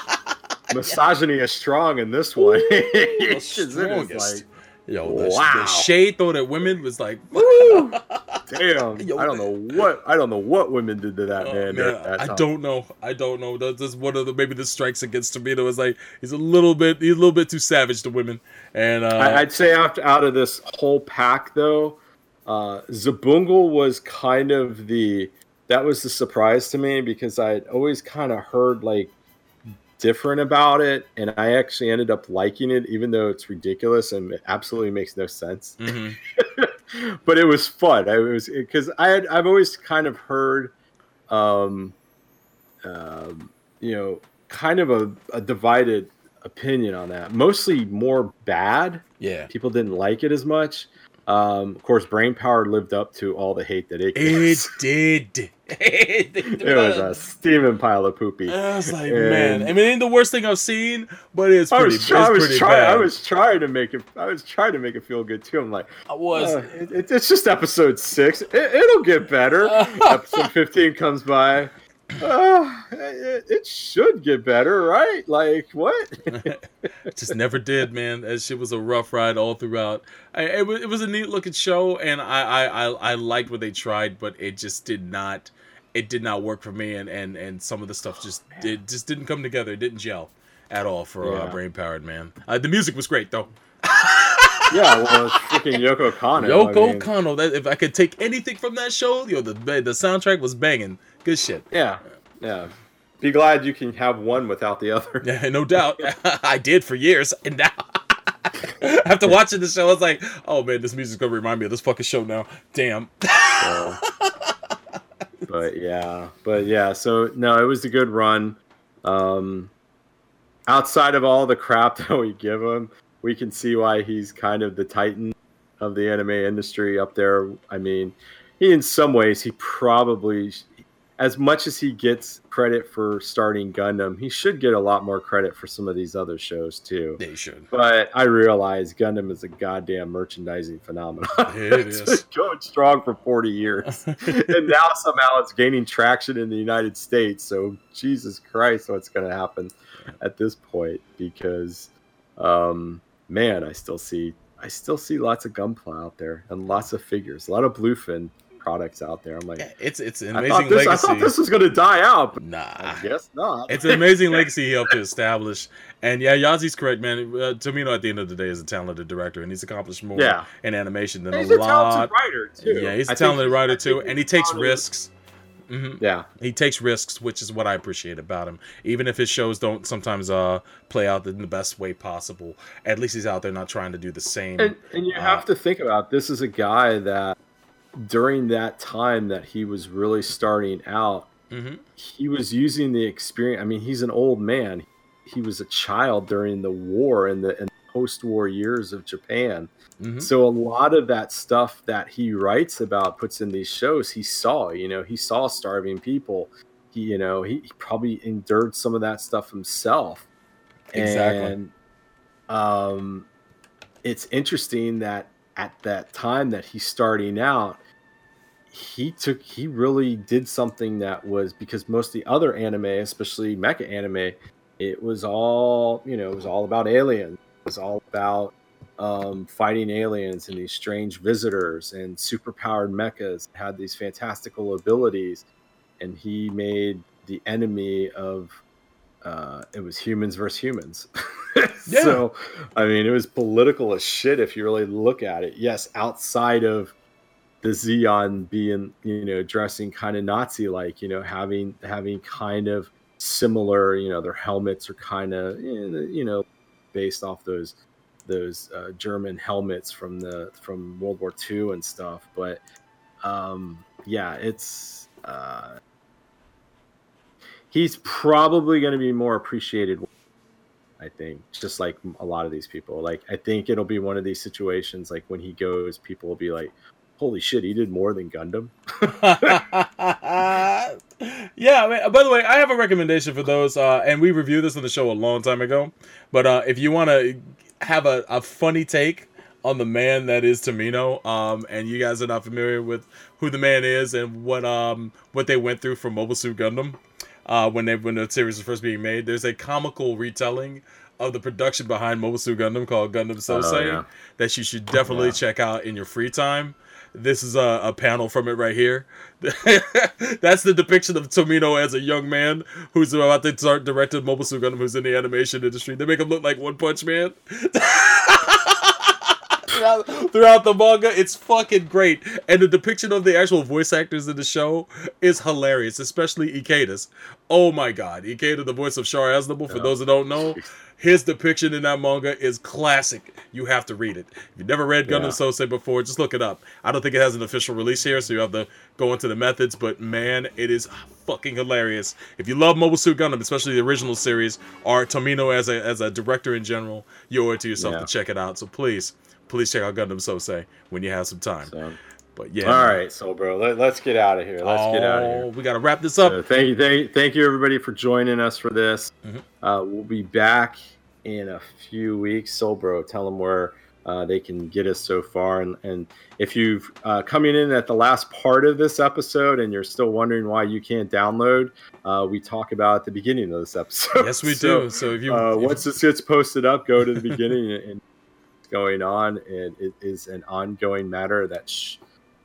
misogyny is strong in this one. It's it is like, Yo, the, Wow. the shade thrown at women was like, Woo! Damn, Yo, I don't know what I don't know what women did to that oh, man. man, at that I don't know. I don't know. That's just one of the maybe the strikes against Tomino is like he's a little bit he's a little bit too savage to women. And uh, I, I'd say after out of this whole pack though, uh, Xabungle was kind of the that was the surprise to me because I'd always kind of heard like different about it, and I actually ended up liking it, even though it's ridiculous and it absolutely makes no sense. mhm. but it was fun. I was because I had I've always kind of heard, um, um, you know, kind of a, a divided opinion on that. Mostly more bad. yeah, People didn't like it as much. Um, of course, Brain Power lived up to all the hate that it gets. it did. It was a steaming pile of poopy. I was like, And- man. I mean, it ain't the worst thing I've seen, but it's I was, I was pretty trying. I was trying to make it. I was trying to make it feel good too. I'm like, I was. Uh, it, it- it's just episode six. It, it'll get better. episode 15 comes by. Uh, it, it should get better, right? Like, what? just never did, man. That shit was a rough ride all throughout. I, it, was, it was a neat looking show, and I, I, I, I liked what they tried, but it just did not. It did not work for me, and, and, and some of the stuff just did just didn't come together. It didn't gel at all for uh, Brain Powered Man. Uh, the music was great though. yeah, well, it's freaking Yoko Kanno. Yoko I mean, Kanno. That if I could take anything from that show, yo, the the soundtrack was banging. Good shit. Yeah, yeah. Be glad you can have one without the other. Yeah, no doubt. I did for years, and now after watching the show, I was like, "Oh man, this music's gonna remind me of this fucking show now." Damn. So, but yeah, but yeah. So no, it was a good run. Um, outside of all the crap that we give him, we can see why he's kind of the titan of the anime industry up there. I mean, he in some ways he probably, as much as he gets credit for starting Gundam, he should get a lot more credit for some of these other shows too. They should. But I realize Gundam is a goddamn merchandising phenomenon. It it's is. been going strong for 40 years. and now somehow it's gaining traction in the United States. So Jesus Christ, what's going to happen at this point? Because, um, man, I still see I still see lots of Gunpla out there and lots of figures, a lot of Bluefin products out there. I'm like, Yeah, it's it's an I amazing thought, this, I thought this was going to die out, but Nah. I guess not. It's an amazing legacy he helped to establish. And yeah, Yazi's correct, man. Uh, Tomino at the end of the day is a talented director, and he's accomplished more Yeah. in animation than he's a a lot. talented writer too. Yeah, he's a I think talented he's- writer too, and he takes probably- risks. hmm Yeah, He takes risks, which is what I appreciate about him. Even if his shows don't sometimes uh play out in the best way possible, at least he's out there not trying to do the same. and, and you Uh, have to think about this is a guy that during that time that he was really starting out Mhm. he was using the experience i mean he's an old man he was a child during the war and the, and post-war years of japan Mhm. so a lot of that stuff that he writes about puts in these shows he saw you know he saw starving people he you know he, he probably endured some of that stuff himself Exactly. and um it's interesting that at that time that he's starting out he took he really did something that was because most of the other anime especially mecha anime it was all you know it was all about aliens. It was all about um, fighting aliens and these strange visitors and superpowered mechas had these fantastical abilities. And he made the enemy of uh, it was humans versus humans Yeah. so i mean it was political as shit if you really look at it yes outside of the Zeon being, you know, dressing kind of Nazi like, you know, having having kind of similar, you know, their helmets are kind of, you know, based off those those uh, German helmets from the from World War II and stuff. But um, yeah, it's uh, he's probably going to be more appreciated. I think, just like a lot of these people. Like, I think it'll be one of these situations. Like when he goes, people will be like, holy shit, he did more than Gundam. yeah. I mean, by the way, I have a recommendation for those, uh, and we reviewed this on the show a long time ago. But uh, if you want to have a, a funny take on the man that is Tomino. Um, and you guys are not familiar with who the man is and what um what they went through for Mobile Suit Gundam. Uh, when they when the series was first being made, there's a comical retelling of the production behind Mobile Suit Gundam called Gundam Sosei Oh, yeah. that you should definitely Yeah. check out in your free time. This is a, a panel from it right here. That's the depiction of Tomino as a young man who's about to start directing Mobile Suit Gundam, who's in the animation industry. They make him look like One Punch Man. throughout, throughout the manga, it's fucking great, and the depiction of the actual voice actors in the show is hilarious, especially Ikeda's. Oh my god, Ikeda, the voice of Char Aznable. For Yeah. those that don't know, his depiction in that manga is classic. You have to read it. If you've never read Gundam Yeah. Sosei before, just look it up. I don't think it has an official release here, so you have to go into the methods. But man, it is fucking hilarious. If you love Mobile Suit Gundam, especially the original series, or Tomino as a as a director in general, you owe it to yourself Yeah. to check it out. So please, please check out Gundam Sosei when you have some time. So, But yeah, All right, so bro, let, let's get out of here. Let's get out of here. Oh, We gotta wrap this up. So thank you, thank, thank you, everybody, for joining us for this. Mhm. Uh, we'll be back in a few weeks. So, bro, tell them where uh, they can get us so far. And, and if you've uh, coming in at the last part of this episode and you're still wondering why you can't download, uh, we talk about at the beginning of this episode. Yes, we So, do. So if you, uh, if- once this gets posted up, go to the beginning and going on. And it is an ongoing matter that sh-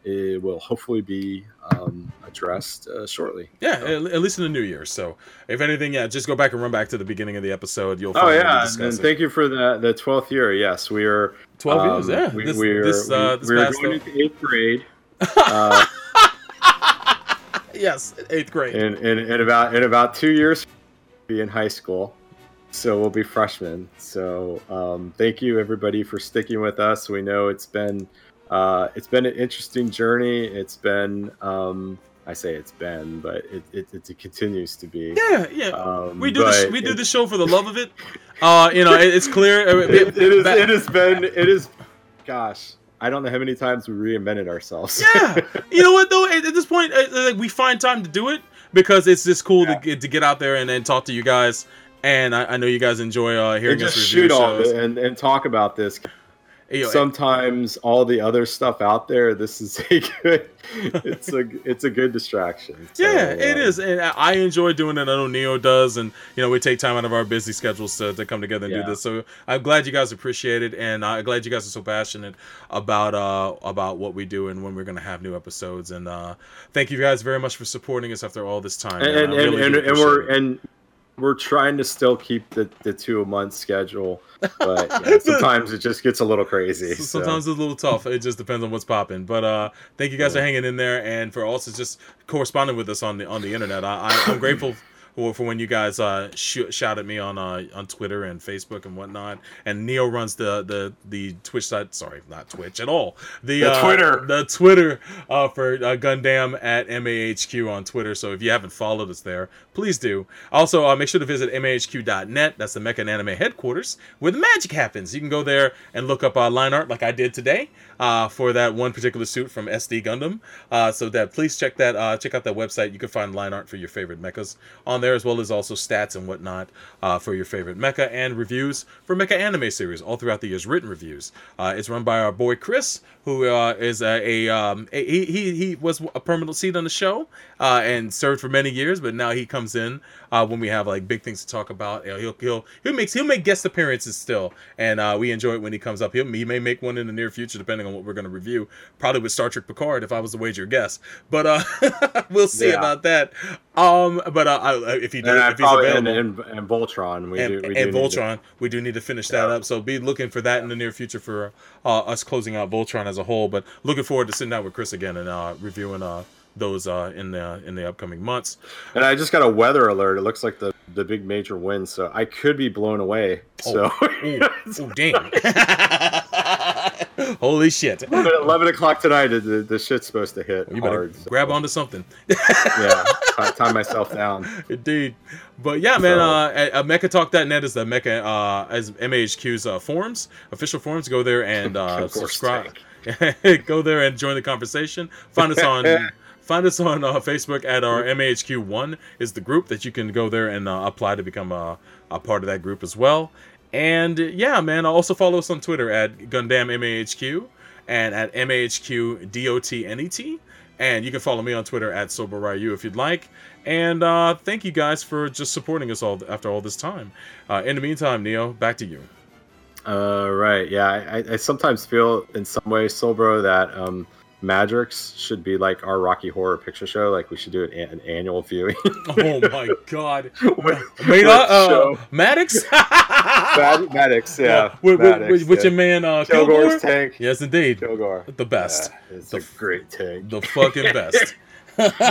it will hopefully be um, addressed uh, shortly. Yeah, at, at least in the new year. So, if anything, yeah, just go back and run back to the beginning of the episode. You'll Oh yeah, and thank you for the the twelfth year. Yes, we are Twelve um, years. Yeah, We, this, we're this, uh, we, this we're past, going into eighth grade. Uh, yes, eighth grade. in, in, in about in about two years, be in high school, so we'll be freshmen. So um, thank you everybody for sticking with us. We know it's been uh, it's been an interesting journey. It's been um, I say it's been, but it, it, it continues to be. yeah, yeah. Um, we do the we do the show for the love of it. Uh, you know, it, it's clear. uh, it, is back- it has been it is gosh i don't know how many times we reinvented ourselves yeah, you know what though? At, at this point, uh, like we find time to do it because it's just cool Yeah. to get to get out there and then talk to you guys. And I, I know you guys enjoy uh, hearing and us just review shoot all shows. and, and talk about this sometimes all the other stuff out there this is a good it's a it's a good distraction So, Yeah, it um, is, and I enjoy doing it. I know Neo does, and you know we take time out of our busy schedules to, to come together and Yeah. do this. So I'm glad you guys appreciate it, and I'm glad you guys are so passionate about uh about what we do and when we're gonna have new episodes. And uh thank you guys very much for supporting us after all this time. and and, and, really and, and we're it. and we're trying to still keep the, the two a month schedule but yeah, sometimes it just gets a little crazy So so. sometimes it's a little tough. It just depends on what's popping. But uh, thank you guys for hanging in there and for also just corresponding with us on the on the internet. I, I, I'm grateful for, for when you guys uh, sh- shout at me on uh, on Twitter and Facebook and whatnot. And Neo runs the the the Twitch site. Sorry, not Twitch at all. The, The uh, Twitter. the Twitter uh, for uh, Gundam at MAHQ on Twitter. So if you haven't followed us there, please do. Also, uh, make sure to visit MAHQ.net. That's the Mecha and Anime headquarters where the magic happens. You can go there and look up uh, line art like I did today uh, for that one particular suit from SD Gundam. Uh, so that please check that uh, check out that website. You can find line art for your favorite mechas on there, as well as also stats and whatnot uh, for your favorite mecha and reviews for mecha anime series all throughout the year's written reviews. It's run by our boy Chris, who is a, a, um, a he, he he was a permanent seat on the show uh, and served for many years, but now he comes in uh, when we have like big things to talk about. He'll he'll he'll makes he'll make guest appearances still, and uh, we enjoy it when he comes up. He'll, he may make one in the near future, depending on what we're going to review. Probably with Star Trek Picard, if I was to wager a guess. But uh, we'll see Yeah. about that. Um, but uh, I, if he and, does, I if he's probably, and, available and, and Voltron we and, do we and do need to- Voltron. We do need to finish that Yeah. up. So be looking for that in the near future for uh, us closing out Voltron as a whole. But looking forward to sitting down with Chris again and uh, reviewing uh, those uh, in the in the upcoming months. And I just got a weather alert. It looks like the the big major wind, so I could be blown away. So Ooh, ooh, damn! Holy shit! at eleven o'clock tonight, the, the, shit's supposed to hit You better hard. so, grab onto something. Yeah, time, time myself down. Indeed. But yeah, man, So- uh, at, uh, MechaTalk.net is the Mecha, uh, as MAHQ's uh, forums, official forums. Go there and uh, subscribe. Go there and join the conversation. Find us on. Find us on uh, Facebook at our MAHQ1 is the group that you can go there and uh, apply to become a, a part of that group as well. And yeah, man, also follow us on Twitter at Gundam MAHQ and at MAHQ DOTNET. And you can follow me on Twitter at Sober Ryu if you'd like. And uh, thank you guys for just supporting us all after all this time. Uh, in the meantime, Neo, back to you. Uh, right. Yeah, I, I sometimes feel in some ways, Sobro, that um, Madrix should be like our Rocky Horror Picture Show. Like we should do an, an annual viewing. oh my god, With- Made with uh, show. Maddox, Mad- Maddox, yeah. with, with, Maddox, with, with yeah. your man uh, Kilgore's Kilgore. tank. Yes, indeed, Kilgore. the best, Yeah, it's The a great tank. the fucking best.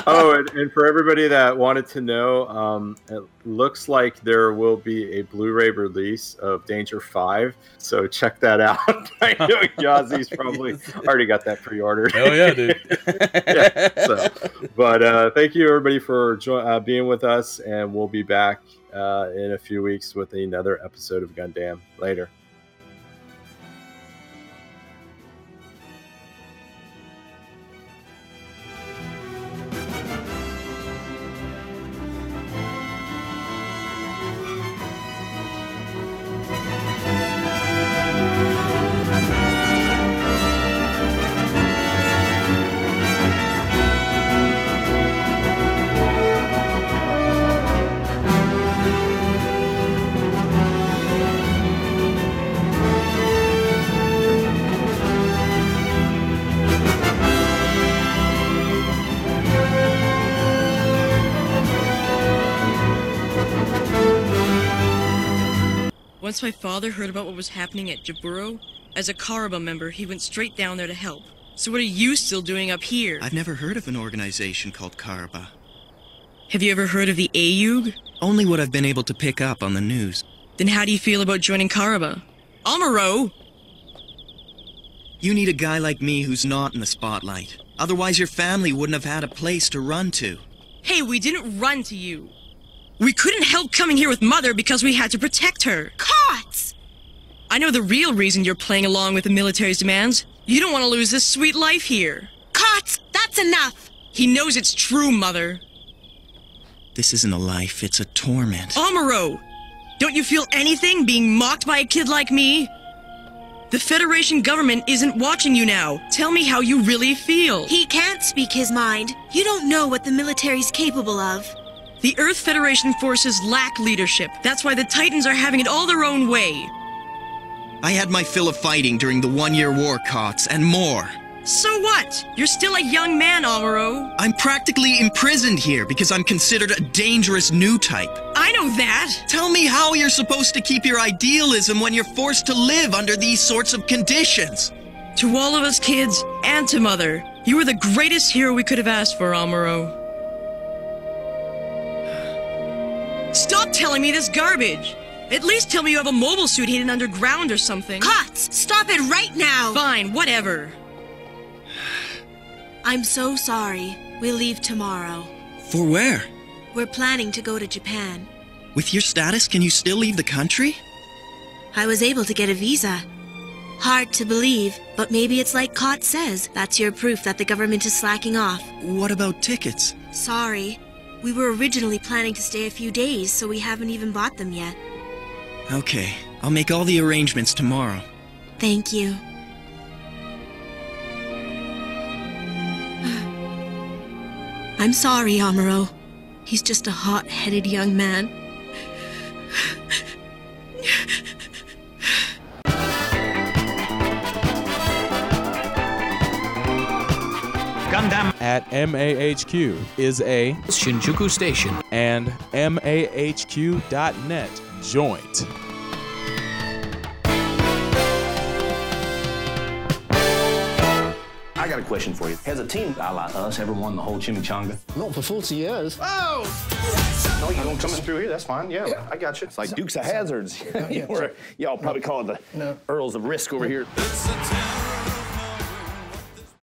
oh, and, and for everybody that wanted to know, um, it looks like there will be a Blu-ray release of Danger Five, so check that out. I know Yazi's probably already got that pre-ordered. Oh yeah, dude. Yeah, so, but uh, thank you everybody for jo- uh, being with us, and we'll be back uh, in a few weeks with another episode of Gundam. Later. Once my father heard about what was happening at Jaburo, as a Karaba member, he went straight down there to help. So what are you still doing up here? I've never heard of an organization called Karaba. Have you ever heard of the AEUG? Only what I've been able to pick up on the news. Then how do you feel about joining Karaba? Amuro! You need a guy like me who's not in the spotlight. Otherwise, your family wouldn't have had a place to run to. Hey, we didn't run to you. We couldn't help coming here with Mother because we had to protect her. Katz! I know the real reason you're playing along with the military's demands. You don't want to lose this sweet life here. Katz! That's enough! He knows it's true, Mother. This isn't a life, it's a torment. Amuro! Don't you feel anything being mocked by a kid like me? The Federation government isn't watching you now. Tell me how you really feel. He can't speak his mind. You don't know what the military's capable of. The Earth Federation forces lack leadership. That's why the Titans are having it all their own way. I had my fill of fighting during the one year war, Katz, and more. So what? You're still a young man, Amuro. I'm practically imprisoned here because I'm considered a dangerous new type. I know that. Tell me how you're supposed to keep your idealism when you're forced to live under these sorts of conditions. To all of us kids, and to Mother, you were the greatest hero we could have asked for, Amuro. Stop telling me this garbage. At least tell me you have a mobile suit hidden underground or something. Katz! Stop it right now! Fine, whatever. I'm so sorry. We'll leave tomorrow. For where? We're planning to go to Japan. With your status, can you still leave the country? I was able to get a visa. Hard to believe, but maybe it's like Cot says. That's your proof that the government is slacking off. What about tickets? Sorry. We were originally planning to stay a few days, so we haven't even bought them yet. Okay, I'll make all the arrangements tomorrow. Thank you. I'm sorry, Amuro. He's just a hot headed young man. Gundam At MAHQ is a Shinjuku Station. and MAHQ.net joint. I got a question for you. Has a team a la us ever won the whole chimichanga? Not for 40 years. Oh! No, you don't come through here. That's fine. Yeah, I got you. It's like Dukes of Hazards. yeah. Or, y'all probably call it the No. Earls of Risk over here.